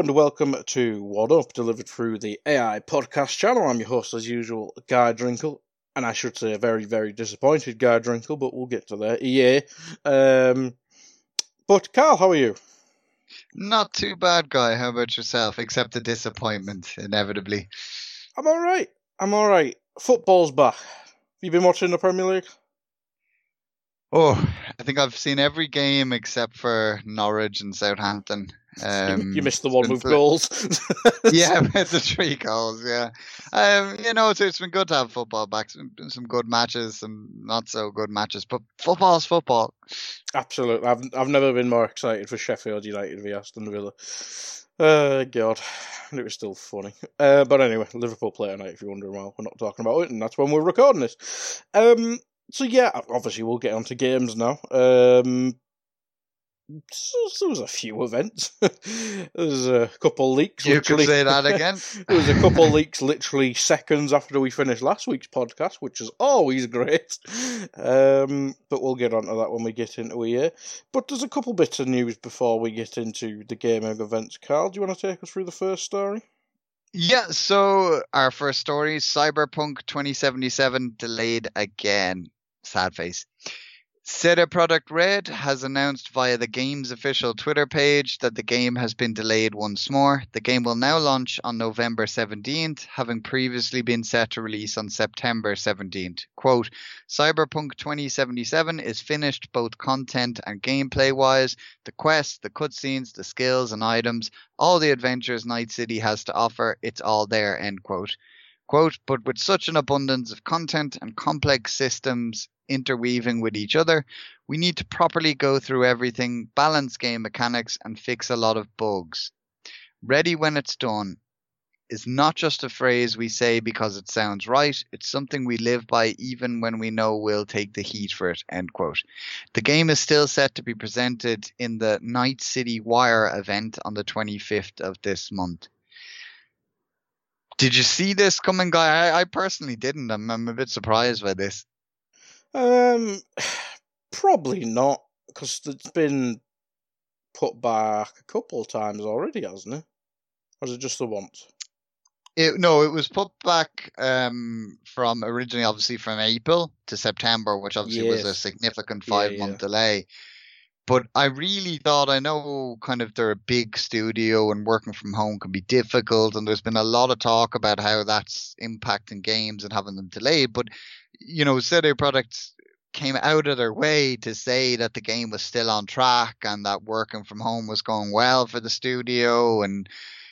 Hello and welcome to What Up, delivered through the AI podcast channel. I'm your host, as usual, Guy Drinkle, and I should say a very, very disappointed Guy Drinkle, but we'll get to that. Yeah. Um, but Carl, how are you? Not too bad, guy. How about yourself? Except the disappointment, inevitably. I'm all right. I'm all right. Football's back. Have you been watching the Premier League? Oh, I think I've seen every game except for Norwich and Southampton. Um, you missed the one with goals. yeah, with the three goals. Yeah, um, you know, it's, it's been good to have football back. Some, some good matches, some not so good matches, but football's football. Absolutely. I've I've never been more excited for Sheffield United v Aston Villa. Uh, God, and it was still funny. Uh, but anyway, Liverpool play tonight. If you're wondering why we're not talking about it, and that's when we're recording this. Um, so yeah, obviously we'll get on to games now. Um, there was a few events. There's a couple leaks. You could say that again. there was a couple leaks literally seconds after we finished last week's podcast, which is always great. Um, but we'll get onto that when we get into it. But there's a couple bits of news before we get into the gaming events. Carl, do you want to take us through the first story? Yeah, so our first story Cyberpunk 2077 delayed again. Sad face. CD Projekt Red has announced via the game's official Twitter page that the game has been delayed once more. The game will now launch on November 17th, having previously been set to release on September 17th. Quote Cyberpunk 2077 is finished both content and gameplay wise. The quests, the cutscenes, the skills and items, all the adventures Night City has to offer, it's all there. End quote. Quote, but with such an abundance of content and complex systems interweaving with each other, we need to properly go through everything, balance game mechanics, and fix a lot of bugs. Ready when it's done is not just a phrase we say because it sounds right, it's something we live by even when we know we'll take the heat for it. End quote. The game is still set to be presented in the Night City Wire event on the 25th of this month. Did you see this coming, guy? I, I personally didn't. I'm, I'm a bit surprised by this. Um, probably not, because it's been put back a couple of times already, hasn't it? Or is it just the once? It, no, it was put back um, from originally, obviously, from April to September, which obviously was a significant five yeah. month delay. But I really thought, I know kind of they're a big studio and working from home can be difficult, and there's been a lot of talk about how that's impacting games and having them delayed. But, you know, CD Products came out of their way to say that the game was still on track and that working from home was going well for the studio and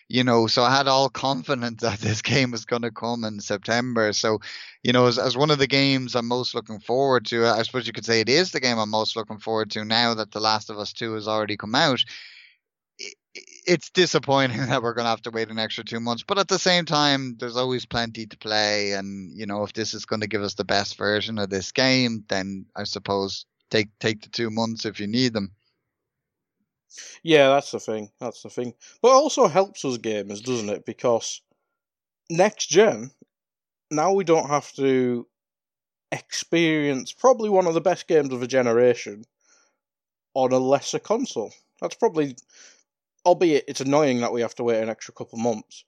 you know, so I had all confidence that this game was going to come in September. So, you know, as, as one of the games I'm most looking forward to, I suppose you could say it is the game I'm most looking forward to now that The Last of Us 2 has already come out. It's disappointing that we're going to have to wait an extra two months. But at the same time, there's always plenty to play, and you know, if this is going to give us the best version of this game, then I suppose take take the two months if you need them. Yeah, that's the thing. That's the thing. But it also helps us gamers, doesn't it? Because next gen, now we don't have to experience probably one of the best games of a generation on a lesser console. That's probably, albeit it's annoying that we have to wait an extra couple months,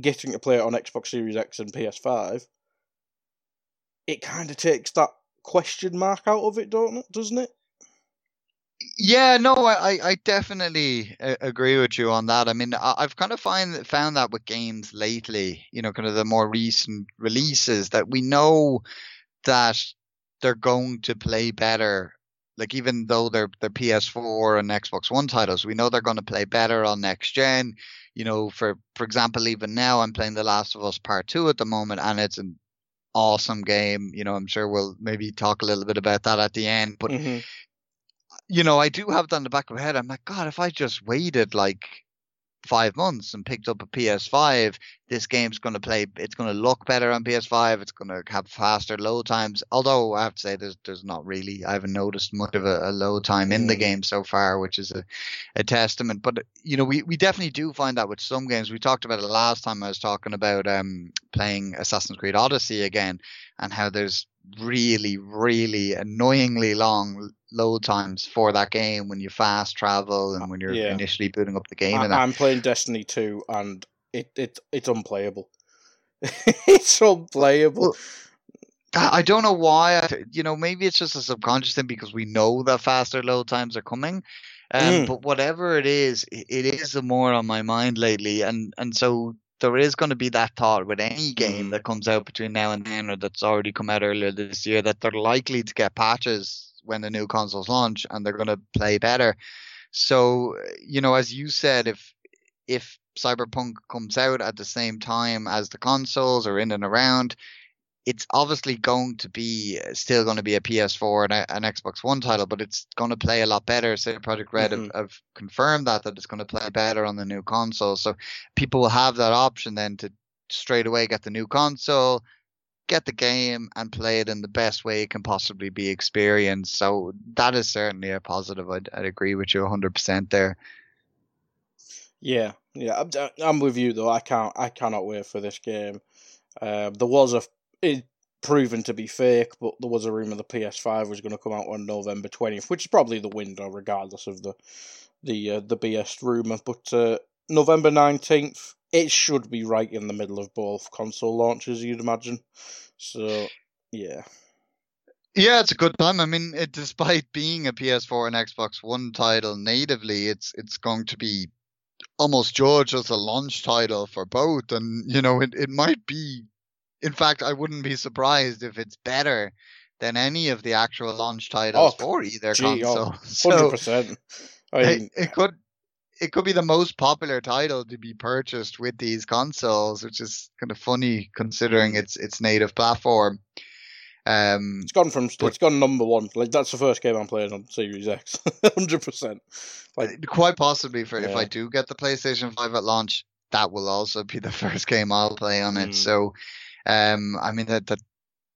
getting to play it on Xbox Series X and PS5. It kind of takes that question mark out of it, don't it? Doesn't it? Yeah, no, I, I definitely agree with you on that. I mean, I've kind of find found that with games lately, you know, kind of the more recent releases that we know that they're going to play better. Like even though they're they're PS4 and Xbox One titles, we know they're going to play better on next gen. You know, for for example, even now I'm playing The Last of Us Part Two at the moment, and it's an awesome game. You know, I'm sure we'll maybe talk a little bit about that at the end, but. Mm-hmm you know, I do have that in the back of my head. I'm like, God, if I just waited like five months and picked up a PS5, this game's going to play. It's going to look better on PS5. It's going to have faster load times. Although I have to say, there's there's not really. I haven't noticed much of a, a load time in the mm. game so far, which is a, a testament. But you know, we we definitely do find that with some games. We talked about it last time. I was talking about um playing Assassin's Creed Odyssey again, and how there's really, really annoyingly long load times for that game when you fast travel and when you're yeah. initially booting up the game. I, and I'm playing Destiny 2 and it, it it's unplayable. it's unplayable. Well, I don't know why. You know, maybe it's just a subconscious thing because we know that faster load times are coming. Um, mm. But whatever it is, it is the more on my mind lately, and and so there is going to be that thought with any game mm. that comes out between now and then, or that's already come out earlier this year, that they're likely to get patches when the new consoles launch, and they're going to play better. So, you know, as you said, if if Cyberpunk comes out at the same time as the consoles or in and around, it's obviously going to be uh, still going to be a PS4 and a, an Xbox One title, but it's going to play a lot better. CD Projekt Red mm-hmm. have, have, confirmed that that it's going to play better on the new console, so people will have that option then to straight away get the new console, get the game, and play it in the best way it can possibly be experienced. So that is certainly a positive. I'd, I'd agree with you 100% there. Yeah, yeah, I'm, I'm with you though. I can't, I cannot wait for this game. Uh, there was a it proven to be fake, but there was a rumor the PS5 was going to come out on November 20th, which is probably the window, regardless of the the uh, the BS rumor. But uh, November 19th, it should be right in the middle of both console launches, you'd imagine. So, yeah. Yeah, it's a good time. I mean, it, despite being a PS4 and Xbox One title natively, it's it's going to be almost judged as a launch title for both, and you know, it, it might be in fact, I wouldn't be surprised if it's better than any of the actual launch titles oh, for either gee, console. Hundred percent. It, it could it could be the most popular title to be purchased with these consoles, which is kind of funny considering its its native platform. Um, it's gone from but, it's gone number one. Like that's the first game I'm playing on Series X. Hundred percent. Like quite possibly for yeah. if I do get the PlayStation Five at launch, that will also be the first game I'll play on it. Mm. So um, I mean that that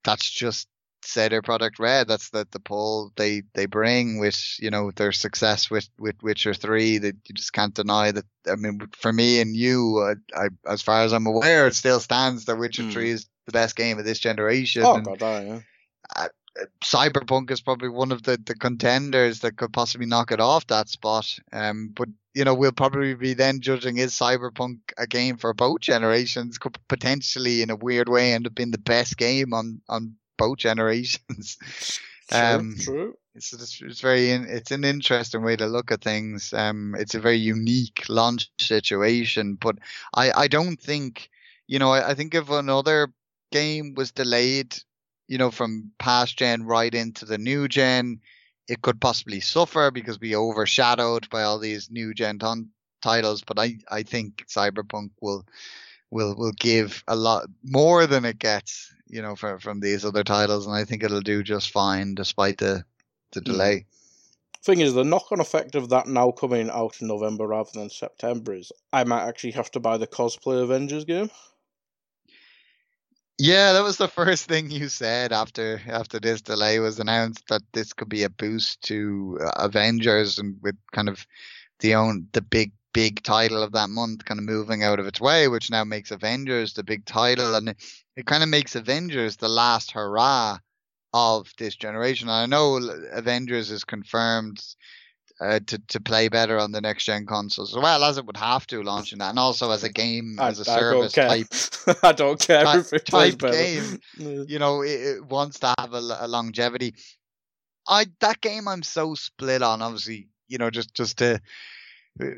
that's just CD Projekt Red. That's the the pull they they bring with you know their success with with Witcher three. That you just can't deny that. I mean, for me and you, uh, I as far as I'm aware, it still stands that Witcher mm. three is the best game of this generation. Oh and, God, yeah. Cyberpunk is probably one of the, the contenders that could possibly knock it off that spot. Um, but you know, we'll probably be then judging is Cyberpunk a game for both generations? Could potentially, in a weird way, end up being the best game on on both generations. True, um, true. It's, it's, very it's an interesting way to look at things. Um, it's a very unique launch situation, but I I don't think you know I, I think if another game was delayed you know, from past gen right into the new gen, it could possibly suffer because be overshadowed by all these new gen ton- titles. But I, I think Cyberpunk will will will give a lot more than it gets, you know, from from these other titles, and I think it'll do just fine despite the the hmm. delay. Thing is, the knock on effect of that now coming out in November rather than September is I might actually have to buy the cosplay Avengers game. Yeah, that was the first thing you said after after this delay was announced that this could be a boost to uh, Avengers and with kind of the own the big big title of that month kind of moving out of its way, which now makes Avengers the big title, and it, it kind of makes Avengers the last hurrah of this generation. And I know Avengers is confirmed uh, to to play better on the next gen consoles as well as it would have to launching that, and also as a game I, as a I service type I don't care type, type game. You know, it, it wants to have a longevity. I that game I'm so split on. Obviously, you know, just just to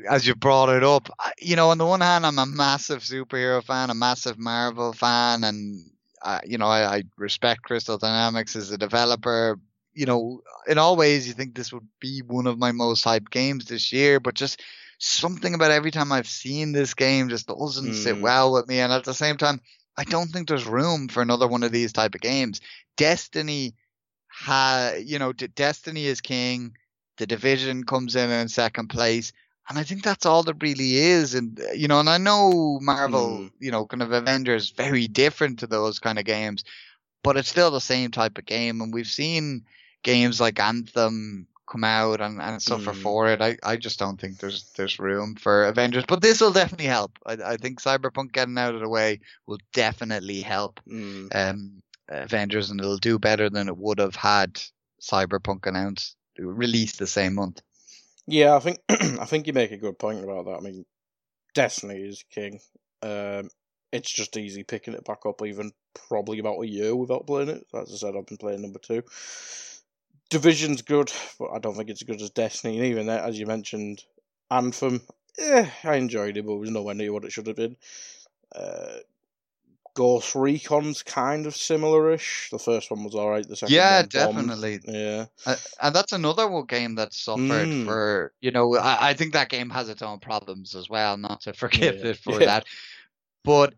as you brought it up, you know, on the one hand, I'm a massive superhero fan, a massive Marvel fan, and uh, you know, I, I respect Crystal Dynamics as a developer. You know, in all ways, you think this would be one of my most hyped games this year, but just something about every time I've seen this game just doesn't sit Mm. well with me. And at the same time, I don't think there's room for another one of these type of games. Destiny, ha, you know, D- Destiny is king. The division comes in in second place. And I think that's all there really is. And, uh, you know, and I know Marvel, Mm. you know, kind of Avengers, very different to those kind of games, but it's still the same type of game. And we've seen games like Anthem come out and, and suffer Mm. for it. I, I just don't think there's there's room for Avengers. But this will definitely help. I, I think Cyberpunk getting out of the way will definitely help Mm. um, Avengers, and it'll do better than it would have had Cyberpunk announced released the same month. Yeah, I think I think you make a good point about that. I mean, Destiny is king. Um, it's just easy picking it back up, even probably about a year without playing it. As I said, I've been playing number two. Division's good, but I don't think it's as good as Destiny. And even that, as you mentioned, Anthem, eh, I enjoyed it, but it was nowhere near what it should have been. Uh, Ghost Recon's kind of similar-ish. The first one was alright. The second Yeah, one bombed. definitely. Yeah. Uh, and that's another game that suffered Mm. for you know I, I think that game has its own problems as well not to forgive Yeah. it for Yeah. that but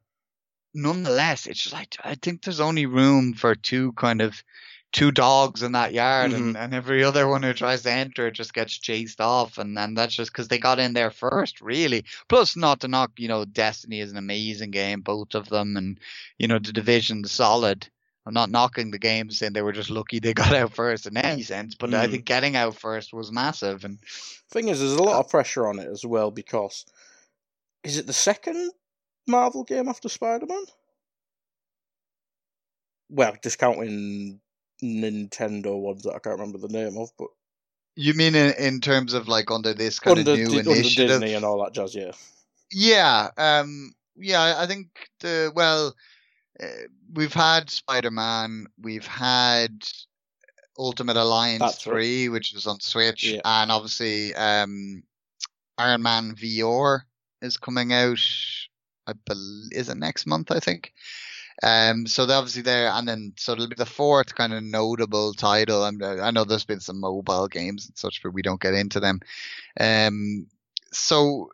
nonetheless it's just like I think there's only room for two kind of two dogs in that yard and, and every other one who tries to enter just gets chased off and and that's just because they got in there first really plus not to knock you know Destiny is an amazing game both of them and you know the division's solid I'm not knocking the games saying they were just lucky they got out first in any sense, but I Mm. think getting out first was massive. And Thing is, there's a lot of pressure on it as well because is it the second Marvel game after Spider Man? Well, discounting Nintendo ones that I can't remember the name of, but you mean in, in terms of like under this kind under, of new Di- under initiative? Disney and all that jazz, yeah. Yeah, um, yeah, I- think the well, uh, we've had Spider Man, we've had Ultimate Alliance That's right. Three, which is on Switch, Yeah. and obviously um, Iron Man VR is coming out. I bel is it next month? I think. Um, so they're obviously there, and then so it'll be the fourth kind of notable title. And I know there's been some mobile games and such, but we don't get into them. Um, so,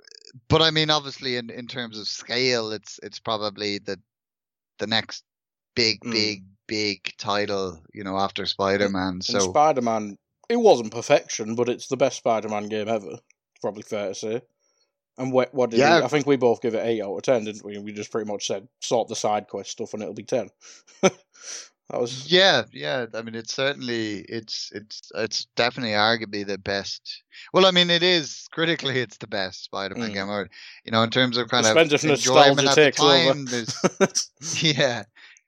but I mean, obviously, in, in terms of scale, it's it's probably the the next big, Mm. big, big title, you know, after Spider Man. So Spider Man, it wasn't perfection, but it's the best Spider Man game ever. Probably fair to say. And what, what did Yeah. we, I think we both give it 8 out of 10, didn't we? We just pretty much said, sort the side quest stuff and it'll be 10. that was. Yeah, yeah. I mean, it's certainly it's it's it's definitely arguably the best. Well, I mean, it is critically it's the best Spider-Man Mm. game. Or, you know, in terms of kind of Depends if enjoyment at the time. There's, yeah,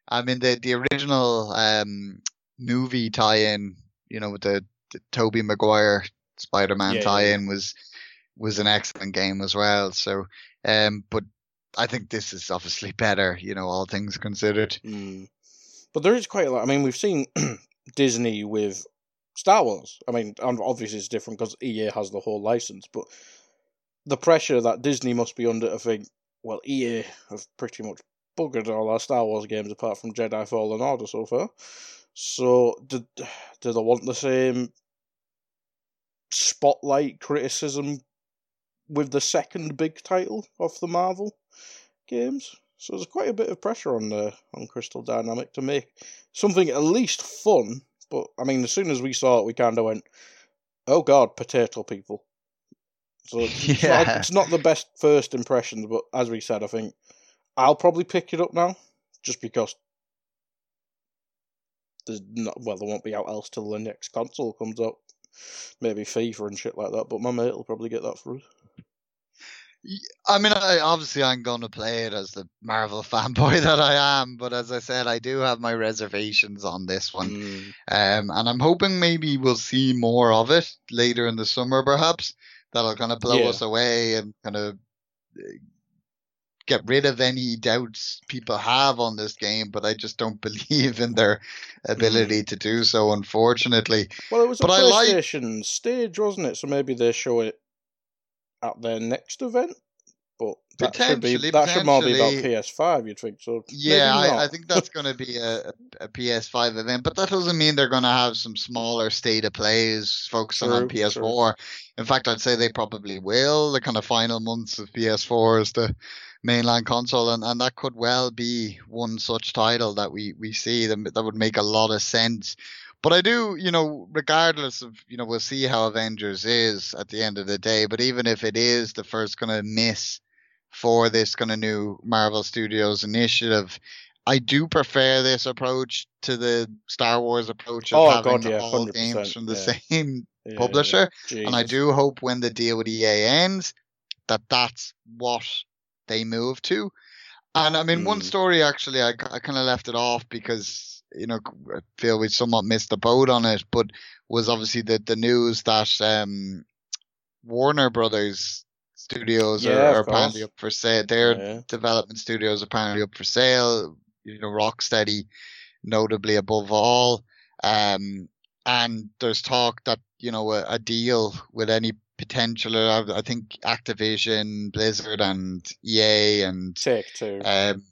I mean the the original um movie tie-in, you know, with the, the Tobey Maguire Spider-Man Yeah, yeah, tie-in was was an excellent game as well. So, um, but I think this is obviously better, you know, all things considered. Mm. But there is quite a lot. I mean, we've seen Disney with Star Wars. I mean, obviously it's different because EA has the whole license, but the pressure that Disney must be under to think, well, EA have pretty much buggered all our Star Wars games apart from Jedi Fallen Order so far. So, do, do they want the same spotlight criticism with the second big title of the Marvel games? So there's quite a bit of pressure on the on Crystal Dynamic to make something at least fun. But I mean, as soon as we saw it, we kind of went, oh god, potato people. So it's, Yeah. not, it's not the best first impressions, but as we said, I think I'll probably pick it up now, just because there's not well, there won't be out else till the next console comes out. Maybe FIFA and shit like that, but my mate will probably get that for us. I mean, I, obviously, I'm going to play it as the Marvel fanboy that I am, but as I said, I do have my reservations on this one. Mm. Um, and I'm hoping maybe we'll see more of it later in the summer, perhaps. That'll kind of blow Yeah. us away and kind of get rid of any doubts people have on this game. But I just don't believe in their ability to do so, unfortunately. Well, it was a But like- PlayStation stage, wasn't it? So maybe they show it at their next event. But that should be Potentially, that should more be about. PS5. You'd think so. Yeah, I, I think that's going to be a, a, a PS5 event, but that doesn't mean they're going to have some smaller state of plays focusing on True, true. PS4. In fact, I'd say they probably will. The kind of final months of PS4 is the mainline console, and, and that could well be one such title that we, we see that, that would make a lot of sense. But I do, you know, regardless of, you know, we'll see how Avengers is at the end of the day, but even if it is the first kind of miss for this kind of new Marvel Studios initiative. I do prefer this approach to the Star Wars approach of Oh, having God, yeah, all games from the yeah. same Yeah, publisher. And I do hope when the deal with EA ends that that's what they move to. And I mean, one Mm. story actually, I, I kind of left it off because, you know, I feel we somewhat missed the boat on it, but was obviously the, the news that um, Warner Brothers studios Yeah, are, are apparently up for sale. Their Yeah. development studios apparently up for sale. You know, Rocksteady, notably above all. Um, and there's talk that you know a, a deal with any potential. uh, I think Activision, Blizzard, and EA and Take two. um,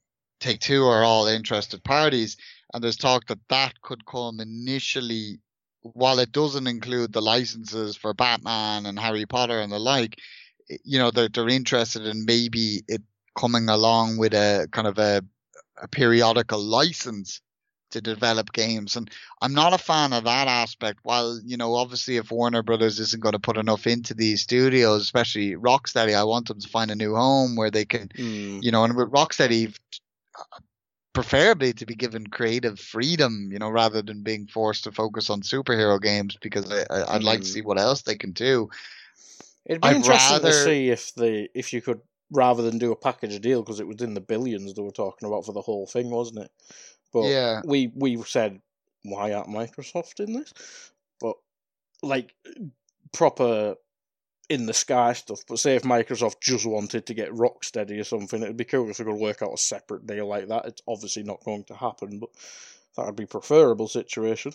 Take Two are all interested parties, and there's talk that that could come initially, while it doesn't include the licenses for Batman and Harry Potter and the like. You know, they're they're interested in maybe it coming along with a kind of a, a periodical license to develop games, and I'm not a fan of that aspect. While you know, obviously, if Warner Brothers isn't going to put enough into these studios, especially Rocksteady, I want them to find a new home where they can Mm. you know, and with Rocksteady, preferably to be given creative freedom, you know, rather than being forced to focus on superhero games because I, I, I'd like to Mm. see what else they can do. It'd be I'd interesting to see if the if you could rather than do a package deal because it was in the billions they were talking about for the whole thing, wasn't it? But Yeah. we we said why aren't Microsoft in this? But like proper in the sky stuff. But say if Microsoft just wanted to get Rocksteady or something, it'd be cool if they could work out a separate deal like that. It's obviously not going to happen, but that would be preferable situation.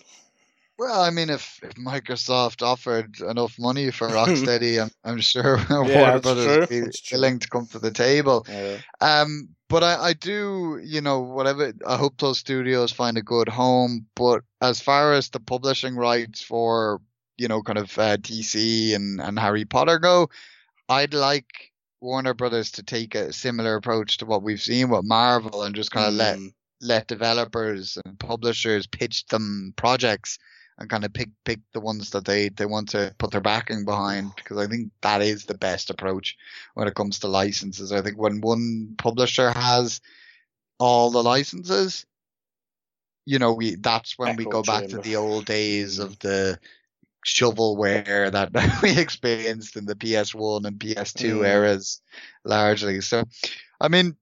Well, I mean, if, if Microsoft offered enough money for Rocksteady, I'm, I'm sure Warner Brothers true. would be willing to come to the table. Yeah. Um, but I, I do, you know, whatever. I hope those studios find a good home. But as far as the publishing rights for, you know, kind of uh, DC and and Harry Potter go, I'd like Warner Brothers to take a similar approach to what we've seen with Marvel and just kind of let Mm. let developers and publishers pitch them projects and kind of pick pick the ones that they they want to put their backing behind because I think that is the best approach when it comes to licenses. I think when one publisher has all the licenses, you know, we that's when we Echo go back to the old days of the shovelware that we experienced in the PS1 and PS2 Mm. eras largely. So, I mean,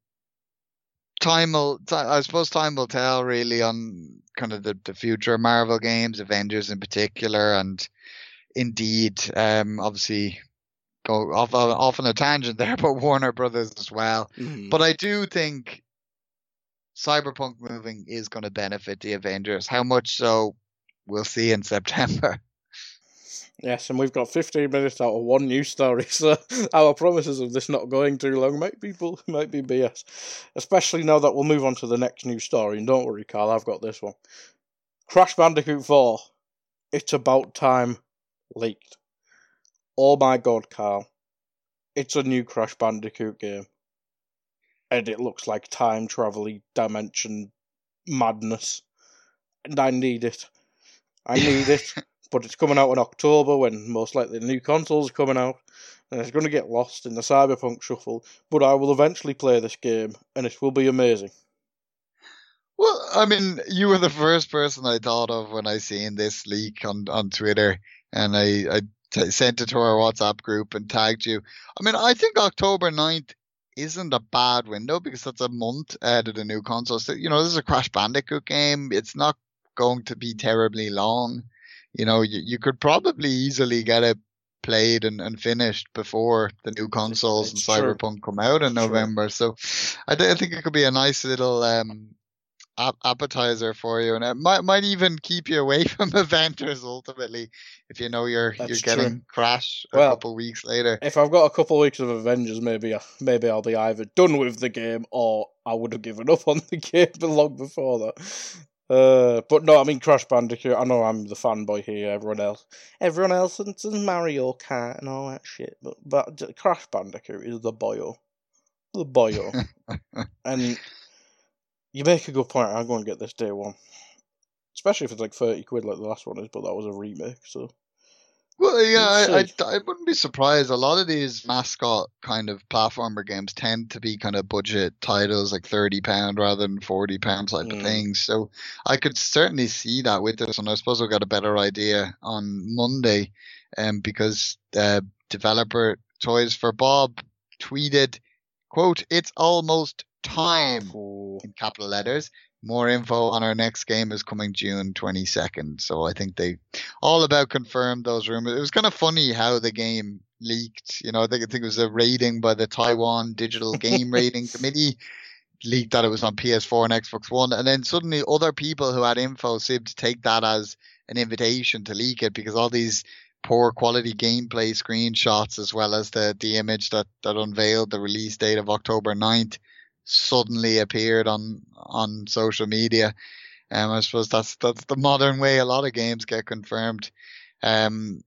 time will, I suppose time will tell really on kind of the, the future Marvel games, Avengers in particular, and indeed, um, obviously go off, off on a tangent there, but Warner Brothers as well. Mm. But I do think Cyberpunk moving is going to benefit the Avengers. How much so, we'll see in September. Yes, and we've got 15 minutes out of one news story, so our promises of this not going too long might be, might be BS. Especially now that we'll move on to the next news story, and don't worry, Carl, I've got this one. Crash Bandicoot 4, It's About Time, leaked. Oh my god, Carl. It's a new Crash Bandicoot game. And it looks like time travel dimension madness. And I need it. I need it but it's coming out in October when most likely the new consoles are coming out, and it's going to get lost in the Cyberpunk shuffle. But I will eventually play this game, and it will be amazing. Well, I mean, you were the first person I thought of when I seen this leak on, on Twitter, and I, I t- sent it to our WhatsApp group and tagged you. I mean, I think October 9th isn't a bad window because that's a month ahead of the new console. So, you know, this is a Crash Bandicoot game. It's not going to be terribly long. You know, you, you could probably easily get it played and, and finished before the new consoles It's and true. Cyberpunk come out in True. November. So I, th- I think it could be a nice little um, ap- appetizer for you, and it might might even keep you away from Avengers ultimately if you know you're That's you're getting true. Crash a Well, couple weeks later. If I've got a couple of weeks of Avengers, maybe I- maybe I'll be either done with the game or I would have given up on the game long before that. Uh, but no, I mean Crash Bandicoot. I know I'm the fanboy here. Everyone else, everyone else, and Mario Kart and all that shit. But but Crash Bandicoot is the boyo, the boyo. and you make a good point. I'm going to get this day one, especially if it's like thirty quid like the last one is. But that was a remake, so Well, yeah, I. I, I wouldn't be surprised. A lot of these mascot kind of platformer games tend to be kind of budget titles, like thirty pound rather than forty pound type Mm. of things. So I could certainly see that with this, and I suppose we'll get a better idea on Monday, um, because uh, developer Toys for Bob tweeted, "quote It's almost time." in capital letters. More info on our next game is coming June 22nd. So I think they all about confirmed those rumors. It was kind of funny how the game leaked. You know, I think, I think it was a rating by the Taiwan Digital Game Rating Committee leaked that it was on PS4 and Xbox One. And then suddenly other people who had info seemed to take that as an invitation to leak it because all these poor quality gameplay screenshots as well as the, the image that, that unveiled the release date of October 9th suddenly appeared on on social media. Um, I suppose that's that's the modern way a lot of games get confirmed. Um,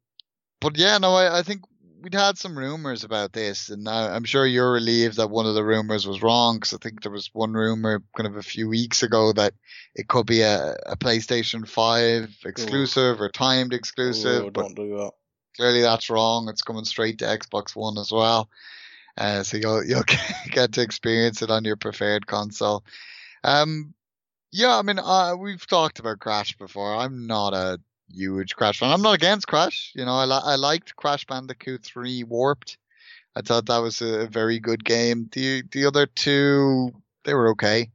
but yeah, no, I, I think we'd had some rumors about this, and I, I'm sure you're relieved that one of the rumors was wrong because I think there was one rumor kind of a few weeks ago that it could be a, a PlayStation 5 exclusive or timed exclusive, oh, but don't do that. clearly that's wrong. It's coming straight to Xbox One as well. Uh, so you'll you'll get to experience it on your preferred console. Um, yeah, I mean, uh, we've talked about Crash before. I'm not a huge Crash fan. I'm not against Crash. You know, I li- I liked Crash Bandicoot 3 Warped. I thought that was a very good game. The the other two, they were okay.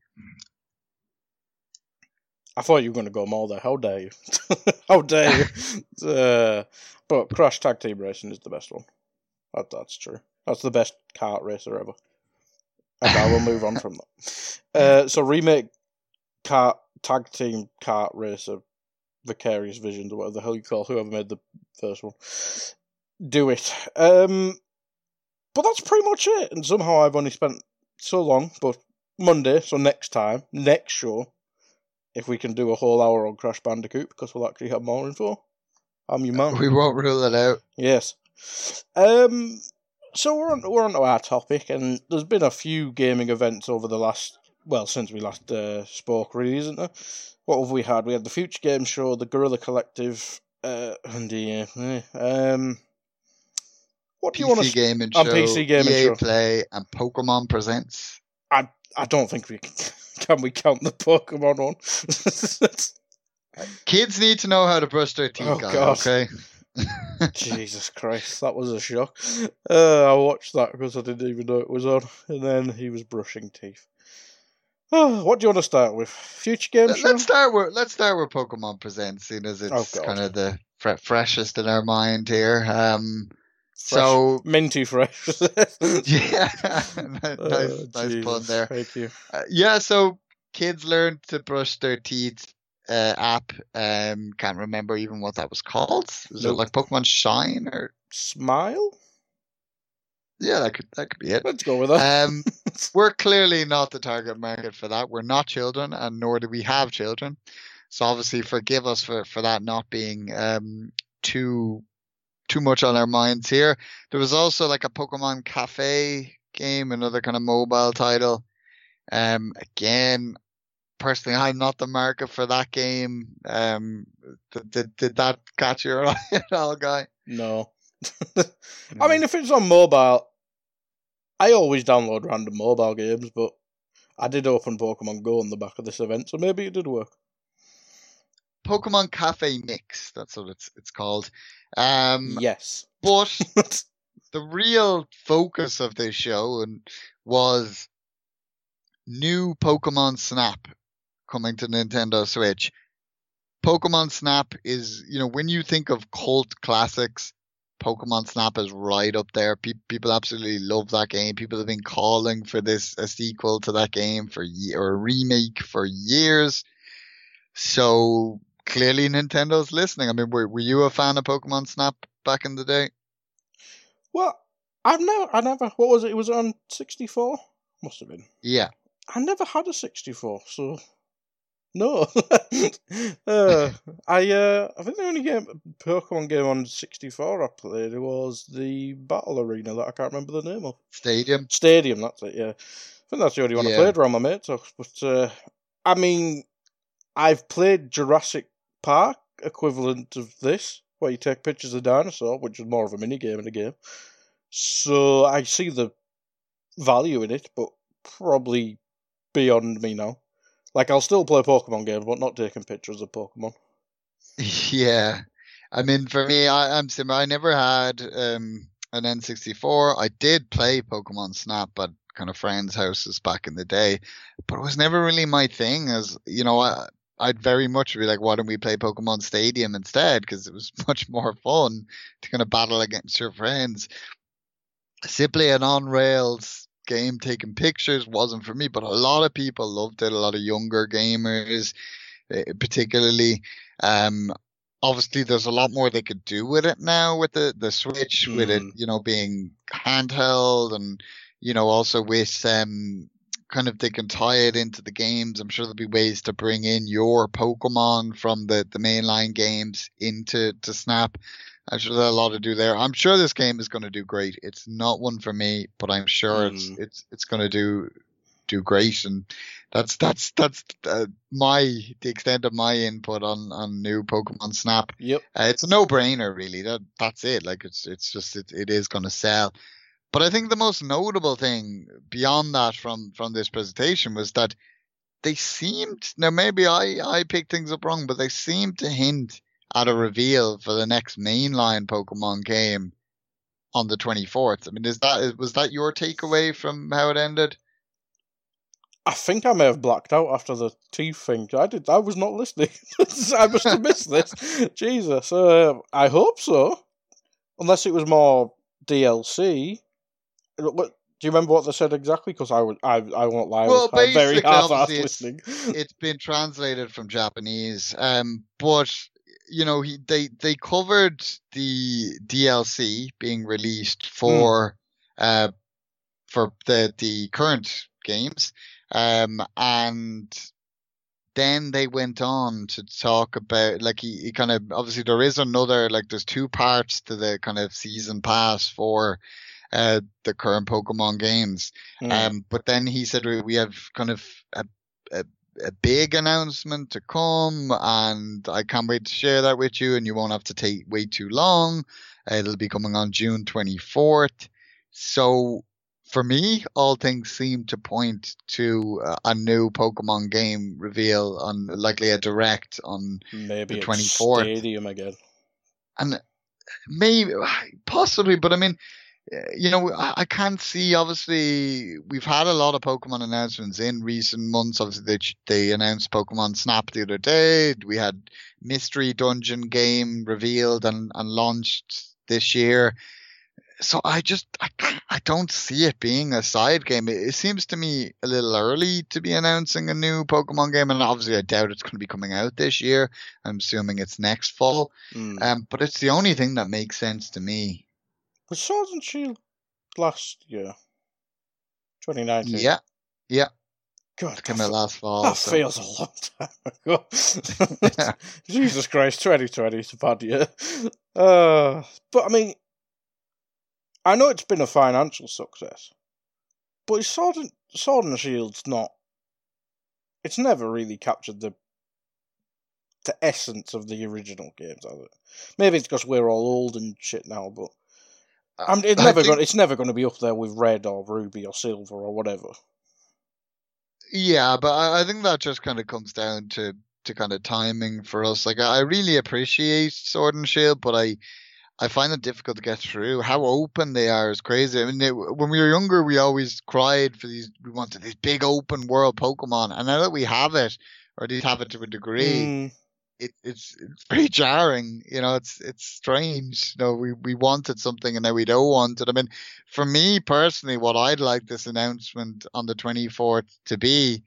I thought you were going to go there. How dare you? How dare you? Uh, but Crash Tag Team Racing is the best one. That, that's true. That's the best kart racer ever. And I will move on from that. Uh, so remake kart tag team kart racer, Vicarious Visions or whatever the hell you call whoever made the first one. Do it. Um, but that's pretty much it. And somehow I've only spent so long. But Monday, so next time, next show, if we can do a whole hour on Crash Bandicoot because we'll actually have more info. I'm your man. We won't rule it out. Yes. Um. So we're on we're on to our topic, and there's been a few gaming events over the last well since we last uh, spoke, really, isn't there? What have we had? We had the Future Game Show, the Guerrilla Collective, uh, and the uh, um. What do you want to? gaming on show, PC gaming EA show. Play, and Pokemon Presents. I I don't think we can. Can we count the Pokemon one? Kids need to know how to brush their teeth, Oh, guys, okay? Jesus Christ, that was a shock. Uh, I watched that because I didn't even know it was on, and then he was brushing teeth. Oh, what do you want to start with? Future games? Let, let's start with let's start with Pokemon Presents, seeing as it's Oh, kind of the fre- freshest in our mind here. Um, Fresh. so Minty fresh. yeah, nice, Oh, nice pun there. Thank you. Uh, yeah, so kids learn to brush their teeth. Uh, app. Um, can't remember even what that was called. Was it like Pokemon Shine or? Smile? Yeah, that could that could be it. Let's go with that. Um, we're clearly not the target market for that. We're not children, and nor do we have children. So obviously, forgive us for, for that not being um too too much on our minds here. There was also like a Pokemon Cafe game, another kind of mobile title. Um, again, personally, I'm not the market for that game. Um, did, did, did that catch your eye at all, guy? No. I mean, if it's on mobile, I always download random mobile games, but I did open Pokemon Go on the back of this event, so maybe it did work. Pokemon Cafe Mix, that's what it's it's called. Um, Yes. but the real focus of this show and was new Pokemon Snap coming to Nintendo Switch. Pokemon Snap is, you know, when you think of cult classics, Pokemon Snap is right up there. Pe- people absolutely love that game. People have been calling for this a sequel to that game for ye- or a remake for years. So clearly Nintendo's listening. I mean, were, were you a fan of Pokemon Snap back in the day? well, I've never, I never, what was it? It was on 64? Must have been. Yeah. I never had a 64, so no. uh, I uh, I think the only game Pokemon game on 64 I played was the Battle Arena that I can't remember the name of. Stadium. Stadium, that's it. Yeah, I think that's the only one I played around my mates. But uh, I mean, I've played Jurassic Park equivalent of this, where you take pictures of dinosaur, which is more of a mini game in a game. So I see the value in it, but probably beyond me now. Like I'll still play Pokemon games, but not taking pictures of Pokemon. Yeah. I mean, for me, I, I'm similar. I never had um, an N64. I did play Pokemon Snap at kind of friends' houses back in the day, but it was never really my thing. As you know, I, I'd very much be like, why don't we play Pokemon Stadium instead? Because it was much more fun to kind of battle against your friends. Simply an on rails game taking pictures wasn't for me, but a lot of people loved it. A lot of younger gamers, eh, particularly. Um, obviously, there's a lot more they could do with it now with the the Switch, with it Mm. you know being handheld, and you know also with um kind of they can tie it into the games. I'm sure there'll be ways to bring in your Pokemon from the the mainline games into to Snap. I'm sure there's a lot to do there. I'm sure this game is going to do great. It's not one for me, but I'm sure it's Mm. it's it's going to do do great, and that's that's that's uh, my the extent of my input on on new Pokemon Snap. Yep. Uh, it's a no brainer, really. That that's it. Like it's it's just it, it is going to sell. But I think the most notable thing beyond that from from this presentation was that they seemed now maybe I I picked things up wrong, but they seemed to hint at a reveal for the next mainline Pokemon game on the 24th. I mean, is that was that your takeaway from how it ended? I think I may have blacked out after the teeth thing. I did. I was not listening. I must have missed this. Jesus. Uh, I hope so. Unless it was more DLC. What? Do you remember what they said exactly? Because I would. I. I won't lie. I Well, was very basically, half-assed obviously, listening. it's been translated from Japanese, um, but you know he they they covered the DLC being released for uh for the the current games, um, and then they went on to talk about like he, he kind of obviously there is another like there's two parts to the kind of season pass for uh the current Pokemon games. Mm. Um, but then he said we we have kind of a, a, a big announcement to come, and I can't wait to share that with you. And you won't have to take way too long. It'll be coming on June twenty fourth. So for me, all things seem to point to uh, a new Pokemon game reveal on likely a direct on Maybe the 24th. Stadium again. and maybe possibly, but I mean, you know, I, I can't see. Obviously, we've had a lot of Pokemon announcements in recent months. Obviously, they they announced Pokemon Snap the other day. We had Mystery Dungeon game revealed and and launched this year. So I just I can't, I don't see it being a side game. It, it seems to me a little early to be announcing a new Pokemon game, and obviously I doubt it's going to be coming out this year. I'm assuming it's next fall. Mm. Um, but it's the only thing that makes sense to me. Was Swords and Shield last year? 2019. Yeah, yeah, God, came out last fall. That so- feels a long time ago. Jesus Christ, 2020 is a bad year. Uh, but I mean, I know it's been a financial success, but Sword and, Sword and Shield's not. it's never really captured the the essence of the original games, has it? Maybe it's because we're all old and shit now, but I'm, it's I never think- going. It's never going to be up there with red or ruby or silver or whatever. Yeah, but I, I think that just kind of comes down to to kind of timing for us. Like I I really appreciate Sword and Shield, but I I find it difficult to get through. How open they are is crazy. I mean, they, when we were younger, we always cried for these. We wanted these big open world Pokemon, and now that we have it, or at least have it to a degree, Mm, it, it's it's very jarring. You know, it's it's strange. You know, we we wanted something and now we don't want it. I mean, for me personally, what I'd like this announcement on the twenty fourth to be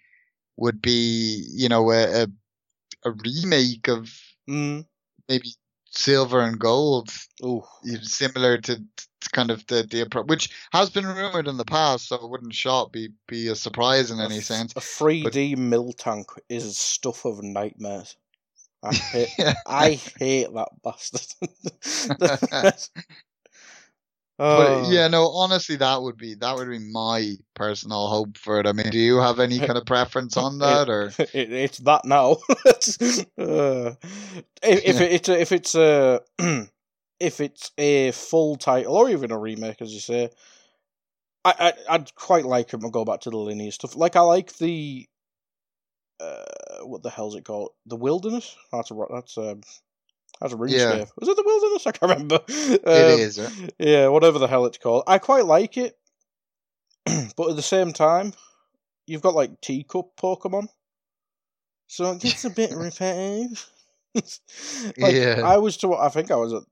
would be, you know, a, a a remake of mm, maybe silver and gold, ooh, similar to, to kind of the the appro- which has been rumored in the past, so it wouldn't shock be be a surprise in any sense. A 3D Miltank is stuff of nightmares. I hate. I hate that bastard. But Oh. yeah, no, honestly, that would be that would be my personal hope for it. I mean, do you have any kind of preference on that, or it, it's that now. Uh, if if, it, it's a, if it's a if it's a full title or even a remake, as you say, I, I I'd quite like him to go back to the linear stuff. Like I like the uh, what the hell's it called? The Wilderness. That's a ro- that's um that's a RuneScape. Yeah. Was it the Wilderness? I can't remember. it Um, is? right? yeah, whatever the hell it's called. I quite like it, but at the same time, you've got like teacup Pokemon, so it gets a bit repetitive. like, Yeah. I was to. I think I was at.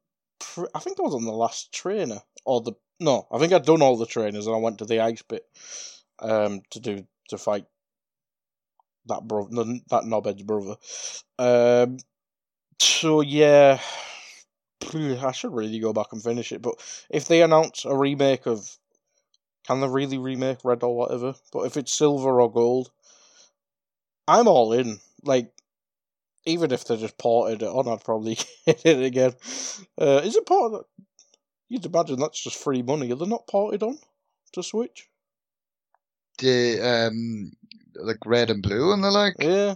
I think I was on the last trainer or the no. I think I'd done all the trainers and I went to the ice bit, um, to do to fight that bro that knobhead's brother. Um, so yeah, I should really go back and finish it. But if they announce a remake of, can they really remake Red or whatever? But if it's silver or gold, I'm all in. Like, even if they just ported it on, I'd probably get it again. Uh, is it ported? You'd imagine that's just free money. Are they not ported on to Switch? The um, like red and blue and the like. Yeah.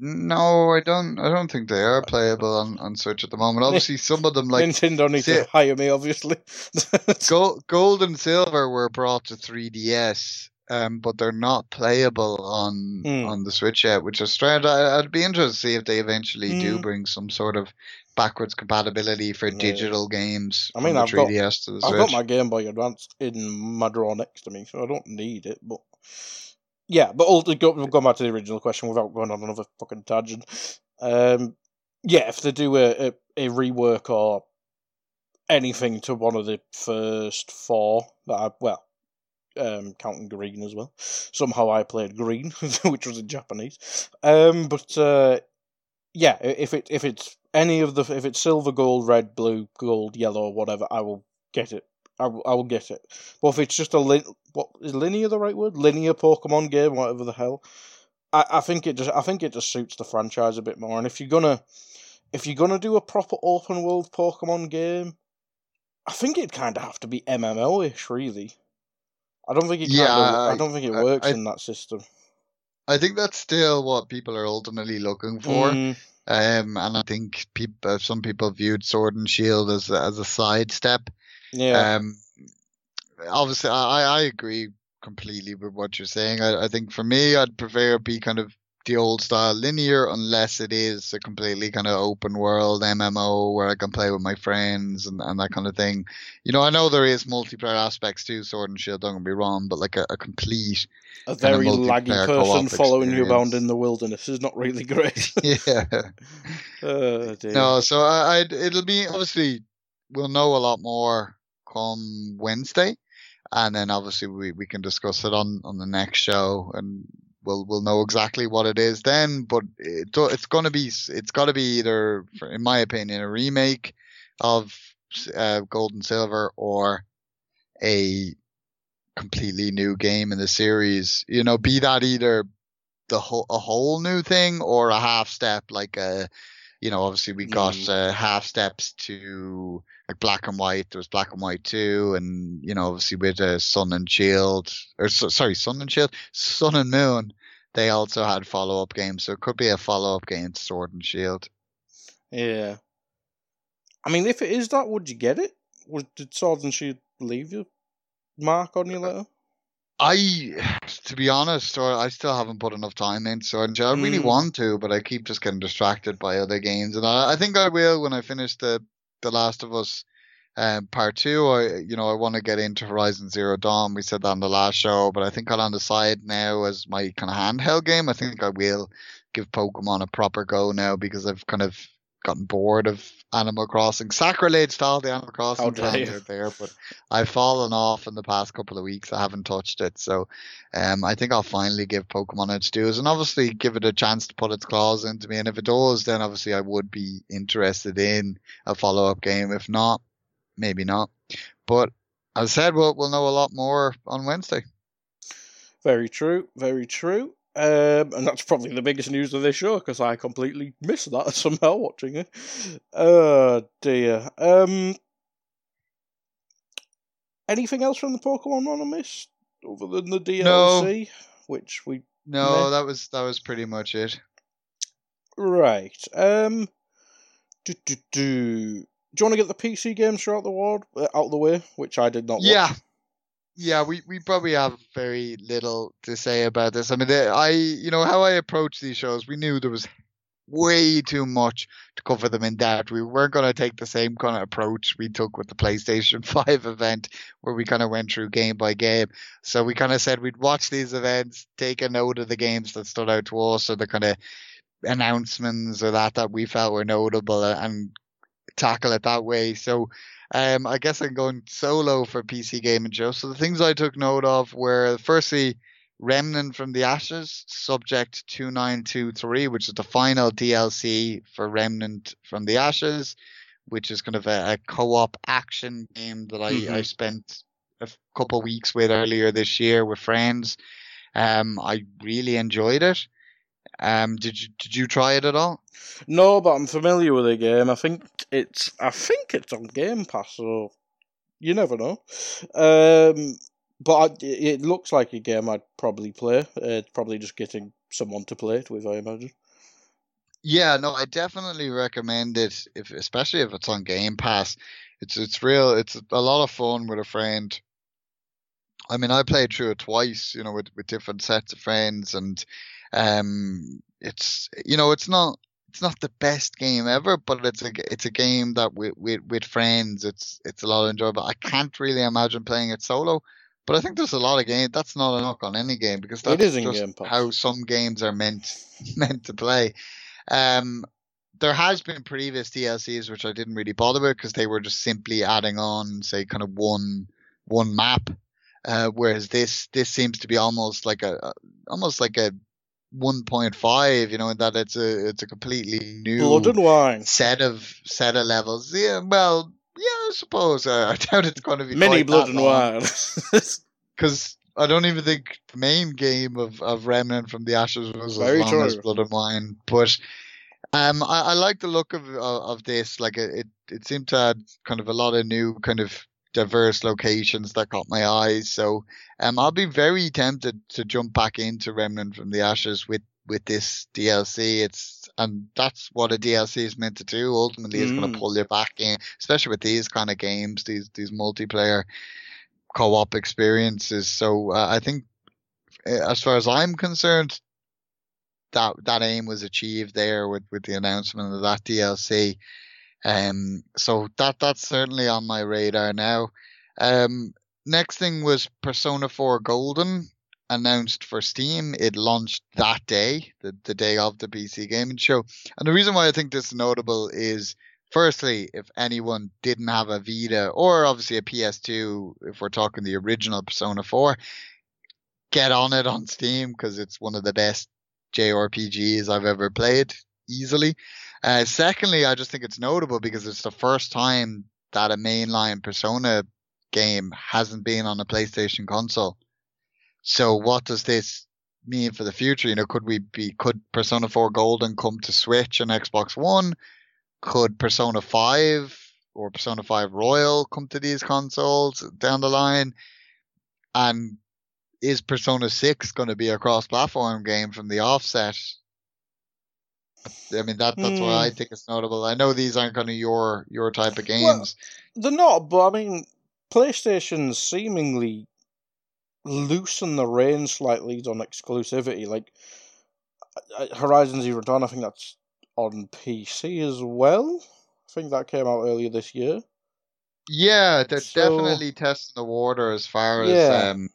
No, I don't. I don't think they are playable on, on Switch at the moment. Obviously, some of them like Nintendo need see- to hire me, obviously. gold, gold and silver were brought to 3DS, um, but they're not playable on Hmm. on the Switch yet, which is strange. I, I'd be interested to see if they eventually do Hmm. bring some sort of backwards compatibility for Yeah. digital games I mean, I've got- 3DS to the I've got my Game Boy Advance in my drawer next to me, so I don't need it. But yeah, but all, go, we'll go back to the original question without going on another fucking tangent. Um, yeah, if they do a, a, a rework or anything to one of the first four that I well, um, counting green as well. Somehow I played green, which was in Japanese. Um, but uh, yeah, if it if it's any of the if it's silver, gold, red, blue, gold, yellow, whatever, I will get it. I will, I will get it. But if it's just a lin- what is linear the right word? Linear Pokemon game, whatever the hell. I, I think it just I think it just suits the franchise a bit more. And if you're gonna if you're gonna do a proper open world Pokemon game, I think it'd kind of have to be MMO ish, really. I don't think it. Yeah, kinda, I, I- don't think it works I- in that system. I think that's still what people are ultimately looking for. Mm, Um, and I think people, some people viewed Sword and Shield as a, as a sidestep. yeah. Um, obviously, I, I agree completely with what you're saying. I, I think for me, I'd prefer it be kind of the old style linear, unless it is a completely kind of open world MMO where I can play with my friends and, and that kind of thing. You know, I know there is multiplayer aspects to Sword and Shield. Don't get me wrong, but like a, a complete, a very laggy person following you around in the wilderness is not really great. yeah. oh. No, so I, I'd, it'll be obviously we'll know a lot more come Wednesday, and then obviously we, we can discuss it on, on the next show, and we'll we'll know exactly what it is then. But it, it's gonna be it's got to be either, in my opinion, a remake of uh, Gold and Silver or a completely new game in the series. You know, be that either the whole a whole new thing or a half step like a you know obviously we got Mm. uh, half steps to like black and white there was black and white too and you know obviously with uh, sun and shield or so, sorry sun and shield sun and moon they also had follow up games, so it could be a follow up game to Sword and Shield. Yeah. I mean, if it is that, would you get it? Would, did Sword and Shield leave you mark on your letter? I, to be honest, or I still haven't put enough time in, so I really Mm. want to, but I keep just getting distracted by other games, and I, I think I will when I finish the the Last of Us um, part two. I, you know, I want to get into Horizon Zero Dawn. We said that on the last show, but I think I'll on the side now as my kind of handheld game. I think I will give Pokemon a proper go now because I've kind of gotten bored of Animal Crossing. Sacrilege to all the Animal Crossing fans out there, but I've fallen off in the past couple of weeks. I haven't touched it, so um, I think I'll finally give Pokemon its dues, and obviously give it a chance to put its claws into me. And if it does, then obviously I would be interested in a follow up game. If not, maybe not. But as I said, we'll we'll know a lot more on Wednesday. Very true, very true. Um, and that's probably the biggest news of this show because I completely missed that somehow watching it. Oh dear. Um, anything else from the Pokemon one I missed other than the DLC, which we No, Meh. that was that was pretty much it. right. Um, do do do. Do you want to get the PC games throughout the world uh, out of the way, which I did not. Yeah. Watch? Yeah, we, we probably have very little to say about this. I mean, the, I you know how I approach these shows. We knew there was way too much to cover them in depth. We weren't going to take the same kind of approach we took with the PlayStation 5 event, where we kind of went through game by game. So we kind of said we'd watch these events, take a note of the games that stood out to us, or the kind of announcements or that that we felt were notable, and tackle it that way. So um, I guess I'm going solo for PC Gaming Show. So the things I took note of were firstly, Remnant from the Ashes, Subject 2923, which is the final DLC for Remnant from the Ashes, which is kind of a, a co op action game that I, I Mhm. spent a couple weeks with earlier this year with friends. Um, I really enjoyed it. Um, did you did you try it at all? No, but I'm familiar with the game. I think it's I think it's on Game Pass, so you never know. Um, but I, it looks like a game I'd probably play. Uh, It's probably just getting someone to play it with, I imagine. Yeah, no, I definitely recommend it if especially if it's on Game Pass. It's it's real it's a lot of fun with a friend. I mean, I played through it twice, you know, with, with different sets of friends and um it's you know, it's not it's not the best game ever, but it's a it's a game that with with, with friends it's it's a lot of enjoyable. I can't really imagine playing it solo, but I think there's a lot of games. That's not a knock on any game because It that's is just how some games are meant meant to play. Um, there has been previous DLCs which I didn't really bother with because they were just simply adding on, say, kind of one one map. Uh, whereas this this seems to be almost like a- almost like a 1.5, you know, in that it's a it's a completely new Blood and wine, set of set of levels. Yeah, well, yeah, I suppose. Uh, I doubt it's going to be mini quite blood and wine. because I don't even think the main game of, of Remnant from the Ashes was Very as long as. Blood and Wine. But um, I, I like the look of of, of this. Like it, it, it seemed to add kind of a lot of new kind of diverse locations that caught my eyes. So um, I'll be very tempted to jump back into Remnant from the Ashes with with this DLC. It's and that's what a DLC is meant to do. Ultimately, it's going Mm. to pull you back in, especially with these kind of games, these these multiplayer co-op experiences. So uh, I think, uh, as far as I'm concerned, that that aim was achieved there with with the announcement of that DLC. Um, so that that's certainly on my radar now. Um, next thing was Persona 4 Golden announced for Steam. It launched that day, the, the day of the PC gaming show. And the reason why I think this is notable is firstly, if anyone didn't have a Vita or obviously a PS2, if we're talking the original Persona 4, get on it on Steam because it's one of the best JRPGs I've ever played easily. Uh, secondly, I just think it's notable because it's the first time that a mainline Persona game hasn't been on a PlayStation console. So what does this mean for the future? You know, could we be could Persona 4 Golden come to Switch and Xbox One? Could Persona 5 or Persona 5 Royal come to these consoles down the line? And is Persona 6 going to be a cross platform game from the offset? I mean that that's why I Hmm. think it's notable. I know these aren't kind of your your type of Well, games. They're not, but I mean, PlayStation seemingly loosen the reins slightly on exclusivity. Like uh, Horizon Zero Dawn, I think that's on PC as well. I think that came out earlier this year. Yeah, they're So- definitely testing the water as far as Yeah. um,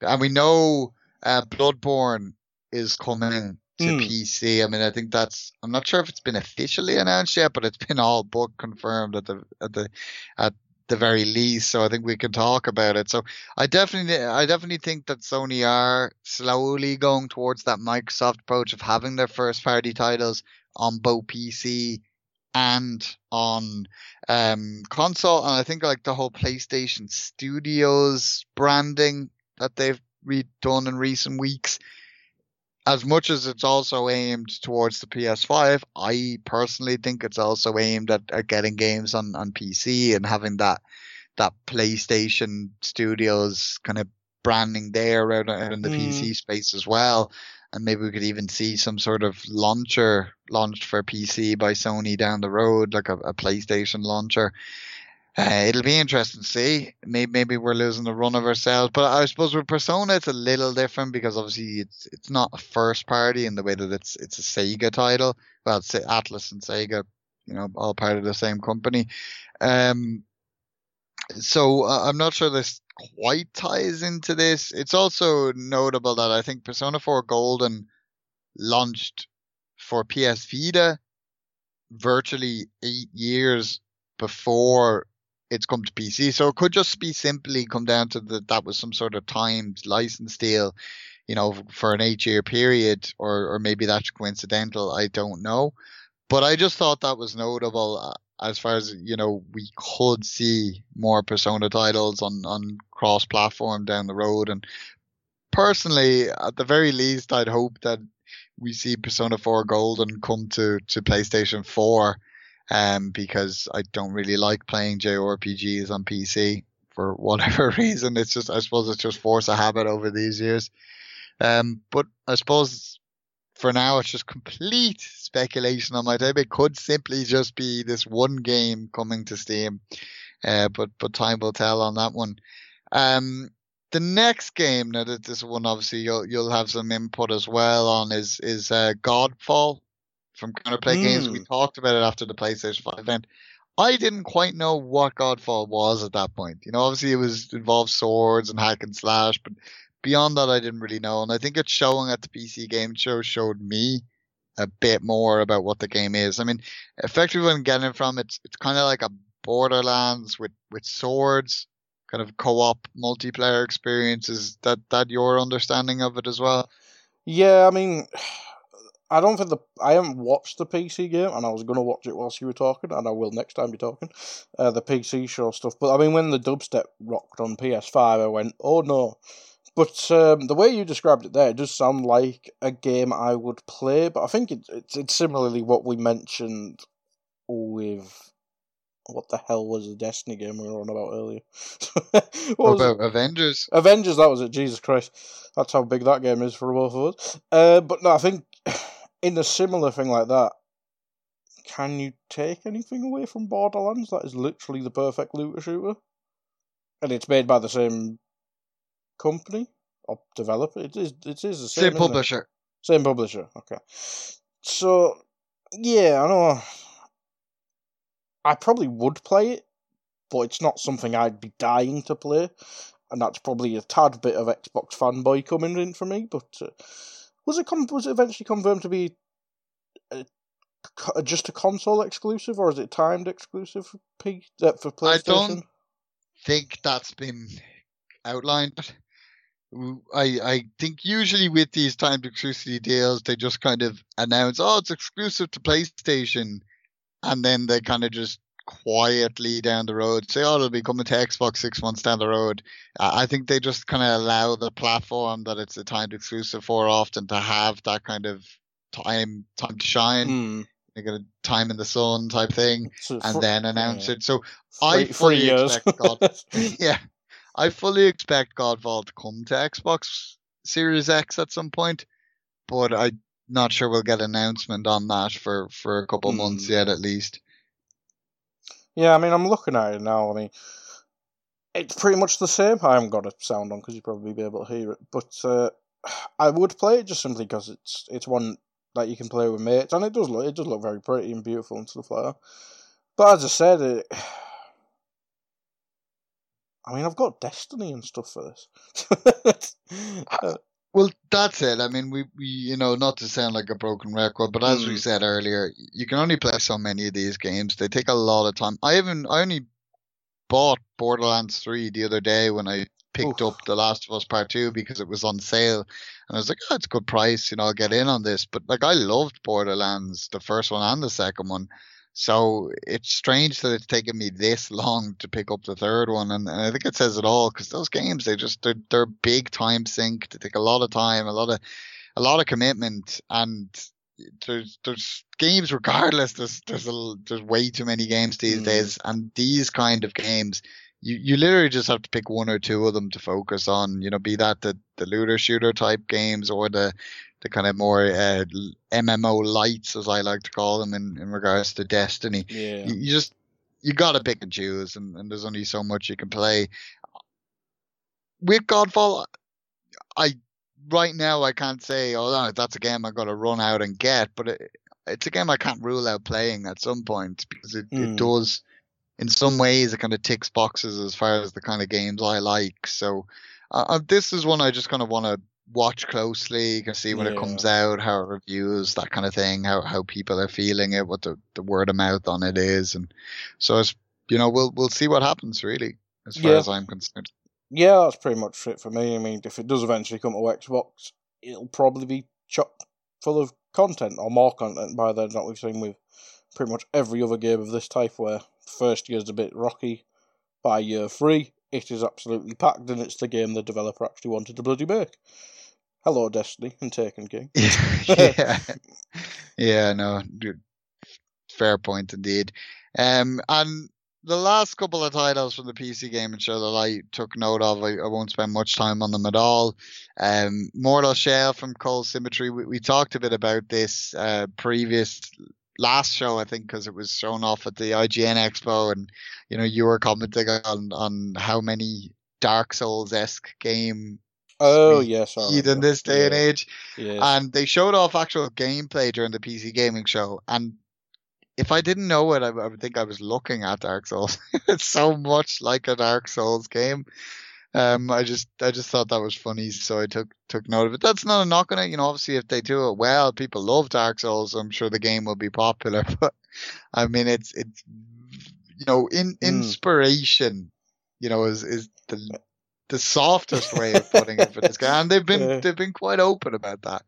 and we know uh, Bloodborne is coming to Hmm. PC. I mean, I think that's I'm not sure if it's been officially announced yet, but it's been all book confirmed at the at the at the very least. So I think we can talk about it. So I definitely I definitely think that Sony are slowly going towards that Microsoft approach of having their first party titles on both PC and on um console and I think like the whole PlayStation Studios branding that they've redone in recent weeks as much as it's also aimed towards the PS5 I personally think it's also aimed at, at getting games on on PC and having that that PlayStation Studios kind of branding there out, out in the Mm. PC space as well and maybe we could even see some sort of launcher launched for PC by Sony down the road, like a, a PlayStation launcher. Uh, it'll be interesting to see. Maybe maybe we're losing the run of ourselves, but I suppose with Persona it's a little different because obviously it's it's not a first party in the way that it's it's a Sega title. Well, it's Atlus and Sega, you know, all part of the same company. Um, so uh, I'm not sure this quite ties into this. It's also notable that I think Persona 4 Golden launched for PS Vita virtually eight years before it's come to PC. So it could just be simply come down to that that was some sort of timed license deal, you know, for an eight year period, or or maybe that's coincidental. I don't know, but I just thought that was notable uh, as far as you know we could see more Persona titles on on cross platform down the road, and personally, at the very least, I'd hope that we see Persona 4 Golden come to, to PlayStation 4 um, because I don't really like playing JRPGs on PC for whatever reason. It's just, I suppose it's just force a habit over these years. Um, but I suppose for now it's just complete speculation on my type. It could simply just be this one game coming to Steam. Uh, but, but time will tell on that one. Um, the next game that this one obviously you'll you'll have some input as well on is is uh, Godfall from Counterplay Games. We Mm. talked about it after the PlayStation 5 event. I didn't quite know what Godfall was at that point. You know, obviously it was involved swords and hack and slash, but beyond that I didn't really know. And I think it's showing at the PC game show showed me a bit more about what the game is. I mean, effectively I'm getting from it's it's kind of like a Borderlands with with swords kind of co-op multiplayer experience. Is that that your understanding of it as well? Yeah, I mean, I don't think the I haven't watched the PC game, and I was gonna watch it whilst you were talking, and I will next time you're talking, uh, the PC show stuff. But I mean, when the dubstep rocked on PS5, I went, "Oh no!" But um, the way you described it there, it does sound like a game I would play. But I think it, it's it's similarly what we mentioned with what the hell was the Destiny game we were on about earlier? what was it? about Avengers? Avengers, that was it. Jesus Christ, that's how big that game is for both of us. Uh, but no, I think in a similar thing like that, can you take anything away from Borderlands? That is literally the perfect looter shooter, and it's made by the same company or developer. It is. It is the same. Same publisher. Same publisher. Okay. So yeah, I know. I probably would play it, but it's not something I'd be dying to play, and that's probably a tad bit of Xbox fanboy coming in for me. But uh, was it com- was it eventually confirmed to be uh, co- just a console exclusive, or is it timed exclusive for P- uh, for PlayStation? I don't think that's been outlined. I I think usually with these timed exclusivity deals, they just kind of announce, oh, it's exclusive to PlayStation, and then they kind of just quietly down the road say, oh, it'll be coming to Xbox six months down the road. I think they just kind of allow the platform that it's a timed exclusive for often to have that kind of time time to shine, Hmm. like a time in the sun type thing, So and fr- then announce yeah. it. So I fully expect God. yeah, I fully expect Godfall to come to Xbox Series X at some point, but I'm not sure we'll get an announcement on that for, for a couple Hmm. months yet, at least. Yeah, I mean, I'm looking at it now. I mean, it's pretty much the same. I haven't got a sound on because you'd probably be able to hear it, but uh, I would play it just simply because it's it's one that you can play with mates, and it does look it does look very pretty and beautiful and stuff like that. But as I said, it. I mean, I've got Destiny and stuff for this. Uh, Well, that's it. I mean, we, we, you know, not to sound like a broken record, but as we Mm. said earlier, you can only play so many of these games. They take a lot of time. I even, I only bought Borderlands 3 the other day when I picked Oof. up The Last of Us Part 2 because it was on sale. And I was like, oh, it's a good price, you know, I'll get in on this. But like, I loved Borderlands, the first one and the second one. So it's strange that it's taken me this long to pick up the third one, and, and I think it says it all because those games they just they're they're big time sink. They take a lot of time, a lot of a lot of commitment, and there's there's games regardless. There's there's a, there's way too many games these Mm. days, and these kind of games. You, you literally just have to pick one or two of them to focus on, you know, be that the, the looter shooter type games or the, the kind of more uh, MMO lights, as I like to call them, in, in regards to Destiny. yeah. You, you just you got to pick and choose, and, and there's only so much you can play. With Godfall, I right now I can't say, oh, no, that's a game I got to run out and get, but it, it's a game I can't rule out playing at some point because it, it Mm. does, in some ways, it kind of ticks boxes as far as the kind of games I like. So uh, uh, this is one I just kind of want to watch closely, You can see when it comes out, how it reviews, that kind of thing, how how people are feeling it, what the, the word of mouth on it is, and so it's you know we'll we'll see what happens really as far Yeah. as I'm concerned. Yeah, that's pretty much it for me. I mean, if it does eventually come to Xbox, it'll probably be chock full of content or more content by then than what we've seen with pretty much every other game of this type, where first year's a bit rocky. By year three, it is absolutely packed, and it's the game the developer actually wanted to bloody make. Hello, Destiny and Taken King. yeah, yeah, no, fair point indeed. Um, and the last couple of titles from the PC gaming show that I took note of, I, I won't spend much time on them at all. Um, Mortal Shell from Cold Symmetry. We, we talked a bit about this uh, previous last show, I think, because it was shown off at the IGN Expo, and you know you were commenting on on how many Dark Souls esque game Oh yes, I in this day and age Yes. and they showed off actual gameplay during the PC gaming show. And if I didn't know it, I, I would think I was looking at Dark Souls. it's so much like a Dark Souls game. Um, I just, I just thought that was funny, so I took took note of it. That's not a knock on it, you know. Obviously, if they do it well, people love Dark Souls. I'm sure the game will be popular. But I mean, it's it's you know, in Mm. inspiration, you know, is is the the softest way of putting it for this guy, and they've been Yeah. they've been quite open about that.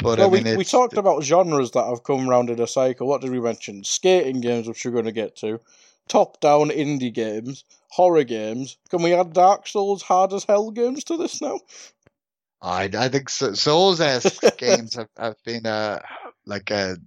But well, I mean, we, we talked about genres that have come round in a cycle. What did we mention? Skating games, which we're going to get to. Top-down indie games, horror games. Can we add Dark Souls hard as hell games to this now? I I think so, Souls esque games have, have been a like a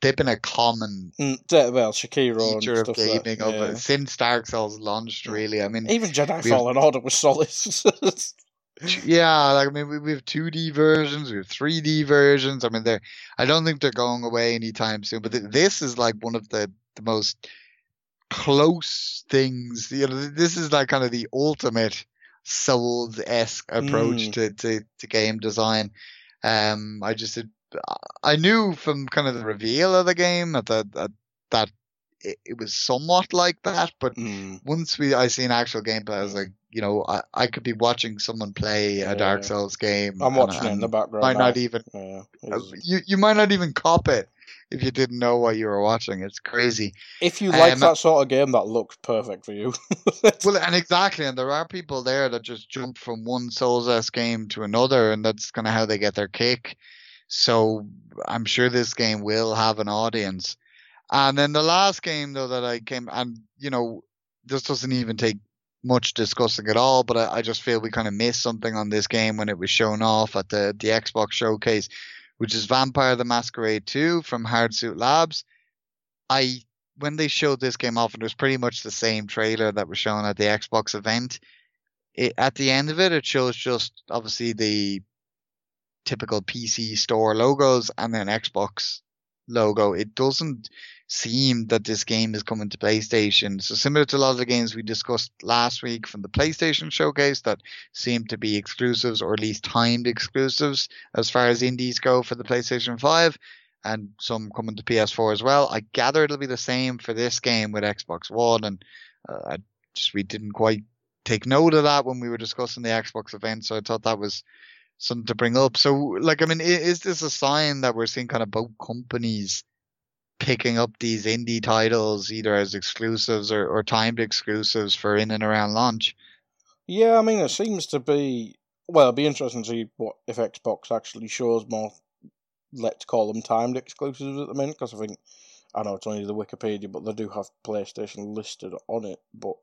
they've been a common Mm, yeah, well, Sekiro feature of stuff like gaming that. yeah. it since Dark Souls launched. Really, I mean, Even Jedi Fallen Order was solid. yeah, like I mean, we, we have 2D versions, we have 3D versions. I mean, they're I don't think they're going away anytime soon. But th- this is like one of the the most close things. You know, this is like kind of the ultimate Souls esque approach Mm. to, to to game design. Um, I just I knew from kind of the reveal of the game that that, that it, it was somewhat like that, but Mm. once we I seen actual gameplay, I was like, you know, I, I could be watching someone play a Dark Souls game. I'm and- watching it in the background. Might now. not even Yeah, it's- you you might not even cop it if you didn't know what you were watching. It's crazy. if you like um, that sort of game, that looks perfect for you. Well, and exactly, and there are people there that just jump from one Souls esque game to another, and that's kind of how they get their kick. So I'm sure this game will have an audience. And then the last game though that I came, and you know, this doesn't even take much discussing at all, but I, I just feel we kind of missed something on this game when it was shown off at the the Xbox showcase, which is Vampire the Masquerade 2 from Hardsuit Labs. I when they showed this game off, and it was pretty much the same trailer that was shown at the Xbox event. it, at the end of it, it shows just obviously the typical PC store logos and then Xbox logo. It doesn't seem that this game is coming to PlayStation. So similar to a lot of the games we discussed last week from the PlayStation showcase that seem to be exclusives or at least timed exclusives as far as indies go for the PlayStation 5 and some coming to PS4 as well. I gather it'll be the same for this game with Xbox One and uh, I just we didn't quite take note of that when we were discussing the Xbox event so I thought that was something to bring up. So like I mean is this a sign that we're seeing kind of both companies picking up these indie titles either as exclusives or, or timed exclusives for in and around launch. Yeah, I mean, it seems to be. Well, it'd be interesting to see what if Xbox actually shows more. Let's call them timed exclusives at the minute, because I think I know it's only the Wikipedia, but they do have PlayStation listed on it. But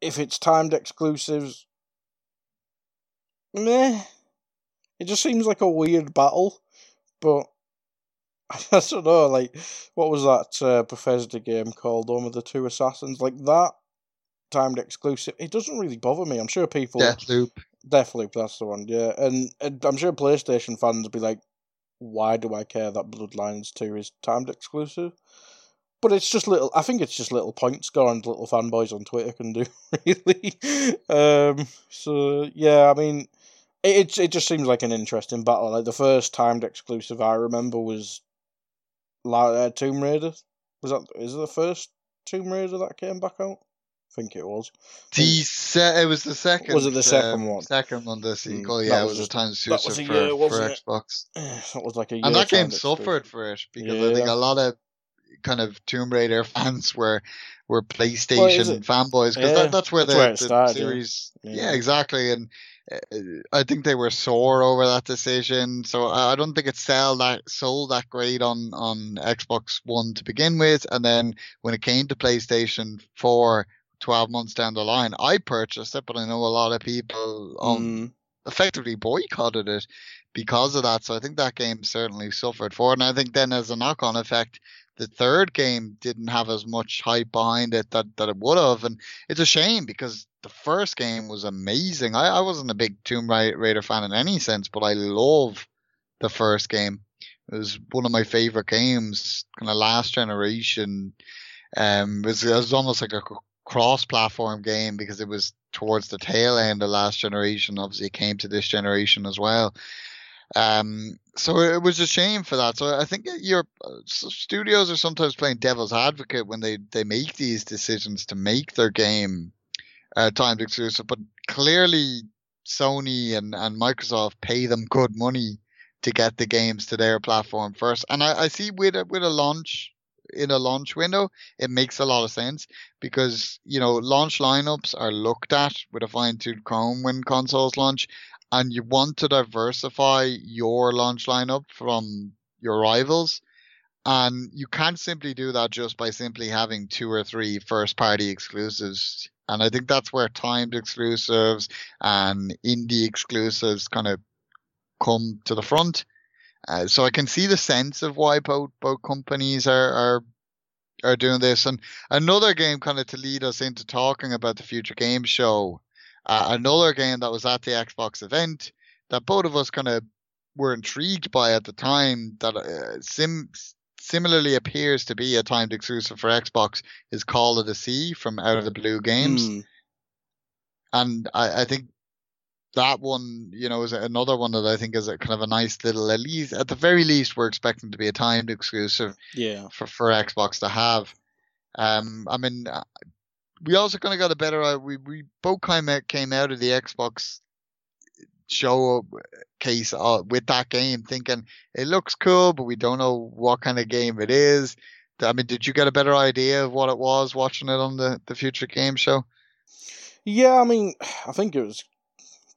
if it's timed exclusives, meh, it just seems like a weird battle. But I don't know, like, what was that uh, Bethesda game called, Home of the Two Assassins? Like, that timed exclusive, it doesn't really bother me. I'm sure people. Deathloop. Deathloop, that's the one, yeah. And, and I'm sure PlayStation fans be like, why do I care that Bloodlines 2 is timed exclusive? But it's just little, I think it's just little point scoring little fanboys on Twitter can do, really. um, so, yeah, I mean, it, it just seems like an interesting battle. Like, the first timed exclusive I remember was uh, Tomb Raider. Was that is it the first Tomb Raider that came back out? I think it was. The se- it was the second. Was it the second um, one? Second one, the sequel. Mm, yeah, that it was was a time exclusive for, year, for? Xbox. that was like a. And that game suffered for it because I think a lot of kind of Tomb Raider fans were were PlayStation fanboys because Yeah, that, that's where that's the, where it the started, series. Yeah. Yeah. exactly. And I think they were sore over that decision. So I don't think it sell that sold that great on on Xbox One to begin with. And then when it came to PlayStation 4, 12 months down the line, I purchased it, but I know a lot of people um, Mm, effectively boycotted it because of that. So I think that game certainly suffered for it. And I think then as a knock on effect, the third game didn't have as much hype behind it that, that it would have. And it's a shame because the first game was amazing. I, I wasn't a big Tomb Ra- Raider fan in any sense, but I love the first game. It was one of my favorite games, kind of last generation. Um, it was, it was almost like a cross-platform game because it was towards the tail end of last generation. Obviously, it came to this generation as well. Um, so it was a shame for that. So I think your studios are sometimes playing devil's advocate when they they make these decisions to make their game uh, timed exclusive, but clearly Sony and, and Microsoft pay them good money to get the games to their platform first. And I, I see with a, with a launch in a launch window, it makes a lot of sense because you know launch lineups are looked at with a fine tooth comb when consoles launch, and you want to diversify your launch lineup from your rivals. And you can't simply do that just by simply having two or three first party exclusives. And I think that's where timed exclusives and indie exclusives kind of come to the front. Uh, so I can see the sense of why both both companies are are are doing this. And another game, kind of to lead us into talking about the future game show, uh, another game that was at the Xbox event that both of us kind of were intrigued by at the time that uh, sim similarly appears to be a timed exclusive for Xbox is Call of the Sea from Out of the Blue Games mm. and I, I think that one, you know, is another one that I think is a kind of a nice little, at least at the very least, we're expecting to be a timed exclusive Yeah. for, for Xbox to have. Um, I mean, uh, we also kind of got a better, uh, we, we both kind of came out of the Xbox show case uh, with that game thinking it looks cool, but we don't know what kind of game it is. I mean, did you get a better idea of what it was watching it on the, the future game show? Yeah, I mean, I think it was.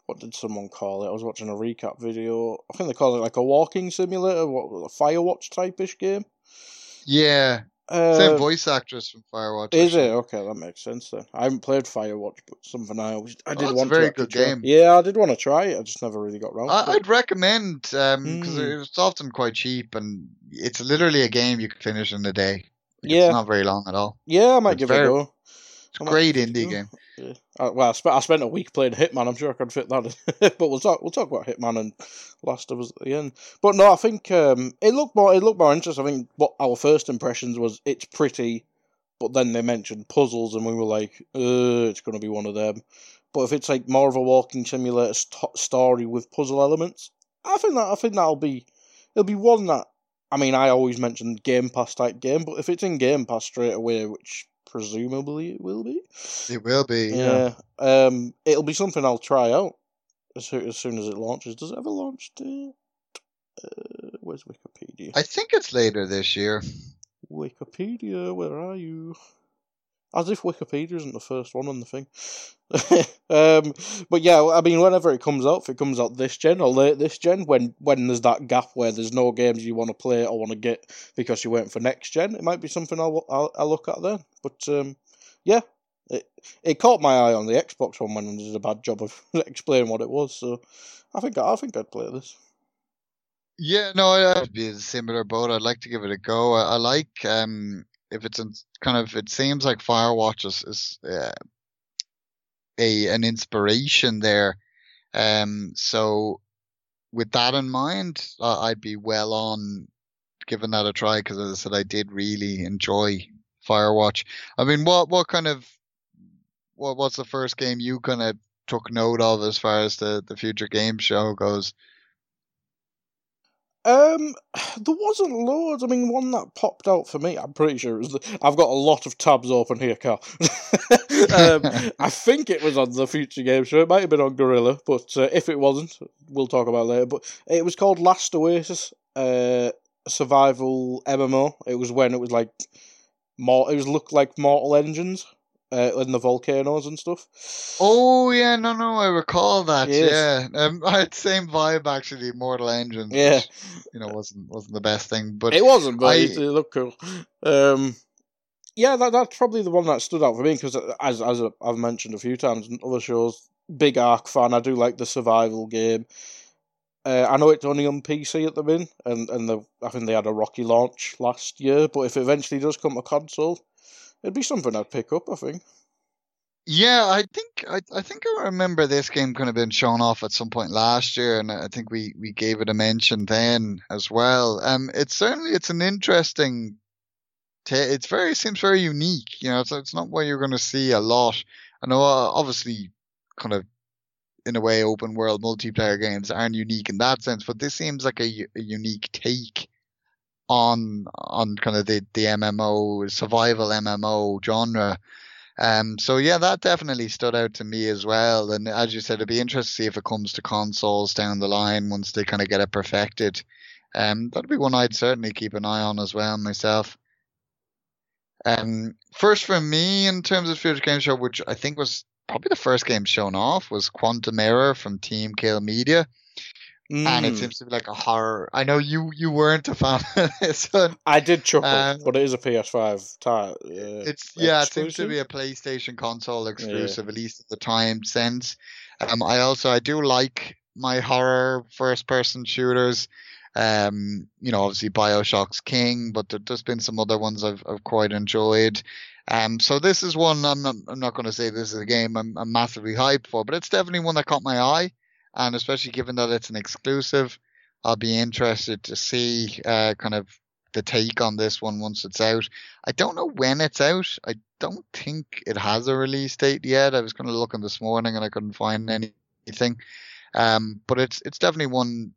What did someone call it? I was watching a recap video. I think they called it like a walking simulator, what a Firewatch type ish game. Yeah, Uh, Same voice actress from Firewatch. Is it okay? That makes sense then. I haven't played Firewatch, but something I always I Oh, did it's a want very to actually good try. game. Yeah, I did want to try it. I just never really got round. I, to I'd recommend because Mm. it's often quite cheap and it's literally a game you can finish in a day. Like, Yeah. it's not very long at all. Yeah, I might It's give very- it a go. It's a great indie game. Yeah. Uh, well, I spent I spent a week playing Hitman. I'm sure I could fit that. in. but we'll talk we'll talk about Hitman and Last of Us at the end. But no, I think um, it looked more it looked more interesting. I think what our first impressions was it's pretty, but then they mentioned puzzles and we were like, uh, it's going to be one of them. But if it's like more of a walking simulator st- story with puzzle elements, I think that I think that'll be it'll be one that I mean I always mention Game Pass type game, but if it's in Game Pass straight away, which presumably it will be, It will be. Yeah. yeah. Um, it'll be something I'll try out as soon as, soon as it launches. Does it ever launch date? Uh, where's Wikipedia? I think it's later this year. Wikipedia, where are you? As if Wikipedia isn't the first one on the thing. um, but yeah, I mean, whenever it comes out, if it comes out this gen or late this gen, when when there's that gap where there's no games you want to play or want to get because you're waiting for next gen, it might be something I'll I'll, I'll look at then. But um, yeah, it it caught my eye on the Xbox one when I did a bad job of explaining what it was. So I think I think I'd play this. Yeah, no, I'd be in a similar boat. I'd like to give it a go. I, I like um if it's in kind of it seems like Firewatch is, is uh, a an inspiration there. Um, so with that in mind, uh, I'd be well on giving that a try because as I said, I did really enjoy Firewatch. I mean, what what kind of what what's the first game you kind of took note of as far as the the future game show goes? Um, there wasn't loads. I mean, one that popped out for me, I'm pretty sure it was. The, I've got a lot of tabs open here, Carl. um, I think it was on the Future Game Show. It might have been on Guerrilla, but uh, if it wasn't, we'll talk about it later. But it was called Last Oasis, uh, survival MMO. It was when it was like more. It was looked like Mortal Engines. Uh, in the volcanoes and stuff. Oh yeah, no, no, I recall that. Yes. Yeah, um, I had same vibe actually. Mortal Engines. Yeah. which, you know, wasn't wasn't the best thing, but It wasn't, but I- it, looked cool. Um, yeah, that that's probably the one that stood out for me because, as as I've mentioned a few times in other shows, big Ark fan. I do like the survival game. Uh, I know it's only on PC at the minute, and and the I think they had a rocky launch last year. But if it eventually does come to console, it'd be something I'd pick up. I think. Yeah, I think I, I think I remember this game kind of been shown off at some point last year, and I think we, we gave it a mention then as well. Um, it's certainly it's an interesting. Ta- it's very seems very unique. You know, it's it's not what you're going to see a lot. I know, uh, obviously, kind of in a way, open world multiplayer games aren't unique in that sense, but this seems like a, a unique take on on kind of the the MMO survival MMO genre. Um, so yeah, that definitely stood out to me as well. And as you said, it'd be interesting to see if it comes to consoles down the line once they kind of get it perfected. Um, that'd be one I'd certainly keep an eye on as well myself. Um, first for me in terms of future game show, which I think was probably the first game shown off, was Quantum Error from Team Kill Media, and it Mm. seems to be like a horror. I know you you weren't a fan of this one. I did chuckle, Um, but it is a PS5 type. Uh, It's yeah, it seems to be a PlayStation console exclusive, at least at the time since. Um, I also I do like my horror first person shooters. Um, you know, obviously Bioshock's king, but there, there's been some other ones I've I've quite enjoyed. Um, so this is one I'm not I'm not going to say this is a game I'm, I'm massively hyped for, but it's definitely one that caught my eye, and especially given that it's an exclusive, I'll be interested to see uh kind of the take on this one once it's out. I don't know when it's out. I don't think it has a release date yet. I was kind of looking this morning and I couldn't find anything. Um, but it's it's definitely one.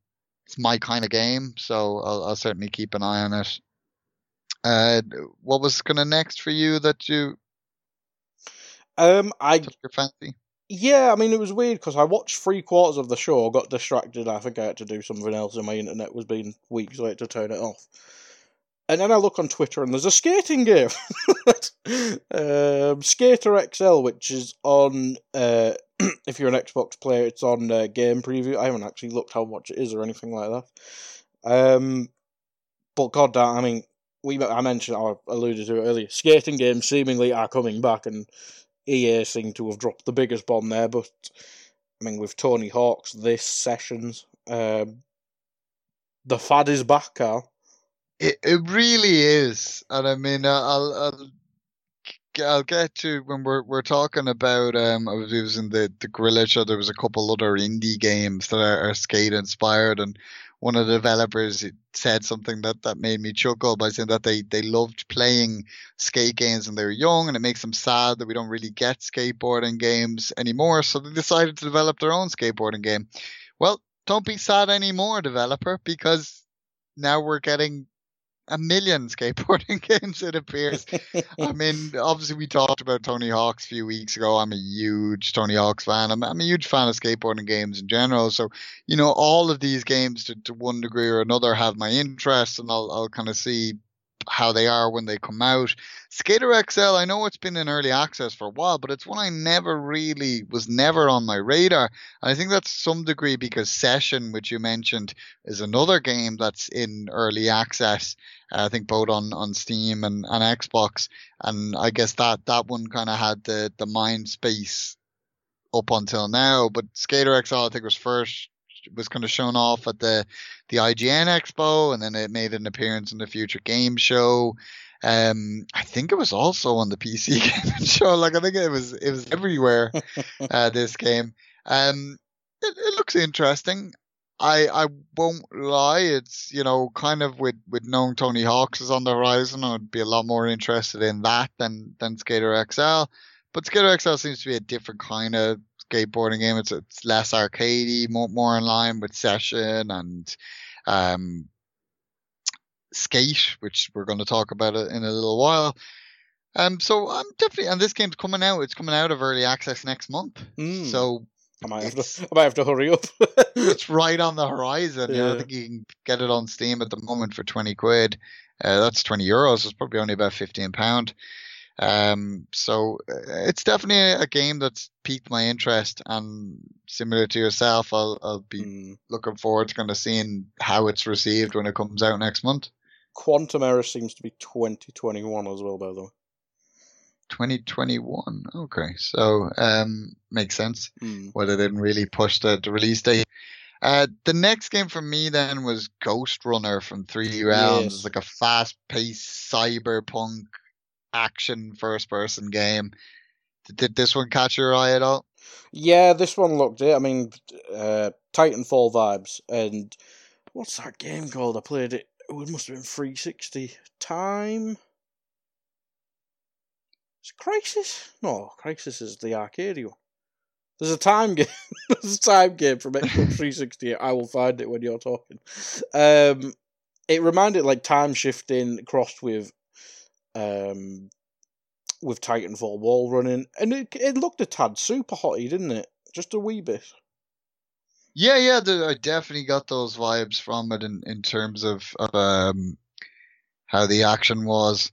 It's my kind of game, so I'll, I'll certainly keep an eye on it. Uh, what was kind of next for you that you Um, I took your fancy? Yeah, I mean, it was weird because I watched three quarters of the show, got distracted. I think I had to do something else, and my internet was being weak, so I had to turn it off. And then I look on Twitter, and there's a skating game, um, Skater XL, which is on. Uh, if you're an Xbox player, it's on uh, Game Preview. I haven't actually looked how much it is or anything like that. Um, but god damn, I mean, we I mentioned, I alluded to it earlier. Skating games seemingly are coming back, and EA seem to have dropped the biggest bomb there, but I mean, with Tony Hawk's this sessions, um, the fad is back, Carl. It it really is, and I mean, I'll, I'll I'll get to when we're we're talking about um I was using the the Guerrilla show. There was a couple other indie games that are, are skate inspired, and one of the developers said something that that made me chuckle by saying that they they loved playing skate games when they were young, and it makes them sad that we don't really get skateboarding games anymore. So they decided to develop their own skateboarding game. Well, don't be sad anymore, developer, because now we're getting a million skateboarding games, it appears. I mean, obviously, we talked about Tony Hawk's a few weeks ago. I'm a huge Tony Hawk's fan. I'm, I'm a huge fan of skateboarding games in general. So, you know, all of these games to, to one degree or another have my interest, and I'll, I'll kind of see how they are when they come out. Skater XL, I know it's been in early access for a while, but it's one I never really was never on my radar. And I think that's some degree because Session, which you mentioned, is another game that's in early access. Uh, I think both on, on Steam and, and Xbox. And I guess that, that one kind of had the, the mind space up until now. But Skater XL, I think, was first was kind of shown off at the the IGN Expo, and then it made an appearance in the Future Game Show. Um, I think it was also on the PC Game Show. Like I think it was it was everywhere. uh, this game. Um, it, it looks interesting. I I won't lie. It's you know kind of with with knowing Tony Hawk's is on the horizon, I'd be a lot more interested in that than than Skater XL. But Skater XL seems to be a different kind of skateboarding game. It's it's less arcadey, more more in line with Session and um, Skate, which we're going to talk about in a little while. Um, so I'm definitely, and this game's coming out. It's coming out of early access next month. Mm. So I might have to. I might have to hurry up. it's right on the horizon. Yeah. You know, I think you can get it on Steam at the moment for twenty quid. Uh, that's twenty euros. It's probably only about fifteen pound. Um, so uh, it's definitely a game that's piqued my interest, and similar to yourself, I'll I'll be mm. looking forward to kind of seeing how it's received when it comes out next month. Quantum Error seems to be 2021 as well, by the way. 2021. Okay, so um, makes sense. Mm. Well, they didn't really push the, the release date. Uh, the next game for me then was Ghost Runner from 3D Realms. Yes. It's like a fast-paced cyberpunk action first person game. Did this one catch your eye at all? Yeah, this one looked it. I mean, uh, Titanfall vibes. And what's that game called? I played it. It must have been 360 time. Is Crysis? No, Crisis is the arcade one. There's a time game. There's a time game from Xbox 360. I will find it when you're talking. Um, it reminded like time shifting crossed with um, with Titanfall wall running, and it it looked a tad super hotty, didn't it? Just a wee bit. Yeah, yeah, the, I definitely got those vibes from it in, in terms of, of um, how the action was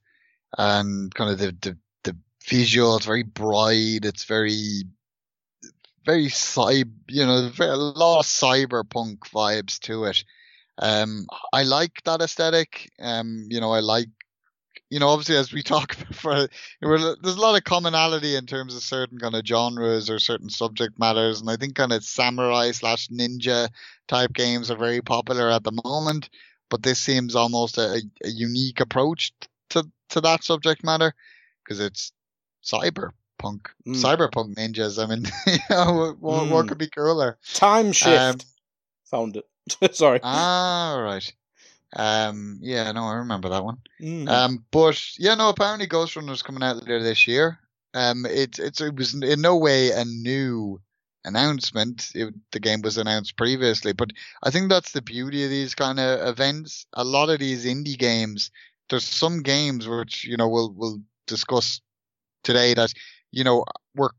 and kind of the, the, the visual. It's very bright. It's very, very cyber, you know, very, a lot of cyberpunk vibes to it. Um, I like that aesthetic. Um, you know, I like you know, obviously as we talk for, there's a lot of commonality in terms of certain kind of genres or certain subject matters, and I think kind of samurai slash ninja type games are very popular at the moment. But this seems almost a, a unique approach to to that subject matter because it's cyberpunk, mm. cyberpunk ninjas. I mean, you know, what, mm. what could be cooler? Time shift. Um, Found it. Sorry. Ah, right. Um, yeah, no, I remember that one. Mm. Um, but yeah, no, apparently Ghostrunner is coming out later this year. Um, it it's it was in no way a new announcement. It, the game was announced previously, but I think that's the beauty of these kind of events. A lot of these indie games, there's some games which you know we'll we'll discuss today that you know were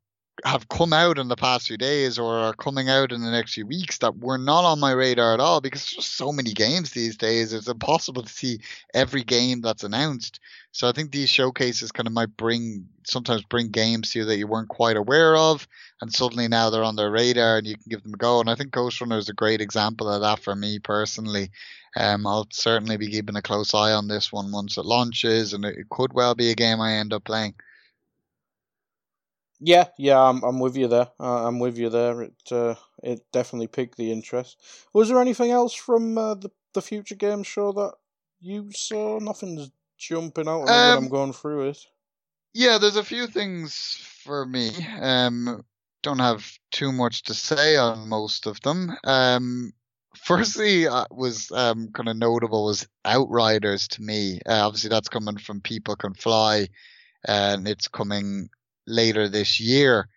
have come out in the past few days or are coming out in the next few weeks that were not on my radar at all because there's just so many games these days. It's impossible to see every game that's announced. So I think these showcases kind of might bring sometimes bring games to you that you weren't quite aware of, and suddenly now they're on their radar and you can give them a go. And I think Ghost Runner is a great example of that for me personally. Um, I'll certainly be keeping a close eye on this one once it launches, and it could well be a game I end up playing. Yeah, yeah, I'm I'm with you there. Uh, I'm with you there. It uh, it definitely piqued the interest. Was there anything else from uh, the the future games show that you saw? Nothing's jumping out of um, I'm going through it. Yeah, there's a few things for me. Um, don't have too much to say on most of them. Um, firstly, uh, was um kind of notable was Outriders to me. Uh, obviously, that's coming from People Can Fly, and it's coming later this year.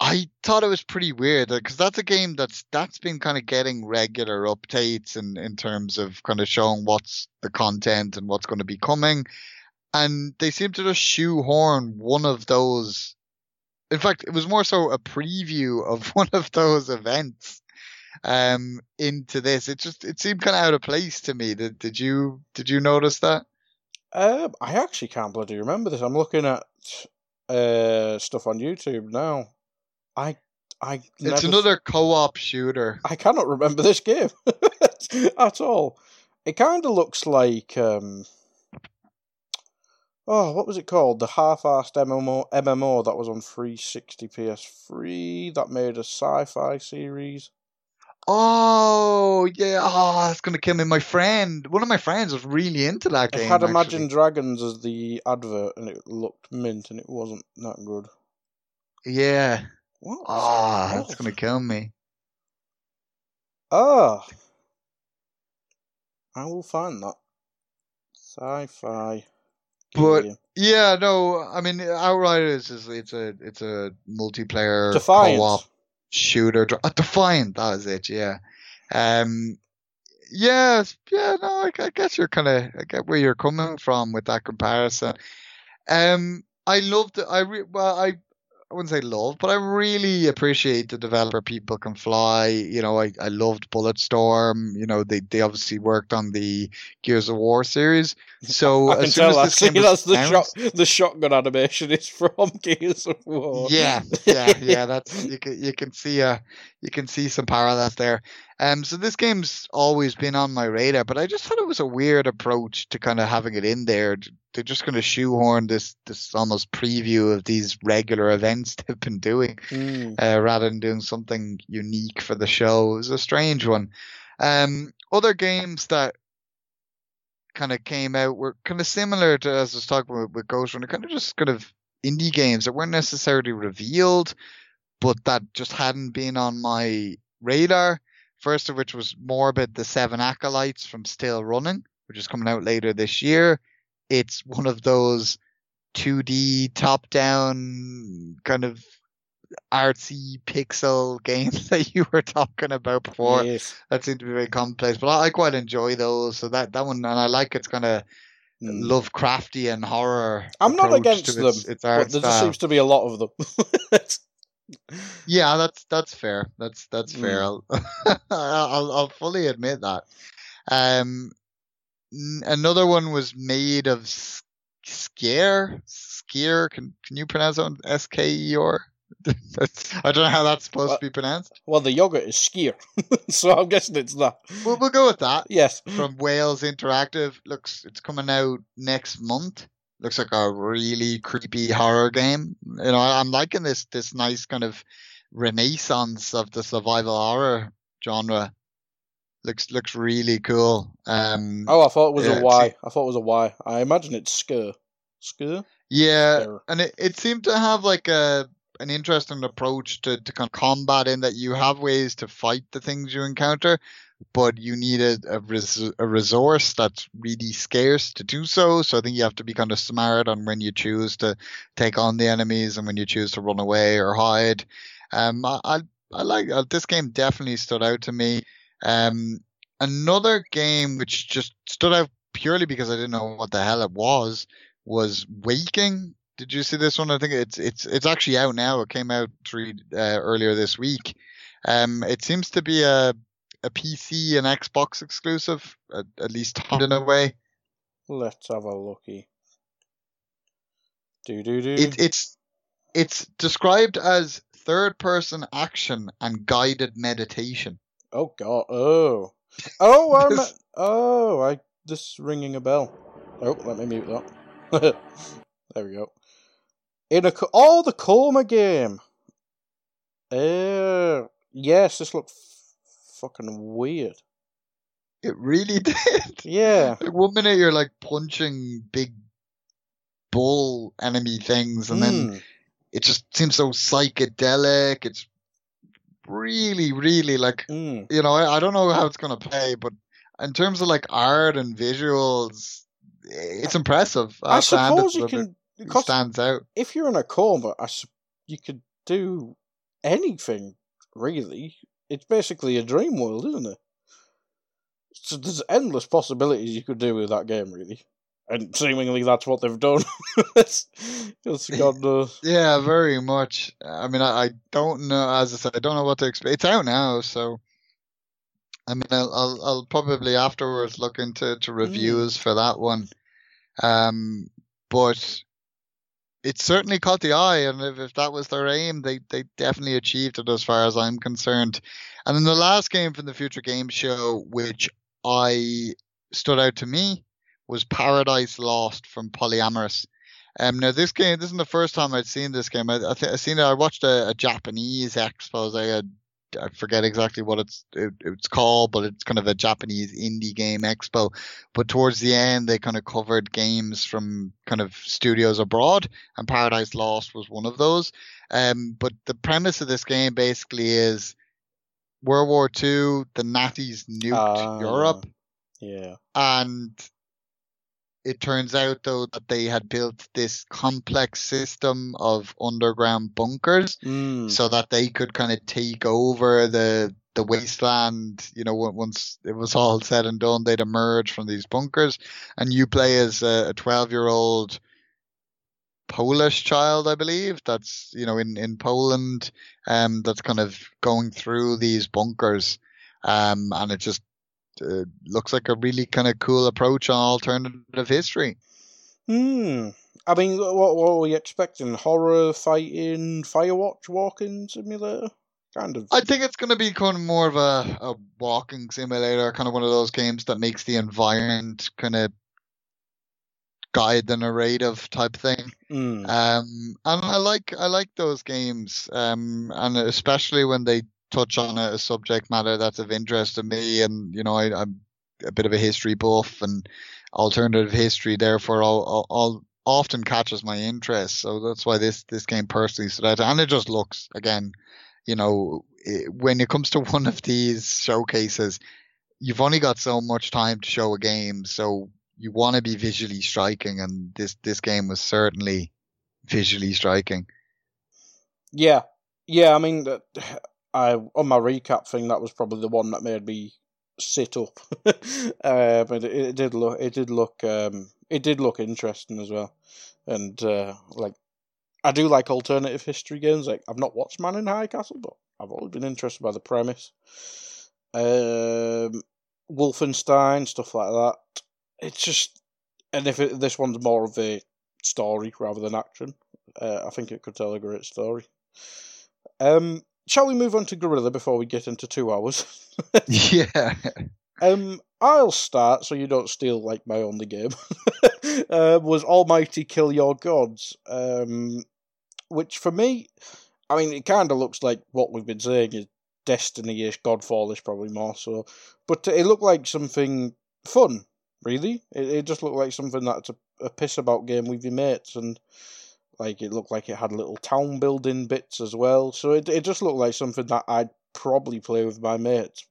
I thought it was pretty weird because that's a game that's that's been kind of getting regular updates in in terms of kind of showing what's the content and what's going to be coming, and they seem to just shoehorn one of those. In fact, it was more so a preview of one of those events um into this. It just it seemed kind of out of place to me. Did did you did you notice that? Um, I actually can't bloody remember this. I'm looking at uh stuff on YouTube now. I I It's another co-op shooter. I cannot remember this game at all. It kind of looks like um. Oh, what was it called? The half-assed MMO, MMO that was on 360 PS3 that made a sci-fi series. Oh yeah, oh that's gonna kill me. My friend, one of my friends was really into that game. It had actually. Imagine Dragons as the advert, and it looked mint, and it wasn't that good. Yeah. What? was Oh, that's gonna kill me. Ah, I will find that. Sci-fi. But- game. Yeah, no, I mean Outriders is it's a it's a multiplayer Defiance. co-op shooter. Uh, Defiance, that was it. Yeah. Um. Yeah, yeah. No, I, I guess you're kind of I get where you're coming from with that comparison. Um, I loved it. I re- well, I I wouldn't say love, but I really appreciate the developer People Can Fly. You know, I, I loved Bulletstorm. You know, they, they obviously worked on the Gears of War series. So I can as soon tell as actually that's the shot. The shotgun animation is from Gears of War. Yeah, yeah, yeah. That's you can you can see uh you can see some parallels there. Um, so this game's always been on my radar, but I just thought it was a weird approach to kind of having it in there. They're just going to shoehorn this this almost preview of these regular events they've been doing, Mm. uh, rather than doing something unique for the show. It was a strange one. Um, other games that kind of came out were kind of similar to as I was talking with, with Ghost Runner, kind of just kind of indie games that weren't necessarily revealed, but that just hadn't been on my radar. First of which was Morbid the Seven Acolytes from Still Running, which is coming out later this year. It's one of those 2D top down kind of artsy pixel games that you were talking about before Yes. that seem to be very commonplace, but I, I quite enjoy those. So that that one, and I like it's kind of Mm. Lovecrafty and horror. I'm not against them, its, but there just seems to be a lot of them. Yeah, that's that's fair. That's that's fair. Mm. I'll, I'll I'll fully admit that. Um, n- another one was Maid of Sker. Scare. Can can you pronounce one? S K E R. I don't know how that's supposed Uh, to be pronounced. well, the yogurt is skier, so I'm guessing it's that. We'll we'll go with that. Yes. from Wales Interactive. Looks it's coming out next month. Looks like a really creepy horror game. You know, I'm liking this this nice kind of renaissance of the survival horror genre. Looks looks really cool. Um Oh, I thought it was Yeah, a Y. I thought it was a Y. I imagine it's skir. Skir? yeah, Scare. and it, it seemed to have like a an interesting approach to, to kind of combat in that you have ways to fight the things you encounter, but you need a, a, res- a resource that's really scarce to do so. So I think you have to be kind of smart on when you choose to take on the enemies and when you choose to run away or hide. Um, I, I, I like uh, this game definitely stood out to me. Um, another game which just stood out purely because I didn't know what the hell it was was Waking. Did you see this one? I think it's it's it's actually out now. It came out three uh, earlier this week. Um, it seems to be a a PC and Xbox exclusive, at, at least in a way. Let's have a looky. Do do do. It, it's it's described as third person action and guided meditation. Oh god. Oh. Oh, I'm. This- Oh, I. This ringing a bell. Oh, let me mute that. there we go. In a co- oh the Coma game. Uh, yes, this looked f- fucking weird. It really did. Yeah. Like one minute you're like punching big bull enemy things, and then Mm. it just seems so psychedelic. It's really, really like Mm. you know, I, I don't know how it's gonna play, but in terms of like art and visuals, it's impressive. I have to hand it suppose you can It stands out. if you're in a coma, I sup- you could do anything really. It's basically a dream world, isn't it? So there's endless possibilities you could do with that game, really. And seemingly that's what they've done. it's, it's God knows. Yeah, very much. I mean, I, I don't know. As I said, I don't know what to expect. It's out now, so I mean, I'll I'll, I'll probably afterwards look into to reviews for that one. Um, but it certainly caught the eye, and if, if that was their aim, they they definitely achieved it, as far as I'm concerned. And then the last game from the Future Game Show, which I stood out to me, was Paradise Lost from Polyamorous. Um, now this game, this isn't the first time I'd seen this game. I, I think I seen it. I watched a, a Japanese expose. I had, I forget exactly what it's it, it's called, but it's kind of a Japanese indie game expo. But towards the end, they kind of covered games from kind of studios abroad, and Paradise Lost was one of those. Um, but the premise of this game basically is World War Two. The Nazis nuked Ah, Europe Yeah. and it turns out though that they had built this complex system of underground bunkers Mm. so that they could kind of take over the the wasteland you know once it was all said and done they'd emerge from these bunkers and you play as a 12 year old Polish child, I believe. That's you know in in Poland, um, that's kind of going through these bunkers, um, and it just uh, looks like a really kind of cool approach on alternative history. Hmm. I mean, what, what are we expecting? Horror, fighting, Firewatch, walking simulator? Kind of. I think it's going to be kind of more of a, a walking simulator, kind of one of those games that makes the environment kind of guide the narrative type thing. Mm. Um, and I like I like those games, um, and especially when they touch on a, subject matter that's of interest to me. And you know, I, I'm a bit of a history buff, and alternative history, therefore, all often catches my interest. So that's why this this game personally stood out, and it just looks again, you know, it, when it comes to one of these showcases, you've only got so much time to show a game, so you want to be visually striking, and this this game was certainly visually striking. Yeah, yeah. I mean, I on my recap thing, that was probably the one that made me sit up. uh, but it, it did look, it did look, um, it did look interesting as well. And uh, like, I do like alternative history games. Like, I've not watched Man in High Castle, but I've always been interested by the premise. Um, Wolfenstein stuff like that. It's just, and if it, this one's more of a story rather than action, uh, I think it could tell a great story. Um, shall we move on to Guerrilla before we get into two hours? yeah. um, I'll start so you don't steal like my only game. uh, was Almighty Kill Your Gods, um, which for me, I mean, it kind of looks like what we've been saying is Destiny-ish, Godfall-ish, probably more so. But it looked like something fun, really. It, it just looked like something that's a, a piss about game with your mates, and like it looked like it had little town building bits as well. So it it just looked like something that I'd probably play with my mates.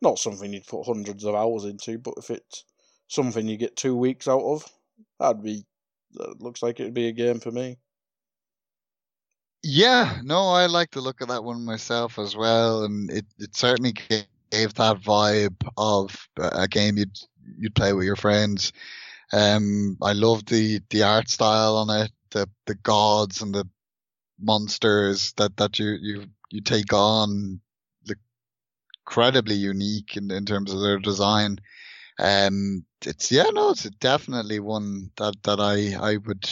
Not something you'd put hundreds of hours into, but if it's something you get two weeks out of, that'd be. That looks like it'd be a game for me. Yeah, no, I like the look of that one myself as well, and it, it certainly gave that vibe of a game you'd you'd play with your friends. Um, I love the the art style on it, the the gods and the monsters that that you you you take on, look incredibly unique in in terms of their design. Um, it's yeah, no, it's definitely one that that I I would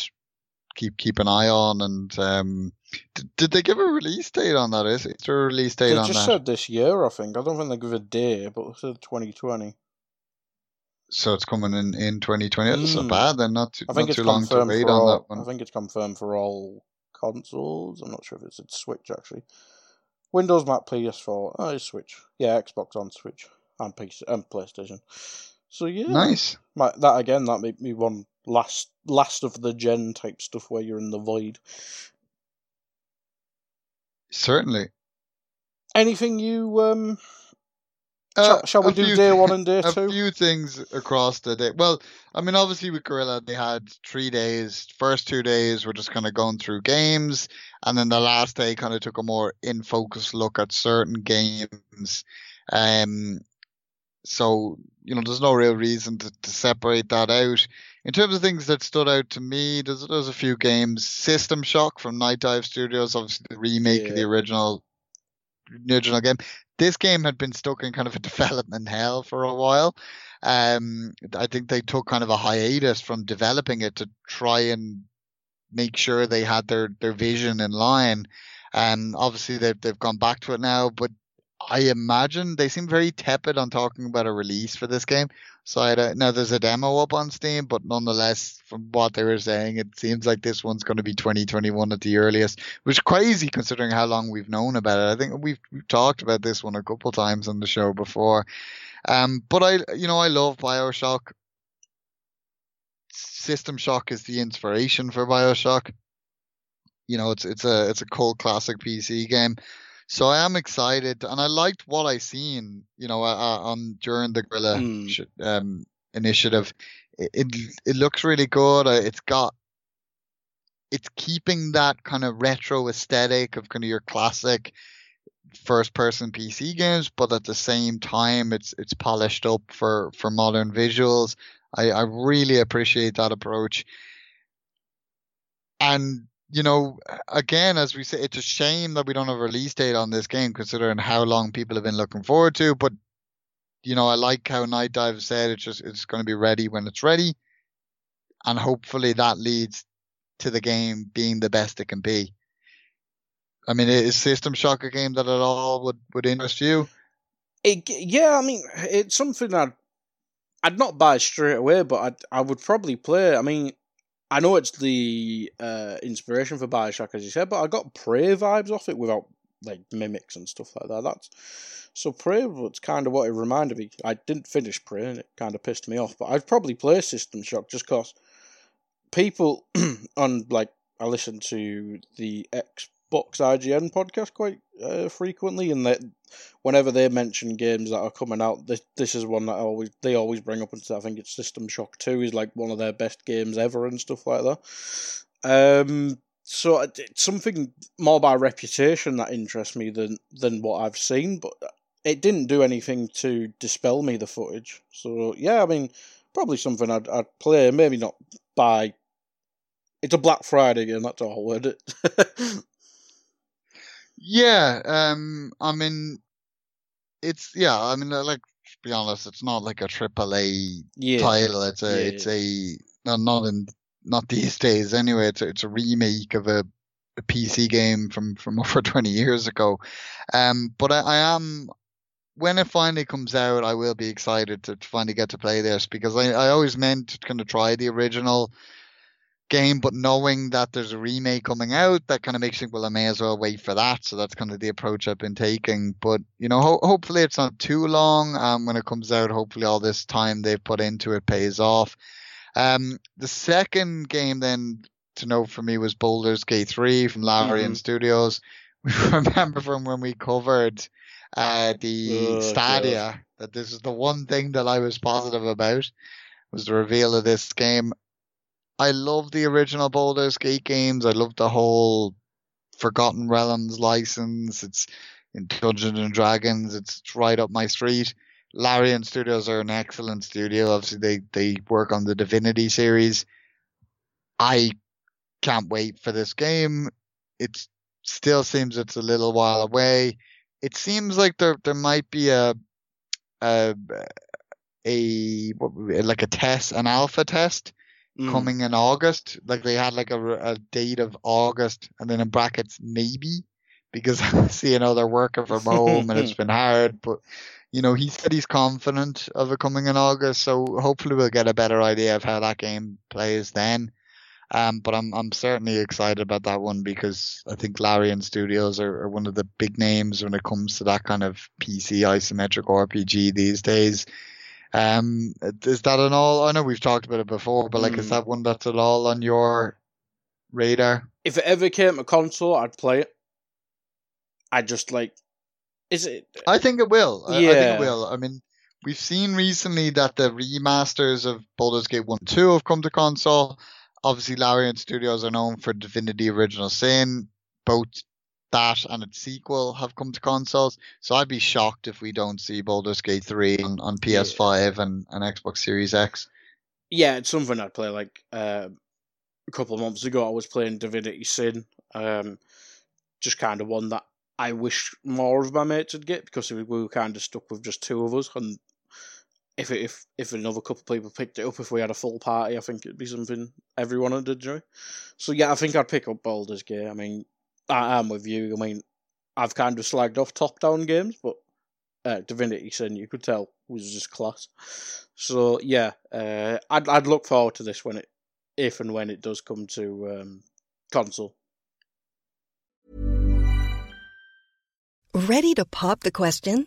keep keep an eye on and um did, did they give a release date on that? Is, is there a release date They on just that? said this year, I think. I don't think they give a day, but they said 2020. So it's coming in in 2020. That's not Mm. bad. Then not too, I think not it's too long to wait on all. that I think it's confirmed for all consoles. I'm not sure if it's a Switch actually. Windows, Mac, PS4. Oh, it's Switch. Yeah, Xbox on Switch and PC and PlayStation. So yeah, Nice. My, that again, that made me one last last of the gen type stuff where you're in the void. Certainly. Anything you um Uh, shall, shall we do day thi- one and day a two? few things across the day. Well, I mean, obviously with Guerrilla, they had three days. First two days were just kind of going through games, and then the last day kind of took a more in focus look at certain games. Um, so you know, there's no real reason to, to separate that out. In terms of things that stood out to me, there's there's a few games. System Shock from Night Dive Studios, obviously the remake of the original original game. This game had been stuck in kind of a development hell for a while. Um, I think they took kind of a hiatus from developing it to try and make sure they had their, their vision in line. And obviously they've, they've gone back to it now, but I imagine they seem very tepid on talking about a release for this game. So I don't, now there's a demo up on Steam, but nonetheless, from what they were saying, it seems like this one's going to be 2021 at the earliest, which is crazy considering how long we've known about it. I think we've, we've talked about this one a couple times on the show before. Um, but I, you know, I love Bioshock. System Shock is the inspiration for Bioshock. You know, it's it's a it's a cold classic PC game. So I am excited, and I liked what I seen. You know, uh, on during the Guerrilla sh- um, initiative, it, it it looks really good. It's got it's keeping that kind of retro aesthetic of kind of your classic first person PC games, but at the same time it's it's polished up for for modern visuals. I, I really appreciate that approach. And you know, again, as we say, it's a shame that we don't have a release date on this game, considering how long people have been looking forward to. But you know, I like how Night Dive said it's just it's going to be ready when it's ready, and hopefully that leads to the game being the best it can be. I mean, is System Shock a game that at all would would interest you? It, yeah, I mean, it's something I'd I'd not buy straight away, but I'd, I would probably play. I mean, I know it's the uh, inspiration for Bioshock, as you said, but I got Prey vibes off it without like mimics and stuff like that. That's so Prey was kind of what it reminded me. I didn't finish Prey, and it kind of pissed me off. But I'd probably play System Shock just cause people on like I listened to the Xbox IGN podcast quite uh, frequently, and that whenever they mention games that are coming out, this this is one that I always they always bring up, and I think it's System Shock Two is like one of their best games ever and stuff like that. Um, so it's something more by reputation that interests me than than what I've seen, but it didn't do anything to dispel me the footage. So yeah, I mean, probably something I'd I'd play. Maybe not buy. It's a Black Friday game. That's all. It? Yeah, um, I mean, it's yeah, I mean, like to be honest, it's not like a triple A yeah. title. It's a Yeah, it's a no, not in not these days anyway. It's a, it's a remake of a, a PC game from from over twenty years ago. Um, but I, I am when it finally comes out, I will be excited to, to finally get to play this because I, I always meant to kind of try the original game, but knowing that there's a remake coming out, that kind of makes you think, well, I may as well wait for that. So that's kind of the approach I've been taking. But you know, ho- hopefully it's not too long. Um, when it comes out, hopefully all this time they've put into it pays off. Um, the second game then to note for me was Baldur's Gate 3 from Larian Mhm. Studios. We remember from when we covered uh, the Oh, Stadia that this is the one thing that I was positive about was the reveal of this game. I love the original Baldur's Gate games. I love the whole Forgotten Realms license. It's in Dungeons and Dragons. It's, right up my street. Larian Studios are an excellent studio. Obviously, they they work on the Divinity series. I can't wait for this game. It still seems it's a little while away. It seems like there there might be a a a like a test, an alpha test Mm. coming in August. Like they had like a, a date of August, and then in brackets maybe because I see they're working from home and it's been hard. But you know he said he's confident of it coming in August, so hopefully we'll get a better idea of how that game plays then. Um, but I'm I'm certainly excited about that one because I think Larian Studios are, are one of the big names when it comes to that kind of PC isometric RPG these days. Um, is that an all? I know we've talked about it before, but like, is Mm. that one that's at all on your radar? If it ever came to console, I'd play it. I just like, is it? I think it will. I, I think Yeah. it will. I mean, we've seen recently that the remasters of Baldur's Gate 1 and 2 have come to console. Obviously, Larian Studios are known for Divinity Original Sin. Both that and its sequel have come to consoles. So I'd be shocked if we don't see Baldur's Gate 3 on, on PS5 and, and Xbox Series X. Yeah, it's something I'd play. Like uh, a couple of months ago, I was playing Divinity Sin. Um, just kind of one that I wish more of my mates would get because we were kind of stuck with just two of us. And if it, if if another couple of people picked it up, if we had a full party, I think it'd be something everyone would enjoy. So yeah, I think I'd pick up Baldur's Gate. I mean, I am with you. I mean, I've kind of slagged off top-down games, but uh, Divinity Sin, you could tell, was just class. So yeah, uh, I'd I'd look forward to this when it, if and when it does come to um, console. Ready to pop the question?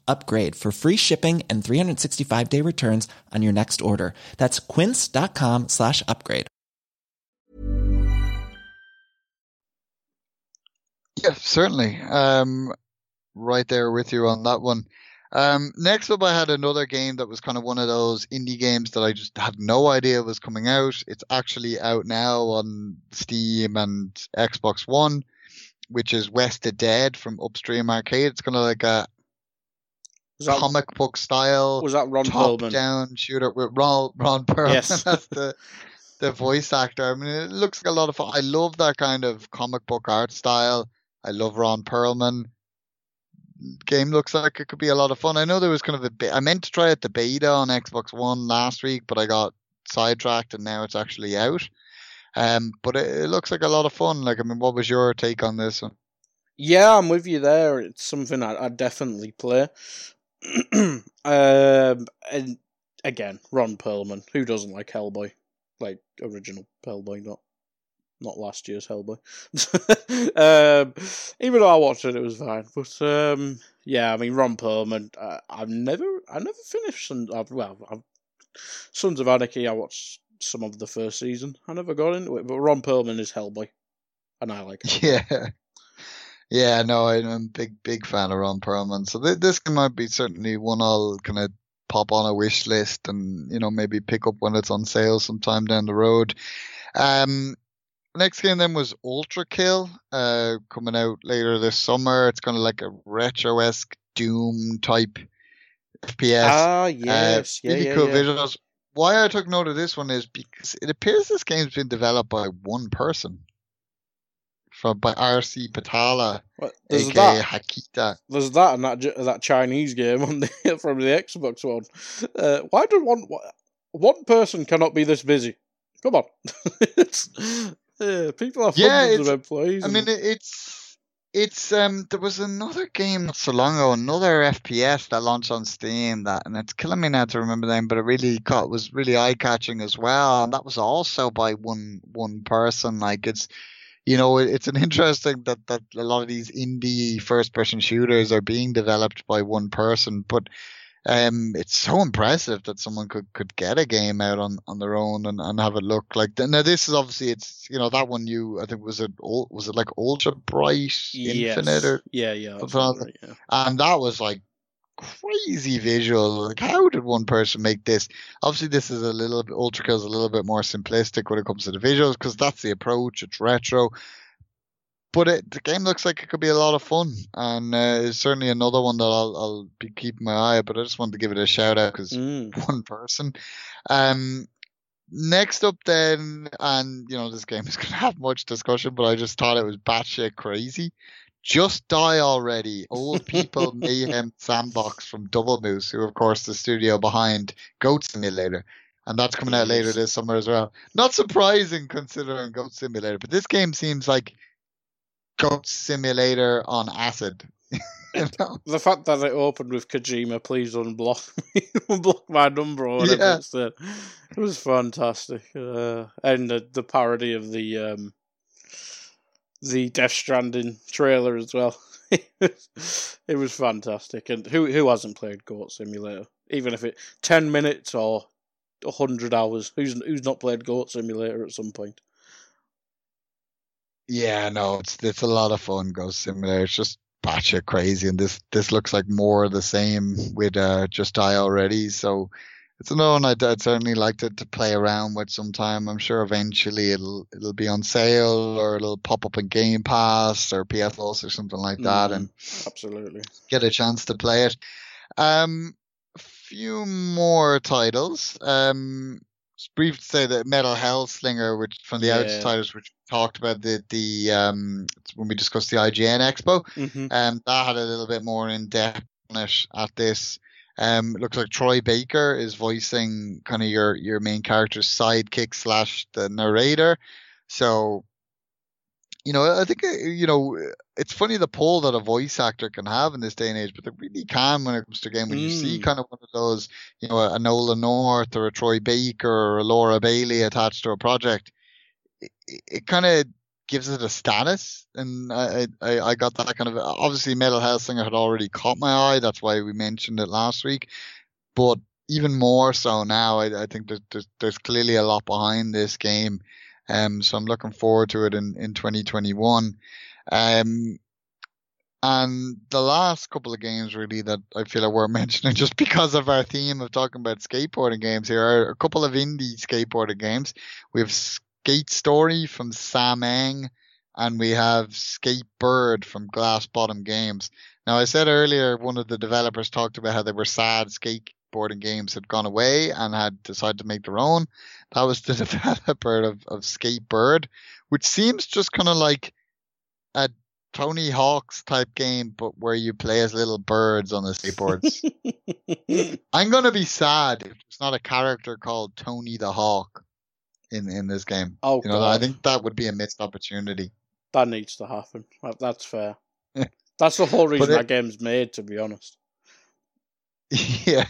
upgrade for free shipping and 365 day returns on your next order. That's quince.com slash upgrade. Yeah, certainly. Um, right there with you on that one. Um, next up, I had another game that was kind of one of those indie games that I just had no idea was coming out. It's actually out now on Steam and Xbox One, which is West of Dead from Upstream Arcade. It's kind of like a that, comic book style was that Ron top Perlman? down shooter with Ron Ron Perlman. Yes. That's the the voice actor. I mean, it looks like a lot of fun. I love that kind of comic book art style. I love Ron Perlman. Game looks like it could be a lot of fun. I know there was kind of a bit. I meant to try it the beta on Xbox One last week, but I got sidetracked, and now it's actually out. Um, but it, it looks like a lot of fun. Like, I mean, what was your take on this one? Yeah, I'm with you there. It's something I I definitely play. um, and again, Ron Perlman. Who doesn't like Hellboy? Like original Hellboy, not not last year's Hellboy. um, even though I watched it, it was fine. But um, yeah, I mean Ron Perlman. Uh, I've never, I never finished. Some, I've, well, I've, Sons of Anarchy. I watched some of the first season. I never got into it, but Ron Perlman is Hellboy, and I like it. Yeah. Yeah, no, I'm a big, big fan of Ron Perlman. So th- this might be certainly one I'll kind of pop on a wish list and, you know, maybe pick up when it's on sale sometime down the road. Um, next game then was Ultra Kill, uh, coming out later this summer. It's kind of like a retro-esque Doom type FPS. Ah, yes, yeah, really yeah, cool yeah. visuals. Why I took note of this one is because it appears this game's been developed by one person. From by Arsi Patala, What, there's aka that. Hakita. There's that and that that Chinese game on the from the Xbox one. Uh, why do one one person cannot be this busy? Come on, yeah, people have Yeah, hundreds of employees. I mean, it- it's it's um. There was another game not so long ago, another FPS that launched on Steam that, and it's killing me now to remember the name, but it really caught was really eye catching as well, and that was also by one one person. Like it's you know, it's an interesting that that a lot of these indie first person shooters are being developed by one person, but um, it's so impressive that someone could, could get a game out on, on their own and, and have it look like. Now this is obviously it's you know that one you I think was it was it like Ultra Bright Yes. Infinite or Yeah, yeah. right, yeah. and that was like crazy visual. Like, how did one person make this? Obviously, this is a little bit Ultra is a little bit more simplistic when it comes to the visuals because that's the approach. It's retro, but it, the game looks like it could be a lot of fun, and uh, it's certainly another one that I'll, I'll be keeping my eye. out. But I just wanted to give it a shout out because Mm. one person. Um, next up, then, and you know this game is going to have much discussion, but I just thought it was batshit crazy. Just Die Already, Old People Mayhem Sandbox from Double Moose, who, of course, the studio behind Goat Simulator. And that's coming out later this summer as well. Not surprising considering Goat Simulator, but this game seems like Goat Simulator on acid. you know? The fact that it opened with Kojima, please unblock me, unblock my number or whatever Yeah. it was fantastic, uh, and the, the parody of the um, the Death Stranding trailer as well. it was fantastic, and who who hasn't played Goat Simulator? Even if it ten minutes or hundred hours, who's who's not played Goat Simulator at some point? Yeah, no, it's it's a lot of fun. Ghost Simulator. It's just batshit crazy, and this this looks like more of the same with uh, Just Die Already. So it's another one I'd, I'd certainly like to, to play around with sometime. I'm sure eventually it'll it'll be on sale or it'll pop up in Game Pass or PS Plus or something like that, Mhm. and Absolutely. get a chance to play it. Um, a few more titles. Um, it's brief to say that Metal Hellsinger, which from the Yeah. Outsiders, which we talked about the the um when we discussed the IGN Expo, hmm um, that had a little bit more in depth on it at this. Um, it looks like Troy Baker is voicing kind of your your main character's sidekick slash the narrator. So, you know, I think uh, you know it's funny the pull that a voice actor can have in this day and age, but they really can when it comes to a game. When you see Mm. kind of one of those, you know, a Nolan North or a Troy Baker or a Laura Bailey attached to a project, it, it kind of gives it a status, and I, I I got that kind of obviously Metal Hellsinger had already caught my eye. That's why we mentioned it last week, but even more so now. I, I think there's, there's there's clearly a lot behind this game, um. So I'm looking forward to it in in 2021, um. And the last couple of games really that I feel like we're mentioning just because of our theme of talking about skateboarding games here are a couple of indie skateboarding games. We have Skate Story from Sam Samang and we have Skate Bird from Glass Bottom Games. Now I said earlier one of the developers talked about how they were sad skateboarding games had gone away and had decided to make their own. That was the developer of, of Skate Bird, which seems just kind of like a Tony Hawk's type game, but where you play as little birds on the skateboards. I'm gonna be sad if there's not a character called Tony the Hawk in in this game. oh, You know, I think that would be a missed opportunity. That needs to happen. That's fair. that's the whole reason it- that game's made, to be honest. yeah,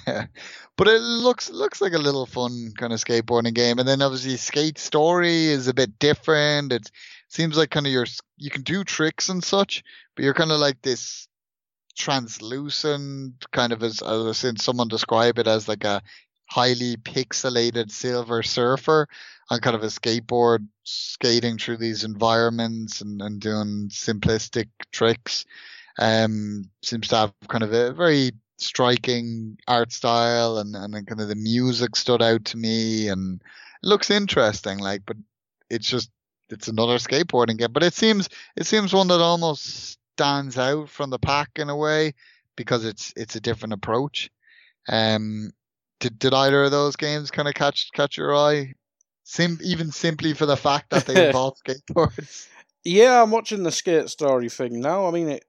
but it looks looks like a little fun kind of skateboarding game, and then obviously Skate Story is a bit different. It seems like kind of your you can do tricks and such, but you're kind of like this translucent kind of as, as I've seen someone describe it as like a highly pixelated silver surfer on kind of a skateboard skating through these environments and, and doing simplistic tricks. Um, seems to have kind of a very striking art style and, and kind of the music stood out to me and it looks interesting, like, but it's just, it's another skateboarding game, but it seems, it seems one that almost stands out from the pack in a way because it's, it's a different approach. Um, did, did either of those games kind of catch, catch your eye? Sim, even simply for the fact that they involve skateboards. Yeah, I'm watching the skate story thing now. I mean, it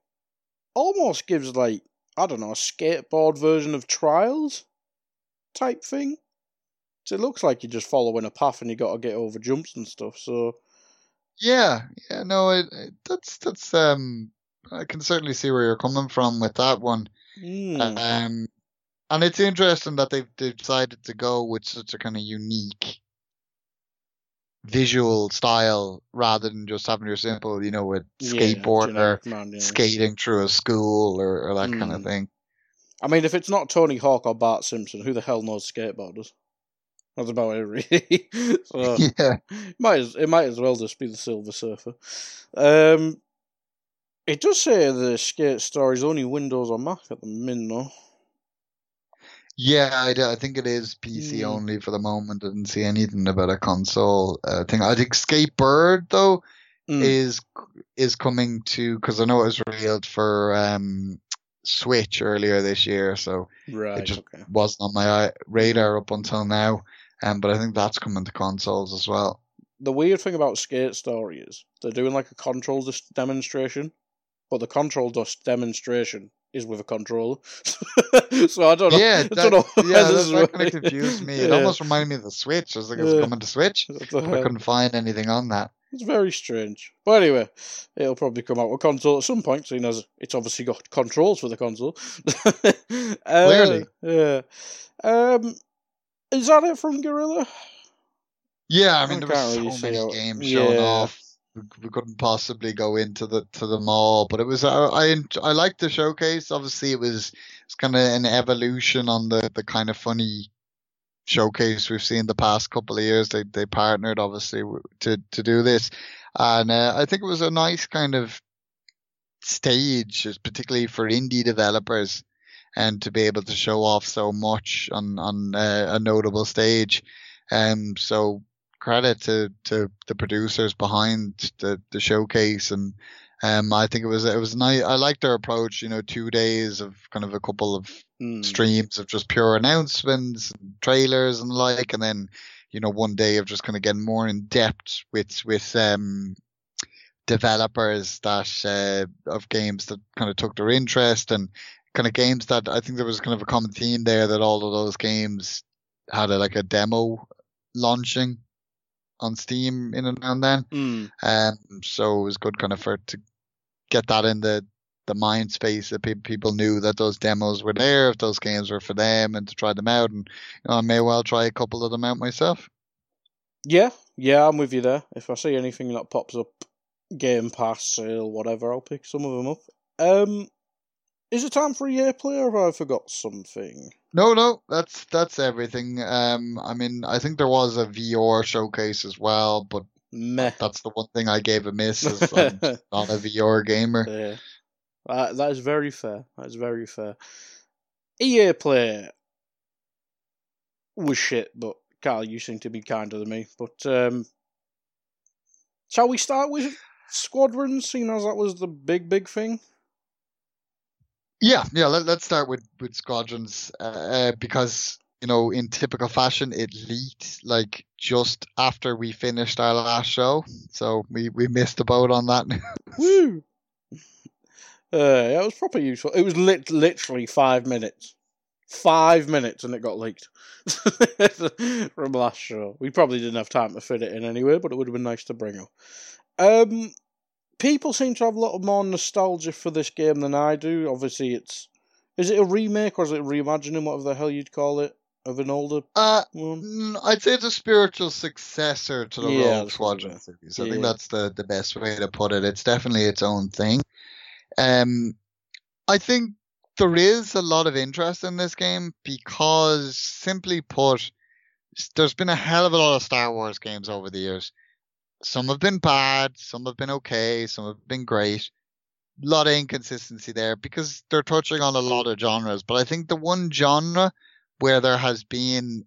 almost gives like I don't know a skateboard version of Trials type thing. So it looks like you're just following a path and you got to get over jumps and stuff. So Yeah, yeah, no, it, it, that's that's um, I can certainly see where you're coming from with that one. mm, Um, and it's interesting that they've, they've decided to go with such a kind of unique visual style rather than just having your simple, you know, with Yeah, or man, yeah. skating through a school or, or that kind of Mm. thing. I mean, if it's not Tony Hawk or Bart Simpson, who the hell knows skateboarders? That's about it, really. so yeah. might as, it might as well just be the Silver Surfer. Um, it does say the skate story is only Windows or Mac at the minute, though. Yeah, I, I think it is PC Mm. only for the moment. I didn't see anything about a console uh, thing. I think Skatebird though Mm. is is coming to because I know it was revealed for um Switch earlier this year, so right, it just okay. wasn't on my radar up until now. Um, but I think that's coming to consoles as well. The weird thing about Skate Story is they're doing like a control dis- demonstration, but the control dust demonstration is with a controller. so I don't know. Yeah, I that, don't know yeah, where that, kind of confused me. It Yeah. almost reminded me of the Switch. I was like, it's Yeah. coming to Switch. I couldn't find anything on that. It's very strange. But anyway, it'll probably come out with console at some point, seeing as it's obviously got controls for the console. Uh, Clearly. Yeah. Um, is that it from Guerrilla? Yeah, I I mean there can't were so many games showing yeah. off. We, couldn't possibly go into the to them all, but it was I I, I liked the showcase. Obviously, it was it's kind of an evolution on the the kind of funny showcase we've seen the past couple of years. They they partnered obviously to to do this, and uh, I think it was a nice kind of stage, particularly for indie developers, and to be able to show off so much on on uh, a notable stage. Um, so credit to to the producers behind the the showcase and. Um, I think it was it was nice. I liked their approach. You know, two days of kind of a couple of Mm. streams of just pure announcements, and trailers, and like, and then you know one day of just kind of getting more in depth with with um developers that uh, of games that kind of took their interest and kind of games that I think there was kind of a common theme there that all of those games had a, like a demo launching on Steam in and and then. Mm. Um, so it was good kind of for to get that in the the mind space that pe- people knew that those demos were there, if those games were for them, and to try them out. And you know, I may well try a couple of them out myself. Yeah, yeah, I'm with you there. If I see anything that pops up, Game Pass sale, whatever, I'll pick some of them up. Um, is it time for EA play, or have I forgot something? No, no, that's that's everything. Um, I mean, I think there was a VR showcase as well, but Meh. that's the one thing I gave a miss. Is I'm not a VR gamer. Yeah. Uh, that is very fair. That is very fair. EA Play was shit, but Carl, you seem to be kinder than me. But um, shall we start with Squadrons, seeing as that was the big, big thing? Yeah, yeah. Let, let's start with with Squadrons uh, uh, because you know, in typical fashion, it leaked like just after we finished our last show, so we we missed the boat on that. Woo! Uh, it was proper useful. It was lit- literally five minutes. Five minutes and it got leaked from last show. We probably didn't have time to fit it in anyway, but it would have been nice to bring up. Um, people seem to have a lot more nostalgia for this game than I do. Obviously, it's is it a remake or is it reimagining, whatever the hell you'd call it, of an older uh, one? mm, I'd say it's a spiritual successor to the Yeah, Rogue I Squadron series. I Yeah. think that's the the best way to put it. It's definitely its own thing. Um, I think there is a lot of interest in this game because, simply put, there's been a hell of a lot of Star Wars games over the years. Some have been bad, some have been okay, some have been great. A lot of inconsistency there because they're touching on a lot of genres. But I think the one genre where there has been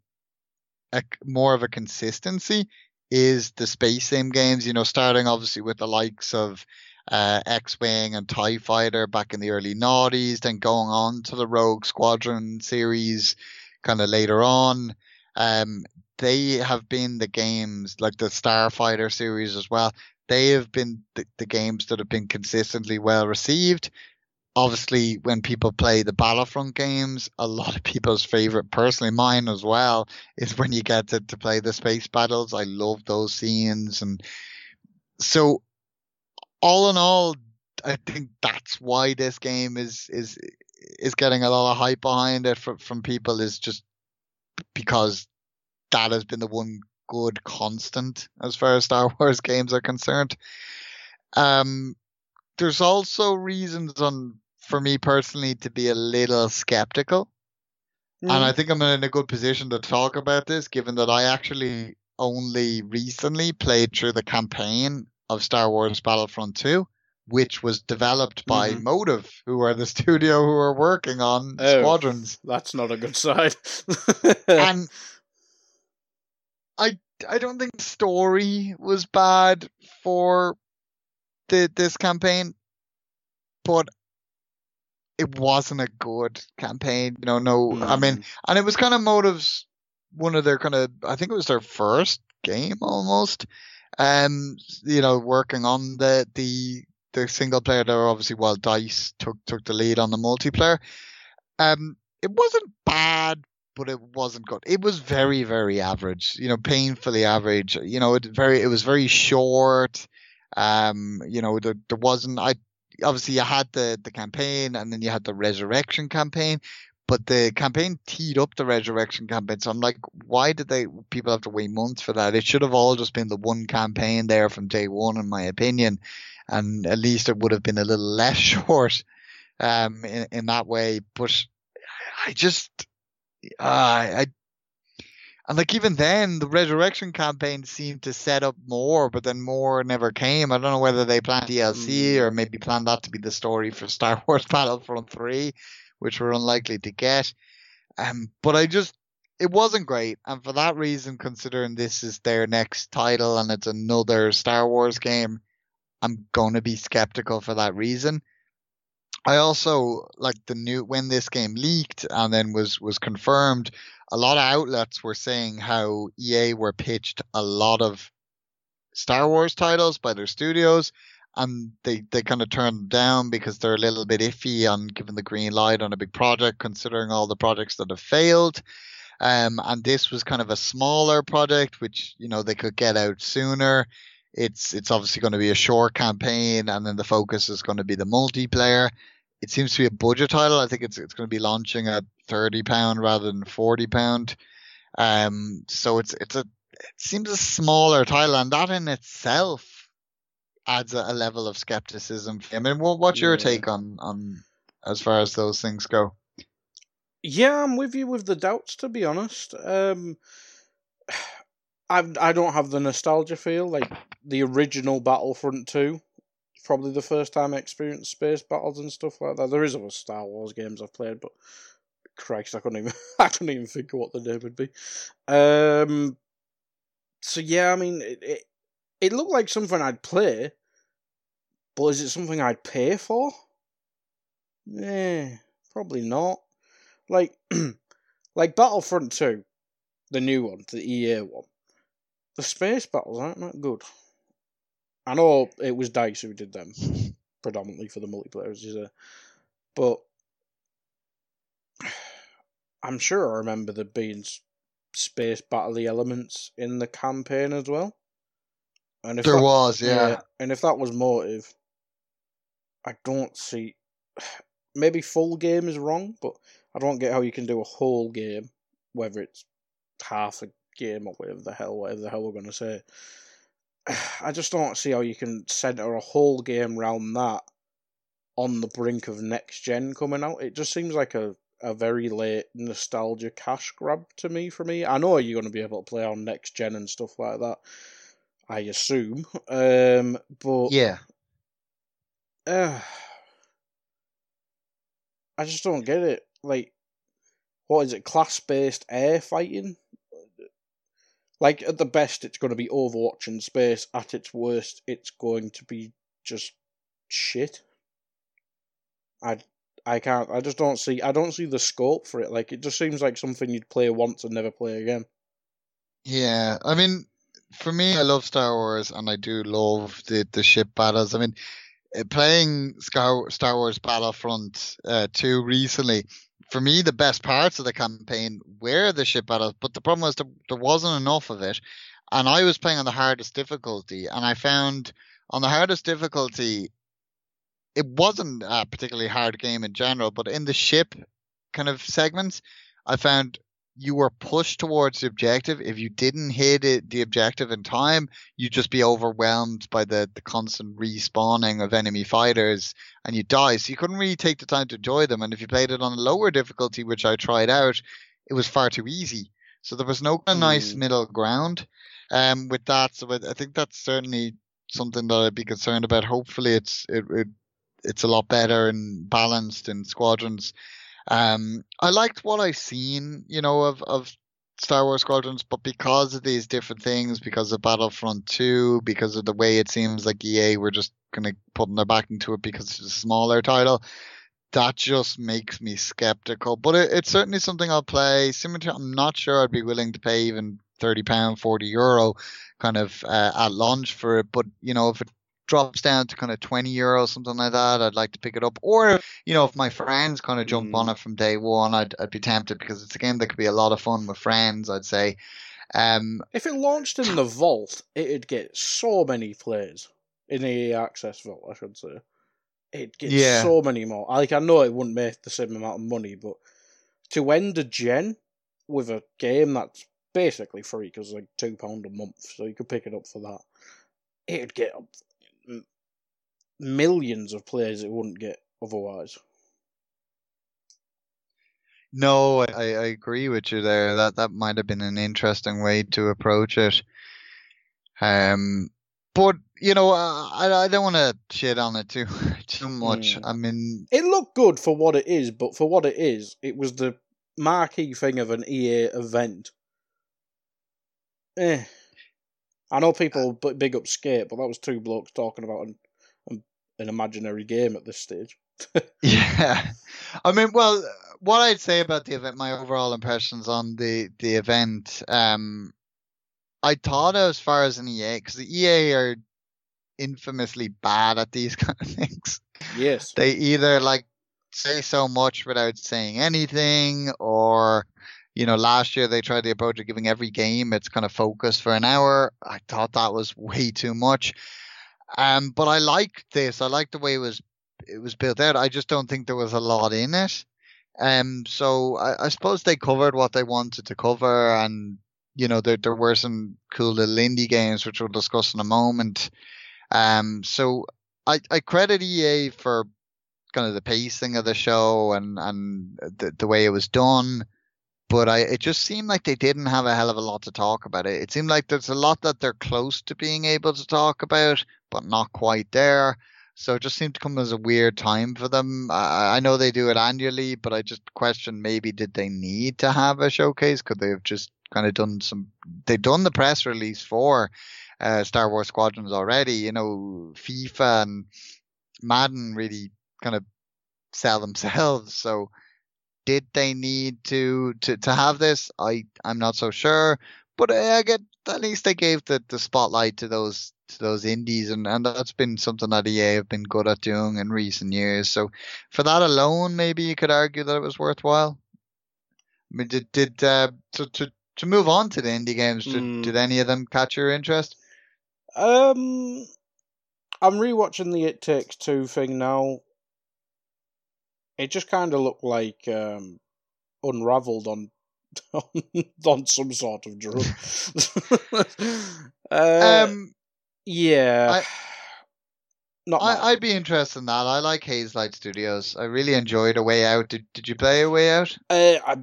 a, more of a consistency is the space sim games. You know, starting obviously with the likes of uh, X-wing and Tie Fighter back in the early noughties, then going on to the Rogue Squadron series, kind of later on. Um, they have been the games like the Starfighter series as well. They have been the, the games that have been consistently well received. Obviously, when people play the Battlefront games, a lot of people's favorite, personally mine as well, is when you get to, to play the space battles. I love those scenes. And so all in all, I think that's why this game is is is getting a lot of hype behind it from from people is just because that has been the one good constant as far as Star Wars games are concerned. Um, there's also reasons on for me personally to be a little skeptical. Mm. And I think I'm in a good position to talk about this, given that I actually only recently played through the campaign of Star Wars Battlefront 2, which was developed by mm-hmm. Motive, who are the studio who are working on oh, Squadrons. That's not a good side. and I I don't think story was bad for the this campaign, but it wasn't a good campaign. You know, no, mm. I mean, and it was kind of motives. One of their kind of, I think it was their first game almost. Um, you know, working on the the the single player there, obviously, while Dice took took the lead on the multiplayer. Um, it wasn't bad, but it wasn't good. It was very very average. You know, painfully average. You know, it very it was very short. Um, you know, there, there wasn't. I obviously you had the the campaign and then you had the resurrection campaign but the campaign teed up the resurrection campaign so i'm like why did they people have to wait months for that it should have all just been the one campaign there from day one in my opinion and at least it would have been a little less short um in, in that way but i just uh, i and like even then, the resurrection campaign seemed to set up more, but then more never came. I don't know whether they planned DLC mm. or maybe planned that to be the story for Star Wars Battlefront 3, which we're unlikely to get. Um, but I just, it wasn't great. And for that reason, considering this is their next title and it's another Star Wars game, I'm going to be skeptical for that reason. I also like the new when this game leaked and then was was confirmed a lot of outlets were saying how EA were pitched a lot of Star Wars titles by their studios and they, they kind of turned them down because they're a little bit iffy on giving the green light on a big project, considering all the projects that have failed. Um, and this was kind of a smaller project, which you know they could get out sooner. It's it's obviously going to be a short campaign, and then the focus is going to be the multiplayer it seems to be a budget title. I think it's it's going to be launching at thirty pound rather than forty pound. Um, so it's it's a it seems a smaller title, and that in itself adds a, a level of skepticism. I mean, what, what's your yeah. take on on as far as those things go? Yeah, I'm with you with the doubts. To be honest, um, I I don't have the nostalgia feel like the original Battlefront Two probably the first time I experienced space battles and stuff like that. There is other Star Wars games I've played, but Christ, I couldn't even I couldn't even think what the name would be. Um, so yeah, I mean, it, it it looked like something I'd play, but is it something I'd pay for? Yeah, probably not. Like, like Battlefront Two, the new one, the EA one. The space battles aren't that good. I know it was Dice who did them predominantly for the multiplayer, but I'm sure I remember there being space battle elements in the campaign as well. And if there that, was, yeah. yeah. And if that was motive, I don't see. Maybe full game is wrong, but I don't get how you can do a whole game, whether it's half a game or whatever the hell, whatever the hell we're going to say. I just don't see how you can center a whole game around that on the brink of next gen coming out. It just seems like a, a very late nostalgia cash grab to me. For me, I know you're going to be able to play on next gen and stuff like that. I assume, um, but yeah, uh, I just don't get it. Like, what is it? Class based air fighting? Like at the best, it's going to be Overwatch in space. At its worst, it's going to be just shit. I I can't. I just don't see. I don't see the scope for it. Like it just seems like something you'd play once and never play again. Yeah, I mean, for me, I love Star Wars, and I do love the the ship battles. I mean, eh, playing Star Star Wars Battlefront uh, two recently, for me, the best parts of the campaign were the ship battles, but the problem was there, there wasn't enough of it. And I was playing on the hardest difficulty, and I found on the hardest difficulty, it wasn't a particularly hard game in general, but in the ship kind of segments, I found you were pushed towards the objective. If you didn't hit it, the objective in time, you'd just be overwhelmed by the, the constant respawning of enemy fighters and you die. So you couldn't really take the time to enjoy them. And if you played it on a lower difficulty, which I tried out, it was far too easy. So there was no kind of nice Mm. middle ground um, with that. So I I think that's certainly something that I'd be concerned about. Hopefully, it's it, it it's a lot better and balanced in squadrons. Um, I liked what I've seen, you know, of of Star Wars Squadrons, but because of these different things, because of Battlefront 2, because of the way it seems like EA were just kind of putting their back into it because it's a smaller title, that just makes me skeptical. But it, it's certainly something I'll play. Similar I'm not sure I'd be willing to pay even thirty pound, forty euro, kind of uh, at launch for it. But you know, if it drops down to kind of twenty euro, something like that, I'd like to pick it up. Or you know, if my friends kind of jump on Mm. it from day one, I'd I'd be tempted because it's a game that could be a lot of fun with friends. I'd say. Um, If it launched in the vault, it'd get so many plays in the EA Access vault. I should say, it'd get Yeah. so many more. Like I know it wouldn't make the same amount of money, but to end a gen with a game that's basically free because like two pound a month, so you could pick it up for that. It'd get millions of players it wouldn't get otherwise. No, I, I agree with you there. That that might have been an interesting way to approach it. Um, but you know, I I don't want to shit on it too too much. Mm. I mean, It looked good for what it is, but for what it is, it was the marquee thing of an EA event. Eh. I know people b- big up Skate, but that was two blokes talking about an, an, imaginary game at this stage. yeah. I mean, well, what I'd say about the event, my overall impressions on the the event, um, I thought as far as an EA, because the EA are infamously bad at these kind of things. Yes. they either like say so much without saying anything or you know last year they tried the approach of giving every game its kind of focus for an hour i thought that was way too much um but i like this. I like the way it was it was built out. I just don't think there was a lot in it. Um so i, I suppose they covered what they wanted to cover and you know there, there were some cool little indie games which we'll discuss in a moment. Um so I, I credit EA for kind of the pacing of the show and and the, the way it was done, but I it just seemed like they didn't have a hell of a lot to talk about. It it seemed like there's a lot that they're close to being able to talk about, but not quite there. So it just seemed to come as a weird time for them. I, I know they do it annually, but I just question maybe did they need to have a showcase? Could they have just kind of done some? They've done the press release for uh, Star Wars Squadrons already. You know, FIFA and Madden really kind of sell themselves. So did they need to to, to have this? I I'm not so sure. But I get at least they gave the, the spotlight to those to those indies and, and that's been something that EA have been good at doing in recent years. So for that alone maybe you could argue that it was worthwhile. I mean did did uh to to, to move on to the indie games, did, Mm. did any of them catch your interest? Um, I'm rewatching the It Takes Two thing now. It just kind of looked like um, unravelled on on, some sort of drug. uh, um yeah, I, not I, I'd be interested in that. I like Hazelight Studios. I really enjoyed A Way Out. Did Did you play A Way Out? Uh, I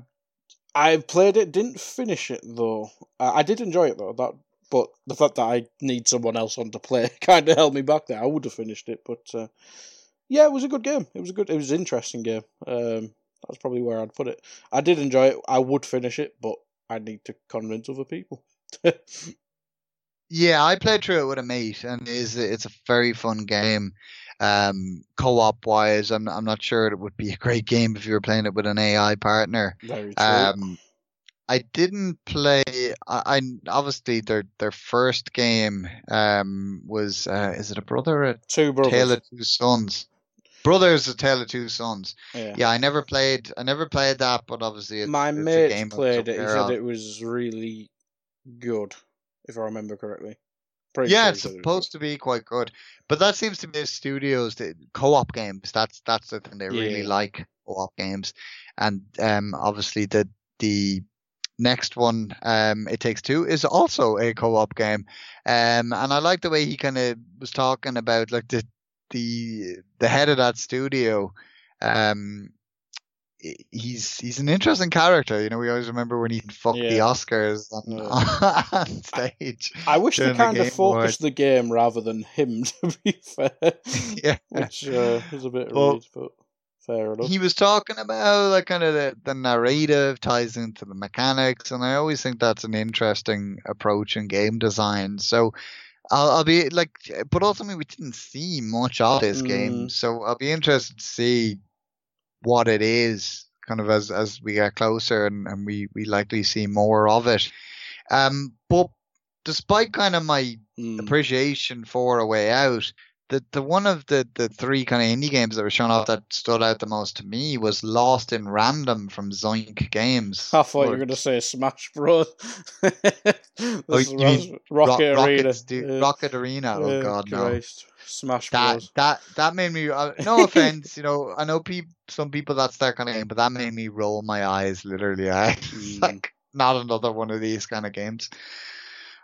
I played it, didn't finish it though. Uh, I did enjoy it though. That, but the fact that I need someone else on to play kind of held me back there. I would have finished it, but uh, yeah, it was a good game. It was a good, it was an interesting game. Um, that's probably where I'd put it. I did enjoy it. I would finish it, but I need to convince other people. Yeah, I played through it with a mate, and is it's a very fun game. Um, co-op wise, I'm I'm not sure it would be a great game if you were playing it with an AI partner. Very true. Um, I didn't play. I, I obviously their their first game um was uh, is it a brother or Two brothers. tale of two sons? Brothers, a tale of two sons. yeah. Yeah, I never played. I never played that, but obviously it's, My mate game played it. He said it was really good, if I remember correctly. Pretty Yeah, it's said it supposed to be quite good, but that seems to be the studios that co-op games. That's that's the thing they really like co-op games, and um, obviously the the next one, um, It Takes Two, is also a co-op game. Um, and I like the way he kind of was talking about like the the the head of that studio. Um, he's he's an interesting character. You know, we always remember when he fucked yeah. the Oscars on, yeah. on stage. I wish they kind the of focused the game rather than him. To be fair, yeah, which uh, is a bit well, rude, but fair enough. He was talking about like kind of the, the narrative ties into the mechanics, and I always think that's an interesting approach in game design. So. I'll, I'll be like, but ultimately we didn't see much of this mm. game, so I'll be interested to see what it is kind of as as we get closer and, and we we likely see more of it um but despite kind of my mm. appreciation for a way out the the one of the the three kind of indie games that were shown off that stood out the most to me was Lost in Random from Zoink Games. I thought or, you were going to say Smash Bros. oh, you mean Rocket, Rocket Arena. yeah. Rocket Arena. Oh yeah, God, Christ. no. Smash that, Bros. That that made me. Uh, no offense, you know. I know people. Some people that's their kind of game, but that made me roll my eyes. Literally, I mm. like not another one of these kind of games.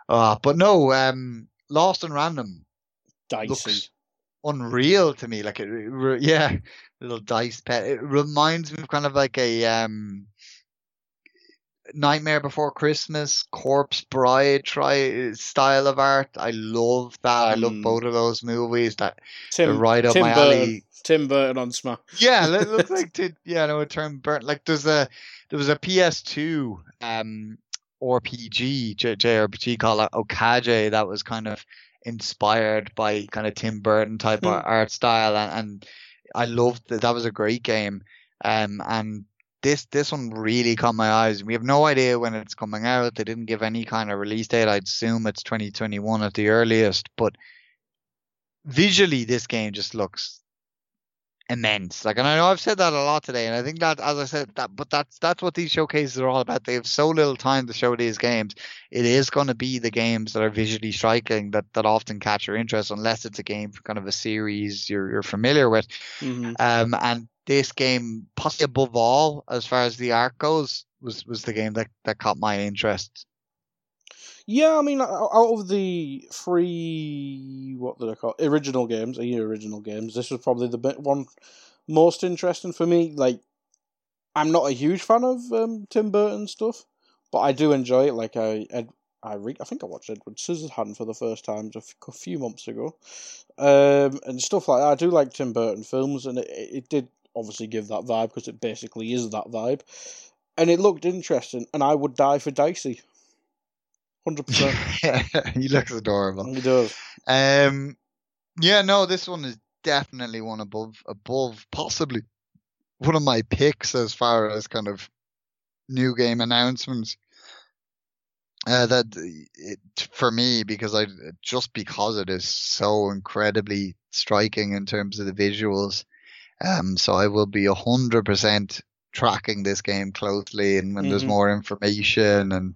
Uh, but no, um, Lost in Random. Dicey. Unreal to me. Like it, yeah, little dice pet. It reminds me of kind of like a um Nightmare Before Christmas, Corpse Bride try style of art. I love that. I love mm. both of those movies. That Tim, right up Tim my Burton. alley. Tim Burton on Smash. Yeah, it looks like Tim, yeah, no, Tim Burton. Like there's a there was a PS2 um RPG J- JRPG called Okage that was kind of inspired by kind of Tim Burton type hmm. art style, and, and I loved that. That was a great game. Um, and this this one really caught my eyes. We have no idea when it's coming out. They didn't give any kind of release date. I'd assume it's 2021 at the earliest. But visually, this game just looks immense. Like, and I know I've said that a lot today, and I think that, as I said, that, but that's that's what these showcases are all about. They have so little time to show these games. It is going to be the games that are visually striking that that often catch your interest, unless it's a game kind of a series you're you're familiar with. Mm-hmm. Um, and this game, possibly above all, as far as the art goes, was was the game that, that caught my interest. Yeah, I mean, out of the three, what did I call original games, EA original games, this was probably the one most interesting for me. Like, I'm not a huge fan of um, Tim Burton stuff, but I do enjoy it. Like, I, I, I, re- I think I watched Edward Scissorhands for the first time a few months ago, um, and stuff like that. I do like Tim Burton films, and it, it did obviously give that vibe because it basically is that vibe. And it looked interesting, and I would die for Dicey. Hundred percent. he looks adorable. He does. Um, yeah, no, this one is definitely one above, above, possibly one of my picks as far as kind of new game announcements. Uh, that it, for me because I just because it is so incredibly striking in terms of the visuals um, so I will be a hundred percent tracking this game closely, and when mm-hmm. there's more information and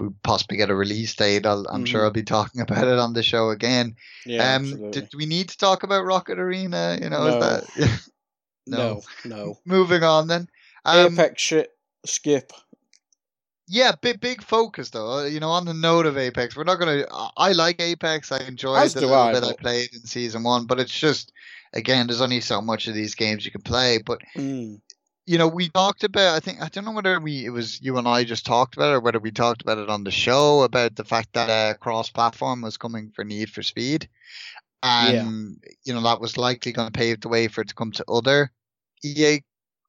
we possibly get a release date, i am mm-hmm. sure I'll be talking about it on the show again. Yeah, um, did we need to talk about Rocket Arena? You know, no. that no. no, no. Moving on then. Um, Apex shit. Skip. Yeah, big big focus though. Uh, you know, on the note of Apex, we're not gonna. I like Apex. I enjoyed the little I, bit but... I played in season one, but it's just again, there's only so much of these games you can play. But mm. You know, we talked about. I think I don't know whether we it was you and I just talked about it, or whether we talked about it on the show about the fact that uh, cross-platform was coming for Need for Speed, and yeah. you know that was likely going to pave the way for it to come to other EA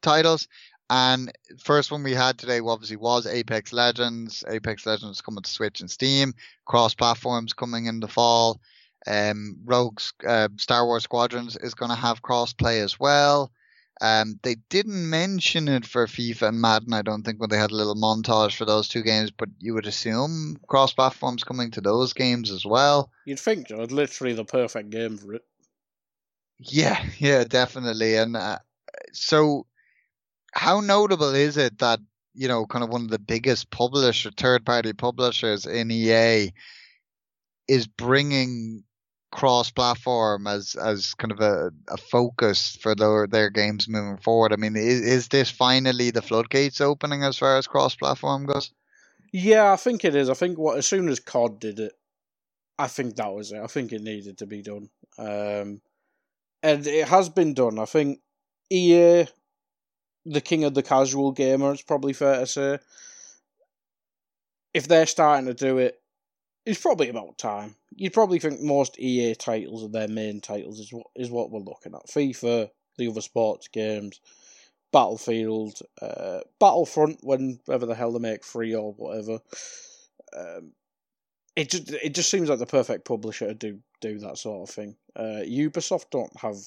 titles. And first one we had today obviously was Apex Legends. Apex Legends coming to Switch and Steam. Cross platforms coming in the fall. Um, Rogue's uh, Star Wars Squadrons is going to have cross-play as well. Um, they didn't mention it for FIFA and Madden, I don't think, when they had a little montage for those two games, but you would assume cross platforms coming to those games as well. You'd think, Joe, literally the perfect game for it. Yeah, yeah, definitely. And uh, so, how notable is it that, you know, kind of one of the biggest publisher, third party publishers in EA is bringing cross-platform as as kind of a, a focus for their their games moving forward. I mean, is, is this finally the floodgates opening as far as cross-platform goes? Yeah, I think it is. I think what as soon as COD did it, I think that was it. I think it needed to be done. Um, and it has been done. I think EA, the king of the casual gamer, it's probably fair to say. If they're starting to do it, it's probably about time. You'd probably think most EA titles are their main titles is what is what we're looking at. FIFA, the other sports games, Battlefield, uh, Battlefront, whenever the hell they make free or whatever. Um, it just it just seems like the perfect publisher to do do that sort of thing. Uh, Ubisoft don't have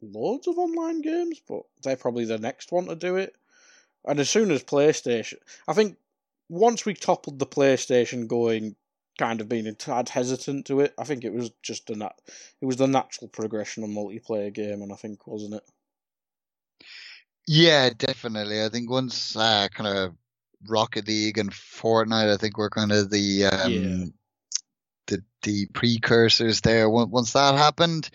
loads of online games, but they're probably the next one to do it. And as soon as PlayStation, I think once we toppled the PlayStation going kind of being a tad hesitant to it. I think it was just a nat- it was the natural progression of multiplayer game, and I think wasn't it? Yeah, definitely. I think once uh, kind of Rocket League and Fortnite, I think were kind of the um, Yeah. the the precursors there. Once once that happened,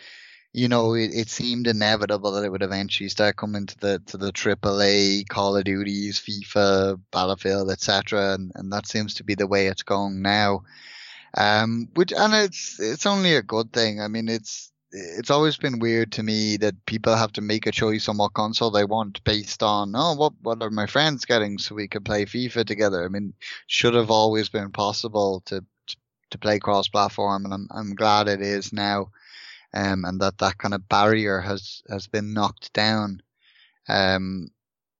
you know, it, it seemed inevitable that it would eventually start coming to the to the AAA Call of Duties, FIFA, Battlefield, etc. And and that seems to be the way it's going now. Um, which and it's it's only a good thing. I mean, it's it's always been weird to me that people have to make a choice on what console they want based on oh what what are my friends getting so we can play FIFA together. I mean, should have always been possible to to, to play cross platform, and I'm I'm glad it is now, um, and that that kind of barrier has has been knocked down. Um,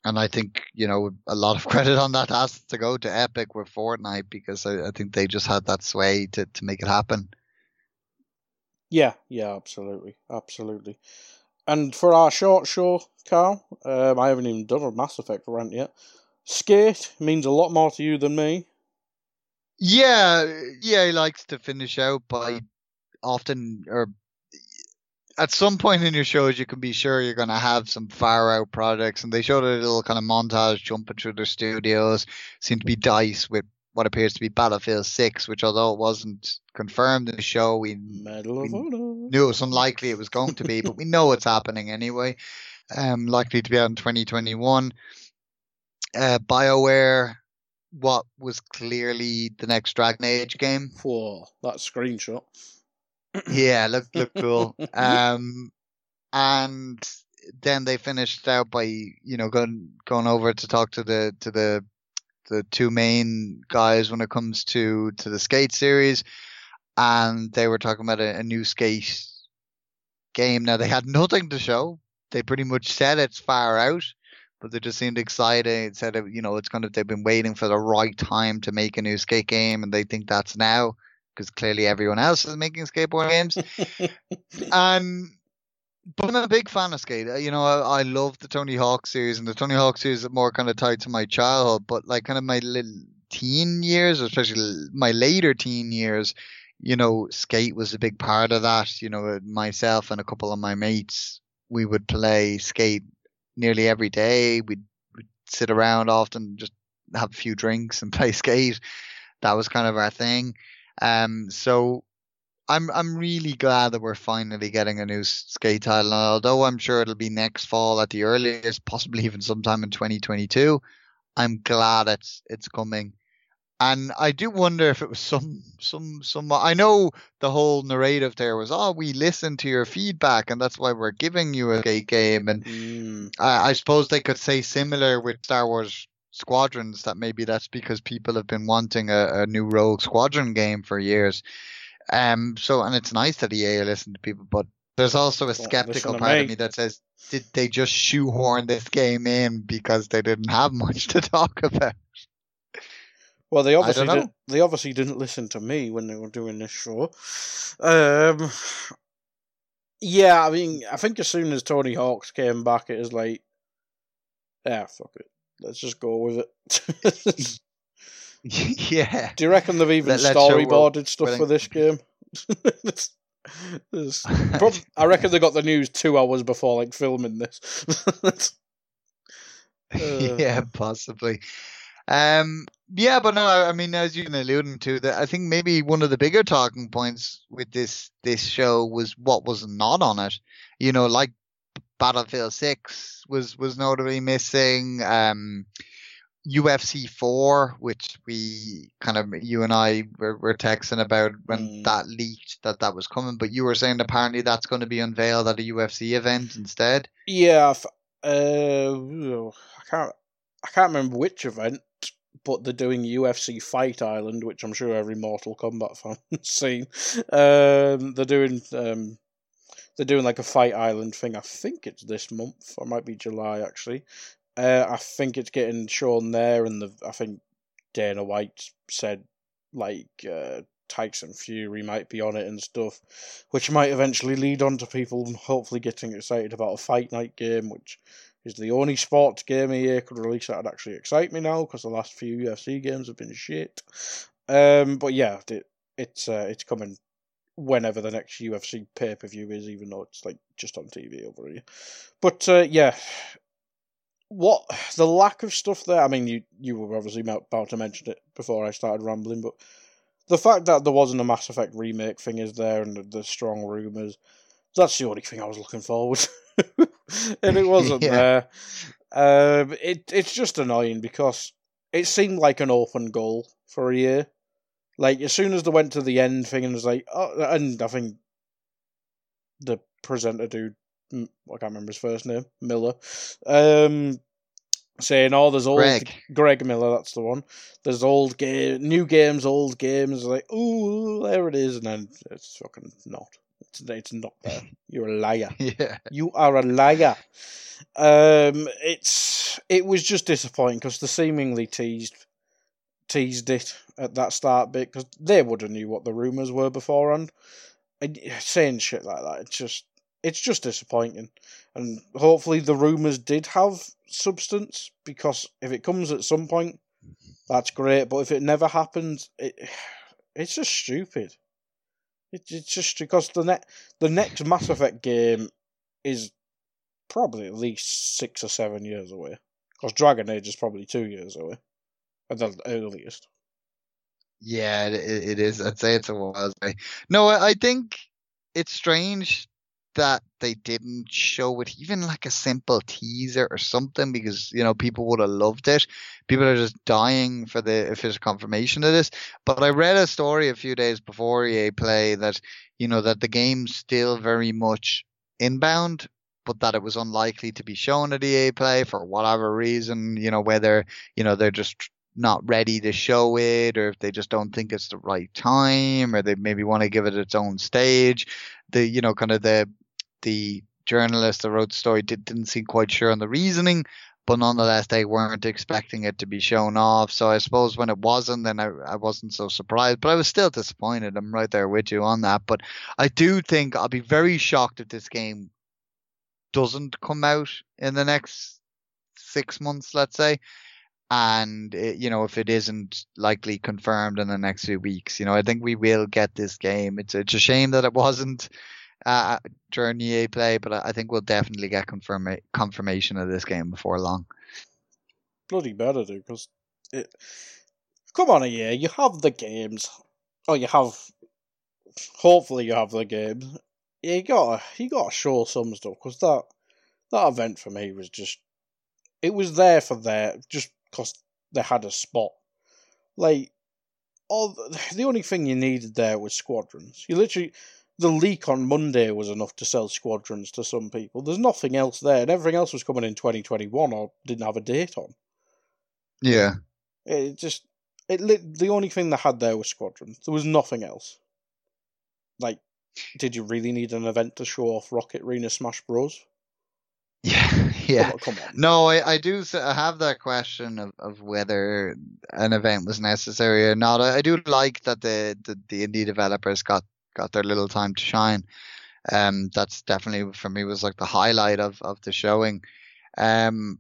and I think, you know, a lot of credit on that has to go to Epic with Fortnite because I, I think they just had that sway to, to make it happen. Yeah, yeah, absolutely, absolutely. And for our short show, Carl, um, I haven't even done a Mass Effect rant yet. Skate means a lot more to you than me. Yeah, yeah, he likes to finish out by often or at some point in your shows you can be sure you're going to have some far out projects and they showed a little kind of montage jumping through their studios. Seemed to be dice with what appears to be battlefield 6 which although it wasn't confirmed in the show we we knew it was unlikely it was going to be but we know it's happening anyway. Um likely to be out in 2021 uh bioware what was clearly the next dragon age game. Whoa, that screenshot. Yeah, look look cool. Um, and then they finished out by you know going going over to talk to the to the the two main guys when it comes to to the skate series, and they were talking about a, a new skate game. Now they had nothing to show. They pretty much said it's far out, but they just seemed excited. Said you know it's kind of they've been waiting for the right time to make a new skate game, and they think that's now because clearly everyone else is making skateboard games. and but I'm a big fan of skate. Uh, You know, I, I love the Tony Hawk series, and the Tony Hawk series is more kind of tied to my childhood. But like, kind of my little teen years, especially my later teen years, you know, skate was a big part of that. You know, myself and a couple of my mates, we would play skate nearly every day. We'd, we'd sit around often, just have a few drinks and play skate. That was kind of our thing. Um, so I'm I'm really glad that we're finally getting a new skate title. And although I'm sure it'll be next fall at the earliest, possibly even sometime in 2022, I'm glad it's it's coming. And I do wonder if it was some some some. I know the whole narrative there was, oh, we listen to your feedback, and that's why we're giving you a skate game. And Mm, I, I suppose they could say similar with Star Wars Squadrons that maybe that's because people have been wanting a, a new Rogue Squadron game for years. Um, so and it's nice that EA listen to people, but there's also a skeptical part me. of me that says, did they just shoehorn this game in because they didn't have much to talk about? Well, they obviously didn't, they obviously didn't listen to me when they were doing this show. Um, yeah, I mean, I think as soon as Tony Hawk's came back, it was like, yeah, fuck it, let's just go with it. yeah. Do you reckon they've even Let- let's show we're storyboarded stuff for this game? It's- it's- prob- I reckon they got the news two hours before like filming this. Uh. yeah, possibly. Um, yeah, but no, I I mean, as you've been alluding to, that I think maybe one of the bigger talking points with this this show was what was not on it. You know, like Battlefield Six was was notably missing. Um, UFC 4, which we kind of, you and I were, were texting about when Mm. that leaked that that was coming, but you were saying apparently that's going to be unveiled at a UFC event instead. Yeah, uh, I can't I can't remember which event, but they're doing UFC Fight Island, which I'm sure every Mortal Kombat fan has seen. Um, they're doing um, they're doing like a Fight Island thing. I think it's this month, or might be July actually. Uh, I think it's getting shown there, and the I think Dana White said like uh, Tyson Fury might be on it and stuff, which might eventually lead on to people hopefully getting excited about a fight night game, which is the only sports game EA could release that would actually excite me now because the last few UFC games have been shit. Um, but yeah, it, it's uh, it's coming whenever the next UFC pay per view is, even though it's like just on TV over here. But uh, yeah, what the lack of stuff there. I mean, you you were obviously about to mention it before I started rambling, but the fact that there wasn't a Mass Effect remake thing is there, and the, the strong rumors. That's the only thing I was looking forward, and it wasn't Yeah. there. Um, it it's just annoying because it seemed like an open goal for EA. Like as soon as they went to the end thing and was like, oh, and I think the presenter dude, mm, I can't remember his first name, Miller, um, saying, "Oh, there's old Greg. Greg Miller, that's the one. There's old game, new games, old games. Like, ooh, there it is, and then it's fucking not. It's, it's not there. You're a liar. Yeah. You are a liar. Um, it's it was just disappointing because they seemingly teased teased it at that start bit because they would have knew what the rumors were beforehand. And saying shit like that, it's just it's just disappointing. And hopefully the rumors did have substance because if it comes at some point, mm-hmm. that's great. But if it never happens, it it's just stupid. It, it's just because the net the next Mass Effect game is probably at least six or seven years away. Because Dragon Age is probably two years away, at the earliest. Yeah, it, it is. I'd say it's a while. No, I, I think it's strange that they didn't show it, even like a simple teaser or something, because you know people would have loved it. People are just dying for the official confirmation of this. But I read a story a few days before EA Play that you know that the game's still very much inbound, but that it was unlikely to be shown at EA Play for whatever reason. You know whether you know they're just not ready to show it or if they just don't think it's the right time or they maybe want to give it its own stage. The you know kind of the the journalist that wrote the story did, didn't seem quite sure on the reasoning but nonetheless they weren't expecting it to be shown off. So i suppose when it wasn't then i, I wasn't so surprised but i was still disappointed. I'm right there with you on that. But i do think i'll be very shocked if this game doesn't come out in the next six months let's say and you know if it isn't likely confirmed in the next few weeks you know i think we will get this game it's it's a shame that it wasn't uh, during EA play but I, think we'll definitely get confirm confirmation of this game before long Bloody better do, because it. Come on, yeah, you have the games. Oh, you have. Hopefully, you have the games. You gotta, you gotta show some stuff because that that event for me was just. It was there for there just because they had a spot. Like, all the, the only thing you needed there was squadrons. You literally the leak on Monday was enough to sell squadrons to some people. There's nothing else there, and everything else was coming in 2021 or didn't have a date on. yeah It just it lit, the only thing they had there was squadrons. There was nothing else. Like, did you really need an event to show off Rocket Arena Smash Bros? yeah yeah Come on, come on. No, I, I do I have that question of, of whether an event was necessary or not. I, I do like that the, the, the indie developers got, got their little time to shine. Um, that's definitely for me was like the highlight of, of the showing. Um,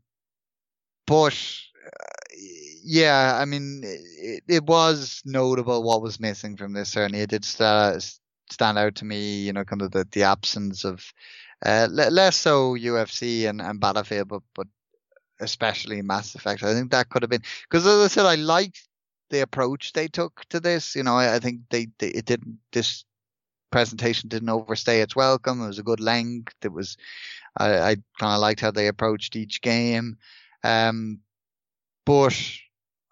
but uh, yeah, I mean, it, it was notable what was missing from this. Certainly, it did sta- stand out to me. You know, kind of the, the absence of uh, le- less so UFC and, and Battlefield, but but especially Mass Effect. I think that could have been because, as I said, I liked the approach they took to this. You know, I, I think they, they it didn't this presentation didn't overstay its welcome. It was a good length. It was I, I kind of liked how they approached each game. Um, but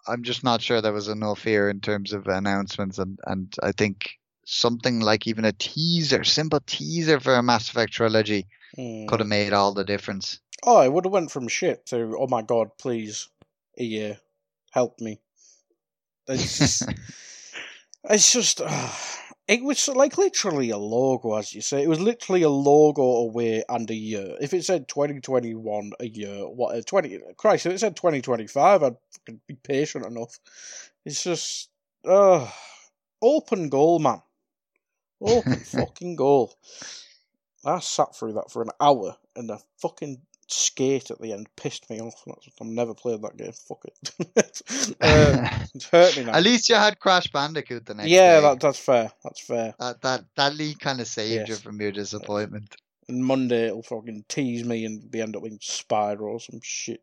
I'm just not sure there was enough here in terms of announcements, and and I think something like even a teaser, simple teaser for a Mass Effect trilogy Mm. could have made all the difference. Oh, it would have went from shit to oh my god, please, EA, help me. It's just, it's just uh, it was like literally a logo, as you say. It was literally a logo away and a year. If it said twenty twenty one a year, what uh, twenty? Christ, if it said twenty twenty five, I'd fucking be patient enough. It's just uh open goal, man. Open fucking goal. I sat through that for an hour and the fucking skate at the end pissed me off. That's, I've never played that game. Fuck it. uh, it hurt me now. At least you had Crash Bandicoot the next yeah, day. that, that's fair. That's fair. that that that league kind of saved you from your disappointment. And Monday it'll fucking tease me and be end up in Spyro or some shit.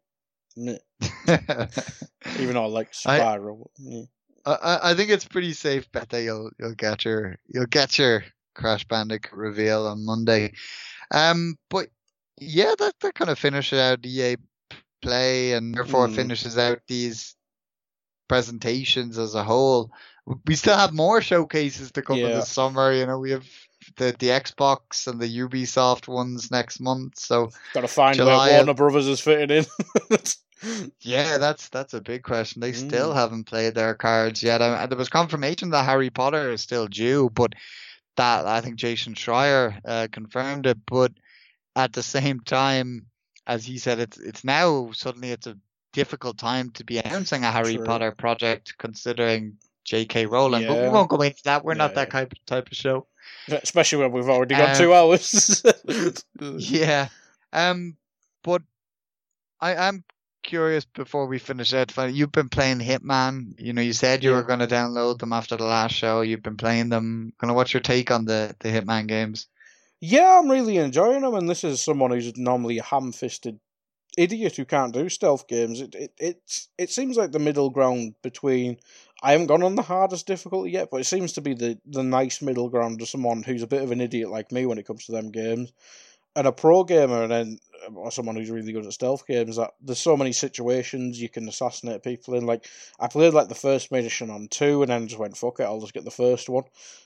Even though I like I- yeah. I, I- I think it's pretty safe bet that you'll you'll get your you'll get your Crash Bandicoot reveal on Monday. Um, but yeah, that that kind of finishes out EA Play and therefore Mm. finishes out these presentations as a whole. We still have more showcases to come in Yeah. the summer. You know, we have the the Xbox and the Ubisoft ones next month. So Gotta find July where Warner Brothers is fitting in. Yeah, that's that's a big question. They still Mm. haven't played their cards yet. Uh, there was confirmation that Harry Potter is still due, but that I think Jason Schreier uh, confirmed it. But at the same time, as he said, it's it's now suddenly it's a difficult time to be announcing a Harry True. Potter project, considering J.K. Rowling. But we won't go into that. We're not that yeah. type type of show. Especially when we've already got Um, two hours. Yeah. Um, but I am curious before we finish out. You've been playing Hitman. You know, you said you Yeah. were going to download them after the last show. You've been playing them. Kind of, what's your take on the the Hitman games? Yeah, I'm really enjoying them, and this is someone who's normally a ham-fisted idiot who can't do stealth games. It it it, it seems like the middle ground between. I haven't gone on the hardest difficulty yet, but it seems to be the the nice middle ground to someone who's a bit of an idiot like me when it comes to them games, and a pro gamer, and then uh, someone who's really good at stealth games. That there's so many situations you can assassinate people in. Like I played like the first mission on two, and then just went fuck it, I'll just get the first one.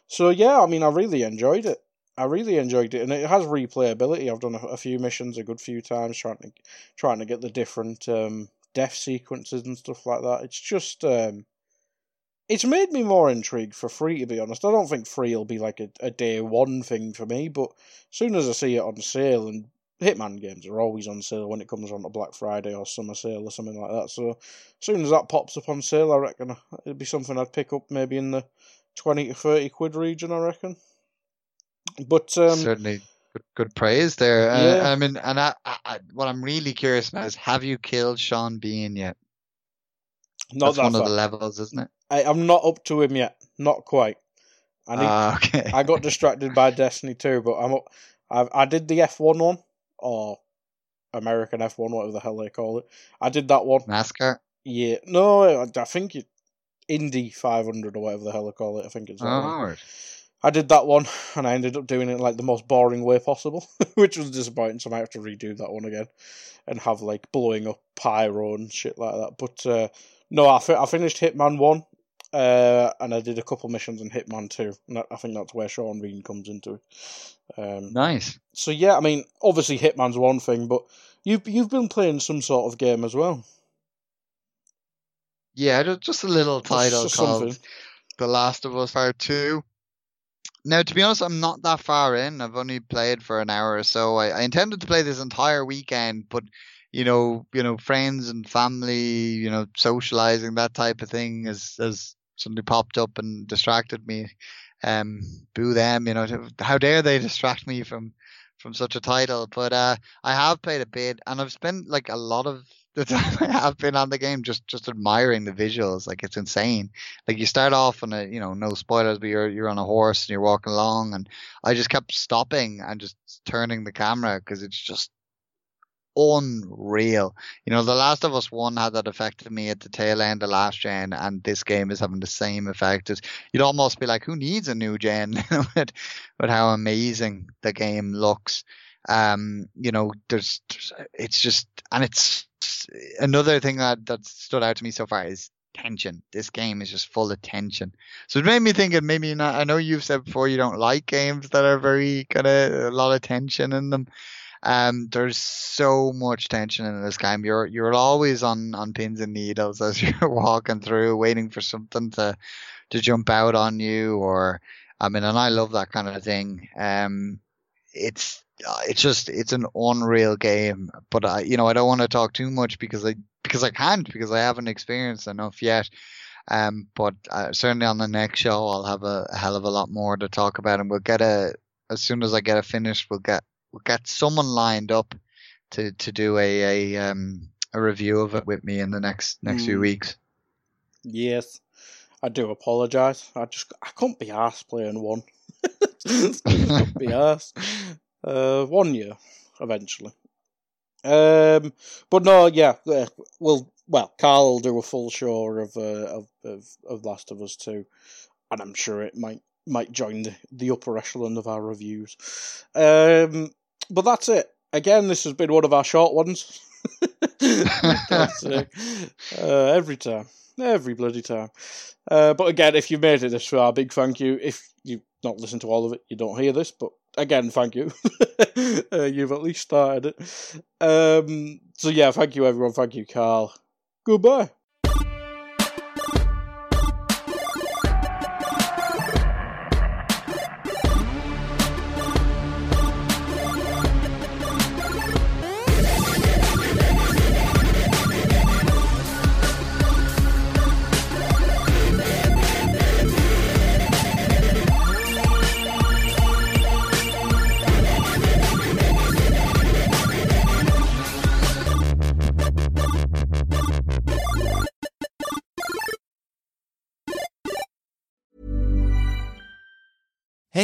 So yeah, I mean, I really enjoyed it. I really enjoyed it, and it has replayability. I've done a, a few missions a good few times trying to trying to get the different um, death sequences and stuff like that. It's just um, it's made me more intrigued for free. To be honest, I don't think free will be like a, a day one thing for me, but as soon as I see it on sale, and Hitman games are always on sale when it comes on to Black Friday or summer sale or something like that. So as soon as that pops up on sale, I reckon it'd be something I'd pick up maybe in the twenty to thirty quid region. I reckon. But um, Certainly, good, good praise there. Uh, Yeah. I mean, and I, I, I- what I'm really curious about is, have you killed Sean Bean yet? Not That's that one far. of the levels, isn't it? I, I'm not up to him yet. Not quite. I need. Ah, okay. I got distracted by Destiny 2, but I'm up. I I did the F1 one or American F1, whatever the hell they call it. I did that one. NASCAR. Yeah, no, I, I think it Indy 500 or whatever the hell they call it. I think it's. Oh, right. I did that one, and I ended up doing it like the most boring way possible, which was disappointing. So I might have to redo that one again, and have like blowing up pyro and shit like that. But uh, no, I, fi- I finished Hitman one, uh, and I did a couple missions in Hitman two. And I- I think that's where Sean Bean comes into it. Um, Nice. so yeah, I mean, obviously Hitman's one thing, but you've you've been playing some sort of game as well. Yeah, just a little Just- title just called something. The Last of Us Part Two. Now, to be honest, I'm not that far in. I've only played for an hour or so. I, I intended to play this entire weekend, but you know, you know, friends and family, you know, socializing that type of thing has has suddenly popped up and distracted me. Um, boo them, you know, how dare they distract me from from such a title? But uh, I have played a bit, and I've spent like a lot of the time I have been on the game just just admiring the visuals. Like it's insane. Like you start off on a you know no spoilers, but you're you're on a horse and you're walking along, and I just kept stopping and just turning the camera because it's just unreal. You know, The Last of Us One had that effect to me at the tail end of last gen, and this game is having the same effect. You'd almost be like, who needs a new gen with with how amazing the game looks. Um, you know, there's, there's it's just and it's another thing that that stood out to me so far is tension. This game is just full of tension. So it made me think made me not I know you've said before you don't like games that are very kind of a lot of tension in them. Um, there's so much tension in this game. You're you're always on on pins and needles as you're walking through, waiting for something to to jump out on you. Or I mean, and I love that kind of thing. Um, it's it's just it's an unreal game. But I, you know, I don't want to talk too much because I because I can't because I haven't experienced enough yet. Um, but uh, certainly on the next show, I'll have a, a hell of a lot more to talk about, and we'll get a as soon as I get it finished, we'll get we'll get someone lined up to to do a a um a review of it with me in the next next mm. few hmm. weeks. Yes, I do apologise. I just I couldn't be asked playing one. couldn't be asked. Uh, one year eventually. Um, but no, yeah, we'll well, Carl will do a full show of, uh, of of of Last of Us two, and I'm sure it might might join the, the upper echelon of our reviews. Um, but that's it. Again, this has been one of our short ones. uh, every time, every bloody time. Uh, but again, if you've made it this far, big thank you. If you've not listened to all of it, you don't hear this, but again, thank you. uh, you've at least started it. Um, so yeah, thank you everyone. Thank you, Carl. Goodbye.